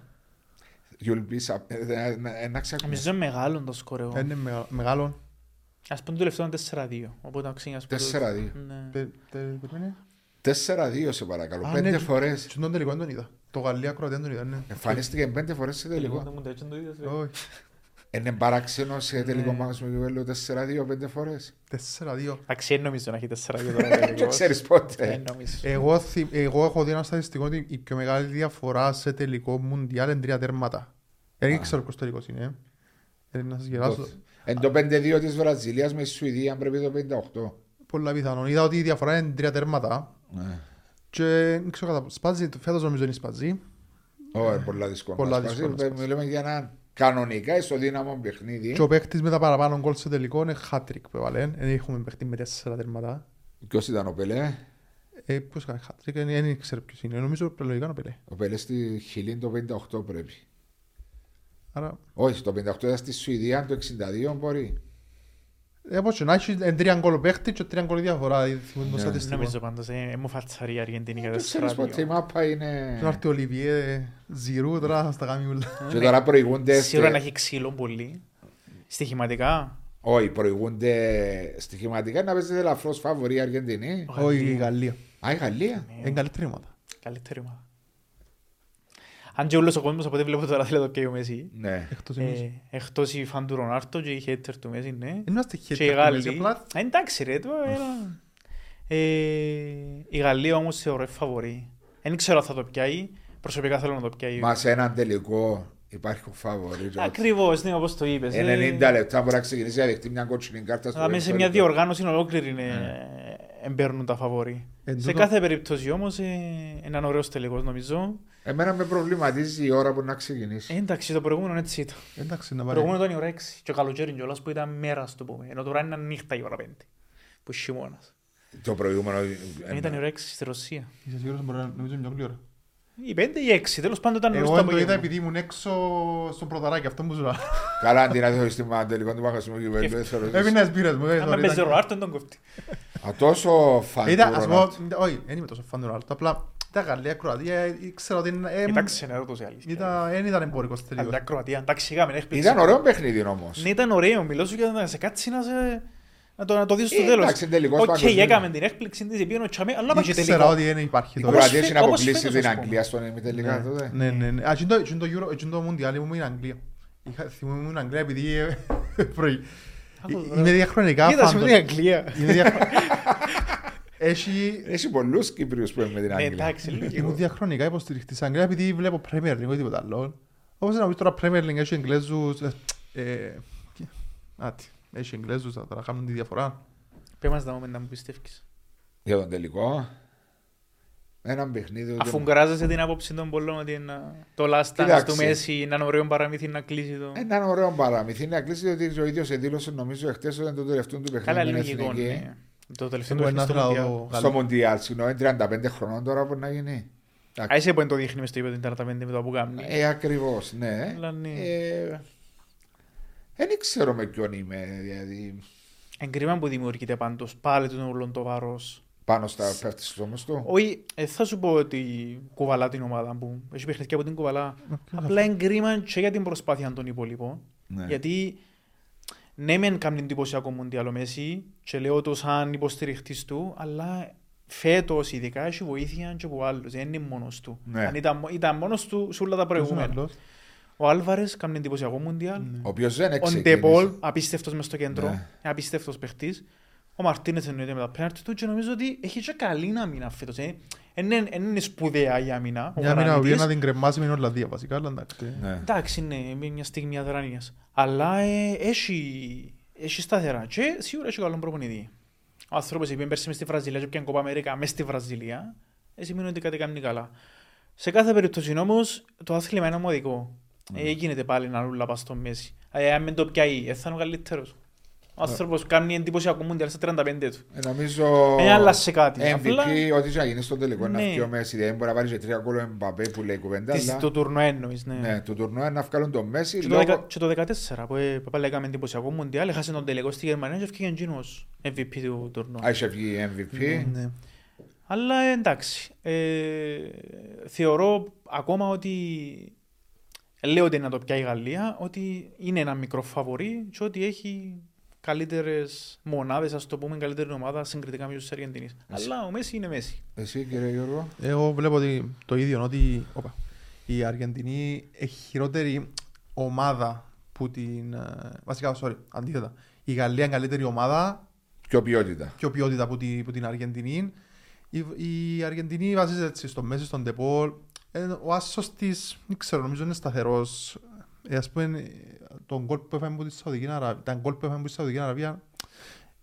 You'll be sub- ε, ε, ε, ε, να ξακούμε. Νομίζω είναι μεγάλο το σκορ εγώ. Είναι μεγα- μεγάλο. Ας πούμε το τελευταίο είναι 4-2. Οπότε να ξεκινήσουμε. 4-2. Ναι. Τε- τε- περίμενε. 4-2 σε παρακαλώ. Α, Πέντε ναι, φορές. και τον τελικό δεν τον είδα. Το Γαλλία-Κροατία δεν τον είδα, ναι. Εμφανίστηκε πέντε φορές σε Τελικό, τελικό. δεν μου το έτσι, δεν το είδες, ρε. Όχι. Είναι παράξενο σε τελικό Ναι. παγκόσμιο κυπέλλο 4-2 πέντε φορές. 4-2. Εντάξει, δεν νομίζω να έχει 4-2 τώρα. Δεν τελικός. ξέρεις πότε. Δεν νομίζω. Εγώ, θυ- εγώ έχω δει ένα στατιστικό ότι η πιο μεγάλη διαφορά σε τελικό μουντιάλ είναι τρία τέρματα. Δεν Α. ξέρω ποιος τελικός είναι. ε. Ε, να σας γελάσω. Εν το 5-2 της Βραζιλίας με τη Σουηδία πρέπει το 58. Πολλά πιθανόν. Είδα ότι η διαφορά είναι τρία τέρματα. Ναι. Και δεν ξέρω κατά σπάζει, φέτος νομίζω είναι σπαζί. Ω, είναι πολλά δύσκολο. Πολλά να σπάσει. δύσκολο να σπάσει. Μιλούμε για ένα κανονικά ισοδύναμο παιχνίδι. Και ο παίχτης με τα παραπάνω γκολ σε τελικό είναι hat-trick που έβαλε. Δεν έχουμε παίχτη με τέσσερα τέρματα. Ποιος ήταν ο Πελέ; Ε, ποιος έκανε hat-trick, δεν δεν ξέρω ποιος είναι. Νομίζω λογικά είναι ο Πελέ. Ο Πελέ στη Χιλή το 58 πρέπει. Άρα, Όχι, το 58 ήταν στη Σουηδία, το 62 μπορεί. ε, όπως και να έχεις ε, τρία γκολ ο παίχτης και τρία γκολ η διαφορά. ε, θυμούνται το Ναι. στατιστικό. Νομίζω πάντως, ε, ε, μου φατσαρεί η Αργεντινή για Δεν ξέρεις πότε η 4-2. μάπα είναι... Και να έρθει ο Ολιβιέ Ζιρού τώρα θα στα κάνει όλα. Και τώρα προηγούνται... Σίγουρα να στε- έχει ξύλο πολύ. Στοιχηματικά. Όχι, προηγούνται στοιχηματικά να παίζεται ελαφρώς φαβορή η Αργεντινή. Όχι η Γαλλία. Α, η Γαλλία. Ναι, Είναι καλύτερη ομάδα. Καλύτερη ομάδα. Αν και όλος ο κόσμος από ό,τι βλέπω τώρα θέλει να το πιέει ο Μέση. Ναι. Εκτός εμείς. Ε, Εκτός οι φαν του Ρονάρτο και οι hater του Μέση, ναι. Είμαστε Και οι χέρια Γάλλοι. απλά Ε, Εντάξει ρε, το ένα... Ε, η Γαλλία όμως θεωρώ φαβορή. Δεν ξέρω αν θα το πιάει. Προσωπικά θέλω να το πιάει. Μα σε έναν τελικό υπάρχει ο φαβορή. Ακριβώς, ναι, όπως το είπες. ε. 90 λεπτά μπορεί να ξεκινήσει να δεχτεί μια κότσινη κάρτα στο Αλλά μέσα σε δεύτερο μια λεπτό. διοργάνωση ολόκληρη είναι, εμπέρνουν τα φαβορή. Εν Σε τούτο- κάθε περίπτωση όμως ε, έναν ωραίος τελικός νομίζω. Εμένα με προβληματίζει η ώρα που να ξεκινήσει. Ε, εντάξει, το προηγούμενο έτσι ήταν. Εντάξει να Το πάρει. προηγούμενο ήταν η ώρα 6 και ο καλοκαίρι κιόλας που ήταν μέρας στο πούμε. Ενώ τώρα είναι νύχτα η ώρα 5. Που είναι χειμώνας. Το προηγούμενο. Δεν ήταν η ώρα 6 στη Ρωσία. Είσαι σίγουρος μπορεί να νομίζω μια όλη ώρα. Η 5 ή 6, τέλος πάντων ήταν νωρίς Εγώ το δεν το είδα απόγευμα. επειδή ήμουν έξω στο πρωταράκι, αυτό μου ζουρά. Καλά, αντί να θεωρείς την τελικό του παγκοσμίου κυπέλλου. δεν θεωρείς. Έμεινες μπύρες μου. ε, Αν sorry, με παίζει ο ήταν- Ρονάλντο, δεν τον κόφτει. Α, τόσο φαν Ήταν, του ας πω, Ρονάλντο. όχι, δεν είμαι τόσο φαν του Ρονάλντο, απλά τα Γαλλία, Κροατία, ε, ήξερα ότι είναι- ε, Ήταν ξενερό τόσο η αλήθεια. ήταν- δεν ήταν εμπορικός τελικός. Αλλά Κροατία, εντάξει, είχαμε έκπληξη. Ήταν ωραίο παιχνίδι όμως. Ναι, ήταν ωραίο, μιλώ σου για να σε κάτσει να σε... Να το, να το δεις στο Ε, τέλος. εντάξει, τελικός Οκ, παγκοσμίου. έκαμε την έκπληξη της, πήγαινε ο Τσαμέ, αλλά πάει και Ήξερα τελικό. ότι δεν υπάρχει Η τώρα. Όπως Κροατία φε- έχει όπως αποκλείσει φέτος, την ας πούμε. Αγγλία στον ημιτελικά Ναι. τότε. Ναι, ναι, ναι. Α, εκείνο το- εκείνο το Euro, εκείνο το Mundial ήμουν στην Αγγλία. Είχα- Θυμούμαι ήμουν στην Αγγλία επειδή ε, πρωί. Άκου, Είμαι διαχρονικά Κοίτα, φαν με των- την Αγγλία. Είμαι διαχρο- Έχει... Έχει πολλούς Κύπριους που είναι με την Ναι, Αγγλία. εντάξει, Ήμουν λογικό. διαχρονικά υποστηριχτής της Αγγλίας επειδή βλέπω Premier League, όχι τίποτα άλλο. Όπως να πεις τώρα Premier League έχει Εγγλέζους... ε, ε, και- Άτι, έχει Εγγλέζους, θα τώρα κάνουν τη διαφορά. Πες μας τα μόμενα που πιστεύεις. Για τον τελικό. Έναν παιχνίδι. Αφού γκράζεσαι την άποψη των πολλών ότι είναι το last dance Κοίταξε. του Μέση είναι ένα ωραίο παραμύθι να κλείσει το... Έναν ωραίο παραμυθί να κλείσει ότι ο ίδιος δήλωσε νομίζω εχθές ότι είναι το τελευταίο του παιχνίδι. Καλά με την λογικό. εθνική. ναι. Το τελευταίο του Μπορεί να παιχνίδι στο θέλω να Μουντιάλ. δω Στο Γαλλία. Μοντιάλ, συγγνώμη, 35 χρονών τώρα μπορεί να γίνει. Α, είσαι που είναι το δείχνει μες στο ύπεδο την 45 με το που κάνει. Ε, ακριβώς, ναι. Αλλά ναι. Ε, Δεν ξέρω με ποιον είμαι, δηλαδή. Εγκρίμα που δημιουργείται πάντως πάλι του όλο το βάρος. Πάνω στα πέφτει στο όμω του. Όχι, ε, θα σου πω ότι κουβαλά την ομάδα που έχει παιχνίδια από την κουβαλά. Απλά εγκρίμα και για την προσπάθεια των υπολείπων. Ναι. Γιατί ναι, μεν κάνει εντυπωσιακό μουντιάλ ο Μέση και λέω το σαν υποστηριχτής του, αλλά φέτος ειδικά έχει βοήθεια και από άλλους, δεν είναι μόνος του. Ναι. Αν ήταν, ήταν μόνος του σε όλα τα προηγούμενα. Ο Άλβαρες κάνει εντυπωσιακό μουντιάλ. Ναι. Ο οποίος δεν Ο εξεκίνησε. Ντεπόλ, απίστευτος μες στο κέντρο, Ναι. απίστευτος παίχτης. Ο Μαρτίνες εννοείται με τα πέναρτη του και νομίζω ότι έχει και καλή άμυνα φέτος. ε. Εν είναι- εν είναι σπουδαία η άμυνα. ο Μια μήνα που Γρανίτης. να την κρεμάσει με την Ολλανδία βασικά, αλλά εντάξει. Ναι. Εντάξει, ναι, με μια στιγμή αδράνειας. Αλλά ε, έχει, έχει σταθερά και σίγουρα έχει καλό προπονητή. Ο άνθρωπος είπε πέρσι μες στη Βραζιλία και πιάνε κόπα Αμέρικα μες στη Βραζιλία, ε, σημαίνει ότι κάτι κάνει καλά. Σε κάθε περίπτωση όμως, το άθλημα είναι ομαδικό. Ε, γίνεται πάλι να λούλα πας στο μέση. Ε, αν με το πιάει, ε, θα είναι ο καλύτερος. Ο άνθρωπος κάνει εντυπωσιακό μουντιάλ στα 35 του. Ε, Νομίζω. Ε, άλλασε κάτι. MVP, Απλά ό,τι και να γίνει στον τελικό είναι Ναι. να βγει ο Μέση. Δεν μπορεί να πάρει και τρία κόλλο Εμπαπέ που λέει κουβέντα. της- αλλά- το τουρνουά εννοείς, ναι. Ναι, το τουρνουά είναι να βγάλουν τον Μέση. Και το, δεκα- λόγω- και το 14 που ε, πάλι έκαμε εντυπωσιακό μουντιάλ, έχασε τον τελικό στη Γερμανία και έφυγε εκείνος MVP του τουρνουά. Α, είχε βγει MVP. Ναι. Αλλά ε, εντάξει, ε, θεωρώ ακόμα ότι ε, λέω ότι είναι να το πιάει η Γαλλία, ότι είναι ένα μικρό φαβορή και ότι έχει καλύτερες μονάδες, ας το πούμε, καλύτερη ομάδα συγκριτικά με τους Αργεντινή. Αλλά ο Μέση είναι Μέση. Εσύ κύριε Γιώργο; Εγώ βλέπω ότι το ίδιο, ότι όπα, η Αργεντινή έχει χειρότερη ομάδα που την... ε, Βασικά, sorry, αντίθετα. Η Γαλλία είναι καλύτερη ομάδα, Πιο ποιότητα. πιο ποιότητα που, τη, που την Αργεντινή. Η, η Αργεντινή βασίζεται έτσι στο Μέση, στον Ντεπόλ. Ε, ο άσος της, δεν ξέρω, νομίζω είναι σταθερός. Ε, ας πούμε, ε, τον γκολ που έφαγε από της Σαουδική Αραβία, τα γκολ που έφαγε από της Σαουδική Αραβία,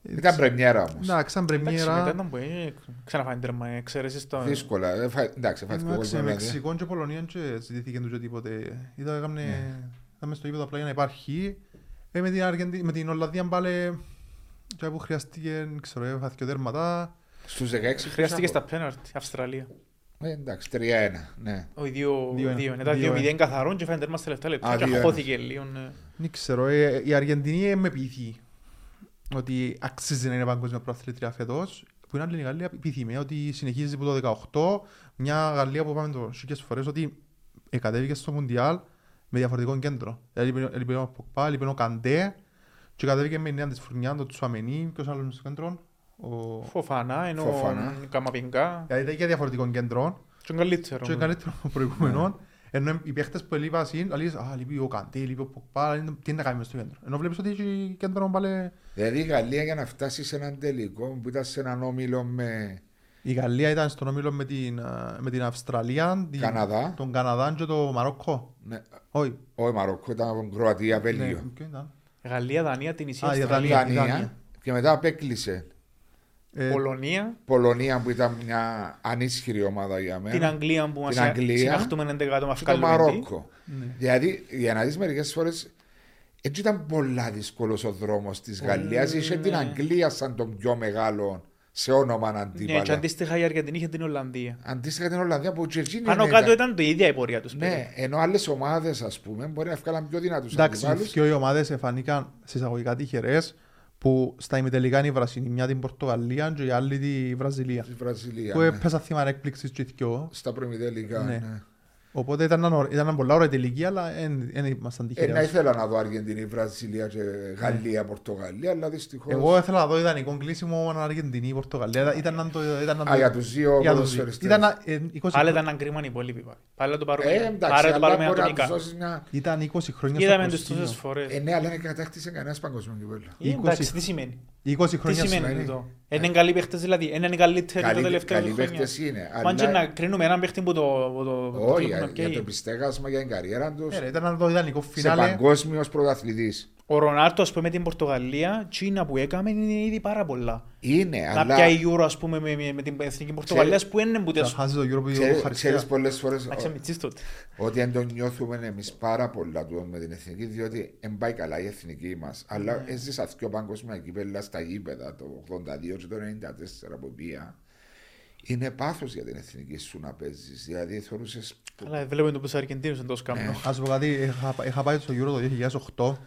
Ήταν πρεμιέρα όμως. Εντάξει, σαν Εντάξει, μετά πρεμιέρα. ήταν που ε, ξαναφάνει τέρμα, εξαίρεσαι στο... Δύσκολα. Ε, φα- Εντάξει, φάθηκε ο Εντάξει, γκολ δηλαδή. Μεξικό και Πολωνία και ζητήθηκε του και τίποτε. Είδα, έκαμε, Ναι. είδαμε στο ύπεδο απλά για να υπάρχει. Ε, με, την Αργεντι... με την Ολλανδία πάλι και που χρειάστηκε, δεν ξέρω, ε, φάθηκε τέρματα. Στους 16 Χρειάστηκε στα πέναρτη, Αυστραλία. Ε, εντάξει, 3-1. Ναι. Όχι, δύο, Δύο-ένα. δύο. Μετά Δύο-ένα. 2-0 καθαρόν και φάνηκε τέρμα στα λεπτά λεπτά Α, και δύο-ένα. αχώθηκε λίγο. ναι. Δεν ξέρω, ε, η Αργεντινή ε, με πείθει ότι αξίζει να είναι παγκόσμια προαθλήτρια φέτος. Που είναι άλλη η Γαλλία πείθει με ότι συνεχίζει από το 18 μια Γαλλία που πάμε το σικές φορές ότι κατέβηκε στο Μουντιάλ με διαφορετικό κέντρο. Δηλαδή έλειπε ο Ποκπά, έλειπε ο Καντέ και κατέβηκε με η νέα της φουρνιά, το Τσουαμενί, ποιος άλλος μες στο κέντρο. Ο... Φοφανά, ενώ Φοφανά. Καμαπινκά Δηλαδή ήταν για διαφορετικό κέντρο και ο καλύτερο. και καλύτερο από προηγούμενο. Ενώ οι παίχτες που έλειπαν είναι, λέει, α, λείπει ο Καντέ, λείπει ο Ποκπά, είναι- τι είναι να κάνει μες στο κέντρο. Ενώ βλέπεις ότι έχει κέντρο πάλι... Δηλαδή η Γαλλία για να φτάσει σε έναν τελικό που ήταν σε έναν όμιλο με Η Γαλλία ήταν στον όμιλο με την, α, με την Αυστραλία, την, Καναδά. τον Καναδά και το Μαρόκο. Ναι. Όχι. Όχι Μαροκό, ήταν Κροατία, Ναι, Βέλγιο. ποιο ήταν. Γαλλία, Δανία, την Ισία, Α, η Αυστραλία, Δανία. Δανία. Και μετά απέκλεισε Ε, Πολωνία, Πολωνία που ήταν μια ανίσχυρη ομάδα για μένα. την Αγγλία που μας Την Αγγλία. συναχτούμε 11 και μας το βγάλουμε τι. Μαρόκο. ναι. Δηλαδή, για να δεις μερικές φορές, έτσι ήταν πολλά δύσκολος ο δρόμος της Γαλλίας. Είχε ναι. την Αγγλία σαν τον πιο μεγάλο σε όνομα Ναι, και αντίπαλα. αντίστοιχα η Αργεντινή είχε την Ολλανδία. Αντίστοιχα την Ολλανδία που και εκείνη Πάνω είναι κάτω κα- ήταν το ίδια η πορεία τους. Ναι, ενώ άλλες ομάδες ας πούμε μπορεί να βγάλουν πιο δυνατούς Εντάξει, αντιπάλους. και οι ομάδες εφανήκαν σε εισαγωγικά τυχερές που στα ημιτελικά είναι η Βραζιλία, μια την Πορτογαλία και η άλλη τη Βραζιλία. Στη Βραζιλία. Που ναι. έπαιζα θύμα έκπληξης και οι δυο. Στα προημιτελικά. Ναι. Ναι. Οπότε ήταν, ένα- ήταν ένα πολλά ωραία τελική, αλλά δεν ήμασταν Ε, τυχεροί. να ήθελα να δω Αργεντινή, Βραζιλία και Γαλλία, Πορτογαλία, αλλά δυστυχώ. Εγώ ήθελα να δω ιδανικό κλείσιμο Αργεντινή ή Πορτογαλία. Ήταν να το... Ήταν να το... Α, για τους δύο για τους δύο. ποδοσφαιριστές. Ήταν να- ε, 20 Πάλι ήταν ένα κρίμα οι υπόλοιποι. πάλι. Πάλι να το πάρουμε. Ε, εντάξει, Πάρε το αλλά πάρουμε μπορεί να ατομικά. τους δώσεις μια... Ήταν 20 χρόνια στο Είδαμε τους προσκήνιο. τόσες φορές. Ε, ναι, αλλά δεν κατάκτησε κανένας παγκοσμίο κυπέλλο. Ε, Εντάξει, τι σημαίνει. 20 Τι χρόνια σημαίνει σημαίνει. αυτό. Είναι καλοί παίχτες δηλαδή. Είναι οι καλύτεροι το Καλοί, τελευταίο καλοί χρόνια. παίχτες είναι. Μα και να Αλλά... κρίνουμε έναν παίχτη που το... που το- που το Όχι, βλέπουμε, για, για οκ. το πιστέγασμα για την καριέρα τους. Ε, ρε, Ήταν να το ιδανικό σε φινάλε. παγκόσμιος πρωταθλητής. Ο Ρονάλντο, ας πούμε, με την Πορτογαλία, τζείνα που έκαμε είναι ήδη πάρα πολλά. Είναι, Να αλλά πιάει Euro, ας πούμε, με, με, με την εθνική Πορτογαλία που είναι που Θα τις... χάσει το γύρο που ξέρεις ευχαριστία. πολλές φορές Να ξεμιτσείς τότε. ότι αν το νιώθουμε εμείς πάρα πολλά του με την εθνική, διότι δεν πάει καλά η εθνική μας. Αλλά Ναι. έζησα δύο παγκόσμια κύπελα στα γήπεδα το 82 και το 94 που πήγα. Είναι πάθος για την εθνική σου να παίζεις. Δηλαδή θεωρούσες. Αλλά βλέπουμε το πως Αργεντίνους είναι τόσο κάμνο. Ας πω κάτι, είχα, είχα πάει στο Euro το 2008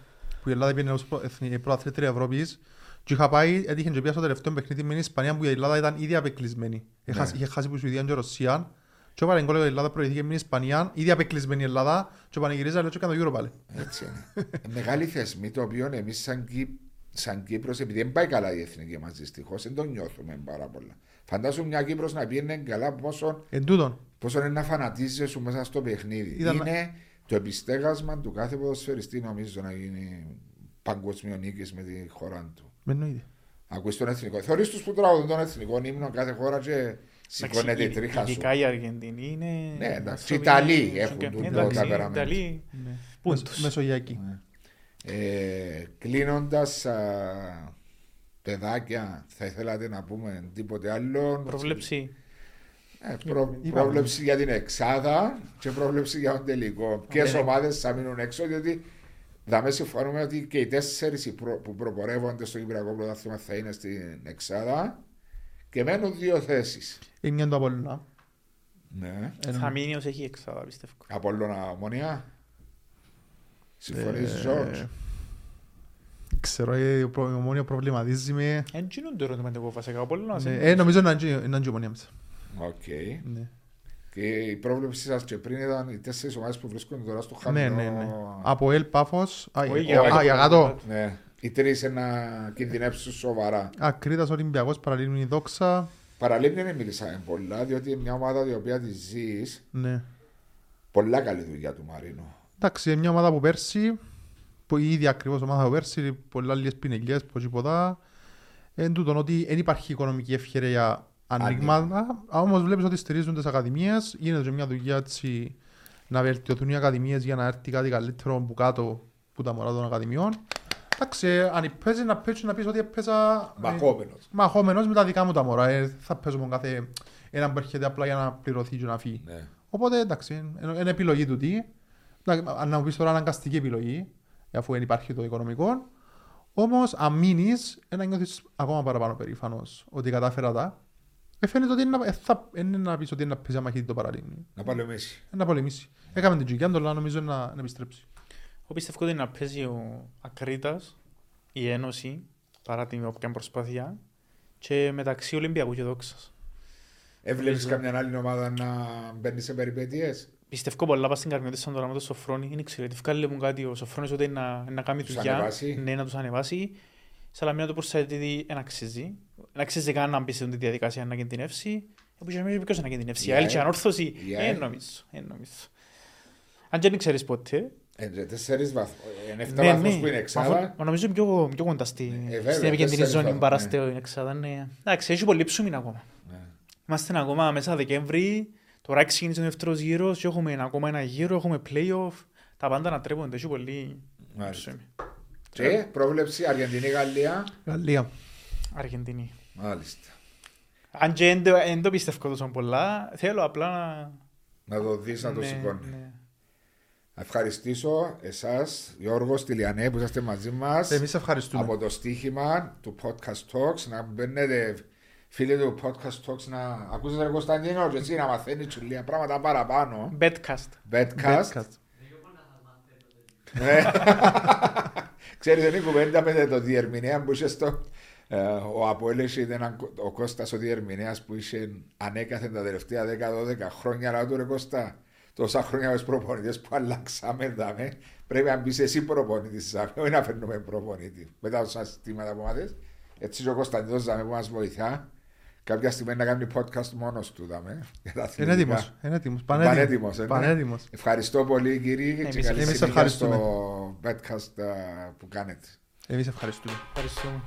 που η Ελλάδα πήγαινε ως προ- εθνική- πρωταθλήτρια Ευρώπης και είχα πάει, έτυχε και πήγα στο τελευταίο παιχνίδι με την Ισπανία που η Ελλάδα ήταν ήδη απεκλεισμένη. Είχε χάσει- Είχε χάσει που η Σουηδία και η Ρωσία και έβαλε γκολ η Ελλάδα προηγήθηκε με την Ισπανία, ήδη απεκλεισμένη η Ελλάδα και πανηγυρίζα λέω και έκανε το Euro πάλι. Έτσι είναι. Μεγάλη θεσμή το οποίο εμείς σαν, Κύ... σαν Κύπρος, επειδή δεν πάει καλά η εθνική μας δυστυχώς, δεν το νιώθουμε πάρα πολλά. Φαντάσου μια Κύπρος να πήγαινε καλά πόσο, Εν τούτον, πόσο είναι να φανατίζεσαι σου μέσα στο παιχνίδι. Ήταν- Είναι το επιστέγασμα του κάθε ποδοσφαιριστή νομίζω να γίνει παγκοσμιο νίκης με τη χώρα του. με εννοείται. Ακούεις τον εθνικό. Θεωρείς τους που τραγουδούν τον εθνικό ύμνο κάθε χώρα και σηκώνεται η Εντάξει, τρίχα σου. Ειδικά οι Αργεντινοί είναι... Ναι, εντάξει, άνθρωποι- οι Ιταλοί έχουν και- τούτο εντάξει, τα οι περαμέντια. Ιταλοί... Ναι. Πού Μεσο- τους. Μεσογειακή. Ε, Κλείνοντας, παιδάκια, θα ήθελατε να πούμε τίποτε άλλο. Προβλέψη. Ε, προ- Είπαμε. πρόβλεψη για την εξάδα και πρόβλεψη για τον τελικό. Ποιες ναι. ομάδες θα μείνουν έξω, διότι θα με συμφωνούμε ότι και οι τέσσερις που προπορεύονται στο Κυπριακό Πρωτάθλημα θα είναι στην εξάδα και μένουν δύο θέσεις. Είναι μια το Απόλλωνα. Ναι. Ε, Θα μείνει ως έχει εξάδα, πιστεύω. Απόλλωνα Ομονία. Συμφωνείς, ε, Ζόρτζ. Ξέρω, ε, ο προ- η ομόνια προβληματίζει με... Εν τζείνον το ερωτηματικό βασικά. Ο Απόλλωνας Ναι, είναι- Ε, νομίζω να είναι η Ομόνοια μέσα. Οκ. Ναι. Και η πρόβλεψη σας και πριν ήταν οι τέσσερις ομάδες που βρίσκονται τώρα στο Ναι, χαμηλό. ναι, ναι. ΑΠΟΕΛ, Πάφος, α, Όχι, ε, για α, κάτω. για κάτω. Ναι. Οι τρεις να κινδυνεύσουν σοβαρά. Ακρίτας, Ολυμπιακός, Παραλίμνι, Δόξα. Παραλίμνι δεν μίλησα πολλά, διότι είναι μια ομάδα η οποία τη ζει. Ναι. Πολλά καλή δουλειά του Μαρίνου. Εντάξει, είναι μια ομάδα που πέρσι, που η ίδια ακριβώς ομάδα που πέρσι, πολλά λίγες πινελιές, πως τίποτα. Εν τούτον ότι δεν υπάρχει οικονομική ευκαιρία για ανοίγματα, όμως βλέπεις ότι στηρίζουν τις ακαδημίες, γίνεται και μια δουλειά έτσι να βελτιωθούν οι ακαδημίες για να έρθει κάτι καλύτερο που κάτω που τα μωρά των ακαδημιών. Εντάξει, αν παίζεις να παίζει να πεις ότι έπαιζα ε, Μαχόμενος. μαχόμενος με τα δικά μου τα μωρά. Ε, θα παίζω με κάθε έναν που έρχεται απλά για να πληρωθεί και να φύγει. Ναι. Οπότε εντάξει, είναι είναι επιλογή του τι. Εντάξει, Αν να μου πεις τώρα αναγκαστική επιλογή, αφού δεν υπάρχει το οικονομικό. Όμως, αν μείνεις, να νιώθεις ακόμα παραπάνω περήφανος ότι κατάφερα τα. Ε, φαίνεται ότι είναι, να- ε, θα, είναι να πεις ότι είναι να παίζει μαχητή το παραλίμνη. Να παλαιομίσει. Είναι να πολεμήσει. Έκαμε την τζικιά, αλλά νομίζω να, να επιστρέψει. Εγώ πιστεύω ότι να παίζει ο Ακρίτας, η Ένωση, παρά την όποια προσπάθεια, και μεταξύ Ολυμπιακού και Δόξας. Έβλεπες Νομίζω. καμιά άλλη ομάδα να μπαίνει σε περιπέτειες; Πιστεύω πολλά πας στην καρμιώτη σαν τώρα με το Σοφρόνη. Είναι εξαιρετικό. Βγάλε μου κάτι ο Σοφρόνης ότι να, να κάνει Τους δουλειά. ανεβάσει. Ναι, να τους ανεβάσει. Σαλαμίνα το προσθέτει δεν αξίζει. Δεν αξίζει καν να μπει σε αυτή τη διαδικασία να κινδυνεύσει. Επειδή νομίζω ποιος να κινδυνεύσει. Η Η άλλη ΑΕΚ. και ανόρθωση. Η Ε, ΑΕΚ. νομίζω. ε, νομίζω. Αν και δεν ξέρεις ποτέ. Τέσσερις βαθμού. Είναι 7 Ναι, βαθμούς ναι. που είναι Μα εξάδα. αφού- μα νομίζω πιο, πιο κοντά στη, Ε, βέβαια, στην επικεντρική τέσσερις ζώνη βαθμούς, παρά ναι. στην εξάδα. Ναι. Εντάξει, έχει πολύ ψούμιν ακόμα. Ναι. Είμαστε ακόμα μέσα Δεκέμβρη, τώρα ξεκίνησε ο δεύτερος γύρος και έχουμε ακόμα ένα γύρο, έχουμε play-off. Τα πάντα να τρέπονται, έχει πολύ Μάλιστα. ψωμί. Και πρόβλεψη Αργεντινή-Γαλλία. Γαλλία. Αργεντινή. Μάλιστα. Αν και δεν το- δεν το πιστεύω τόσο πολλά, θέλω απλά να... Να το δεις να το ναι, σηκώνει. ναι. Να ευχαριστήσω εσάς, Γιώργος Στυλιανέ, που είσαστε μαζί μας. Εμείς ευχαριστούμε. από το στοίχημα του Podcast Talks να μπαίνετε φίλοι του Podcast Talks να ακούσετε τον Κωνσταντίνο και εσύ να μαθαίνεις λίγα πράγματα παραπάνω. Bedcast. Bedcast. Bedcast. Ναι. Ξέρετε είναι η κουβέντα με το διερμηνέα που είχε στο... ε, ο Αποέλεση ήταν ένα- ο Κώστας ο διερμηνέας που είχε ανέκαθεν τα τελευταία 10-12 χρόνια αλλά του ρε Κώστα τόσα χρόνια με προπονητές που αλλάξαμε δάμε, πρέπει να μπεις εσύ προπονητής δάμε, όχι να φέρνουμε προπονητή. Μετά τόσα συστήματα που μάθες, έτσι και ο Κωνσταντινός δάμε που μας βοηθά, κάποια στιγμή να κάνει podcast μόνος του δάμε. για τα Είναι αθλητικά. έτοιμος. Είναι έτοιμος. Πανέτοιμος, Πανέτοιμος. ε, ναι. Πανέτοιμος. Ευχαριστώ πολύ κύριε και Εμείς- καλή εμείς συνέχεια ευχαριστούμε. στο podcast ε, που κάνετε. Εμείς ευχαριστούμε. Ευχαριστούμε.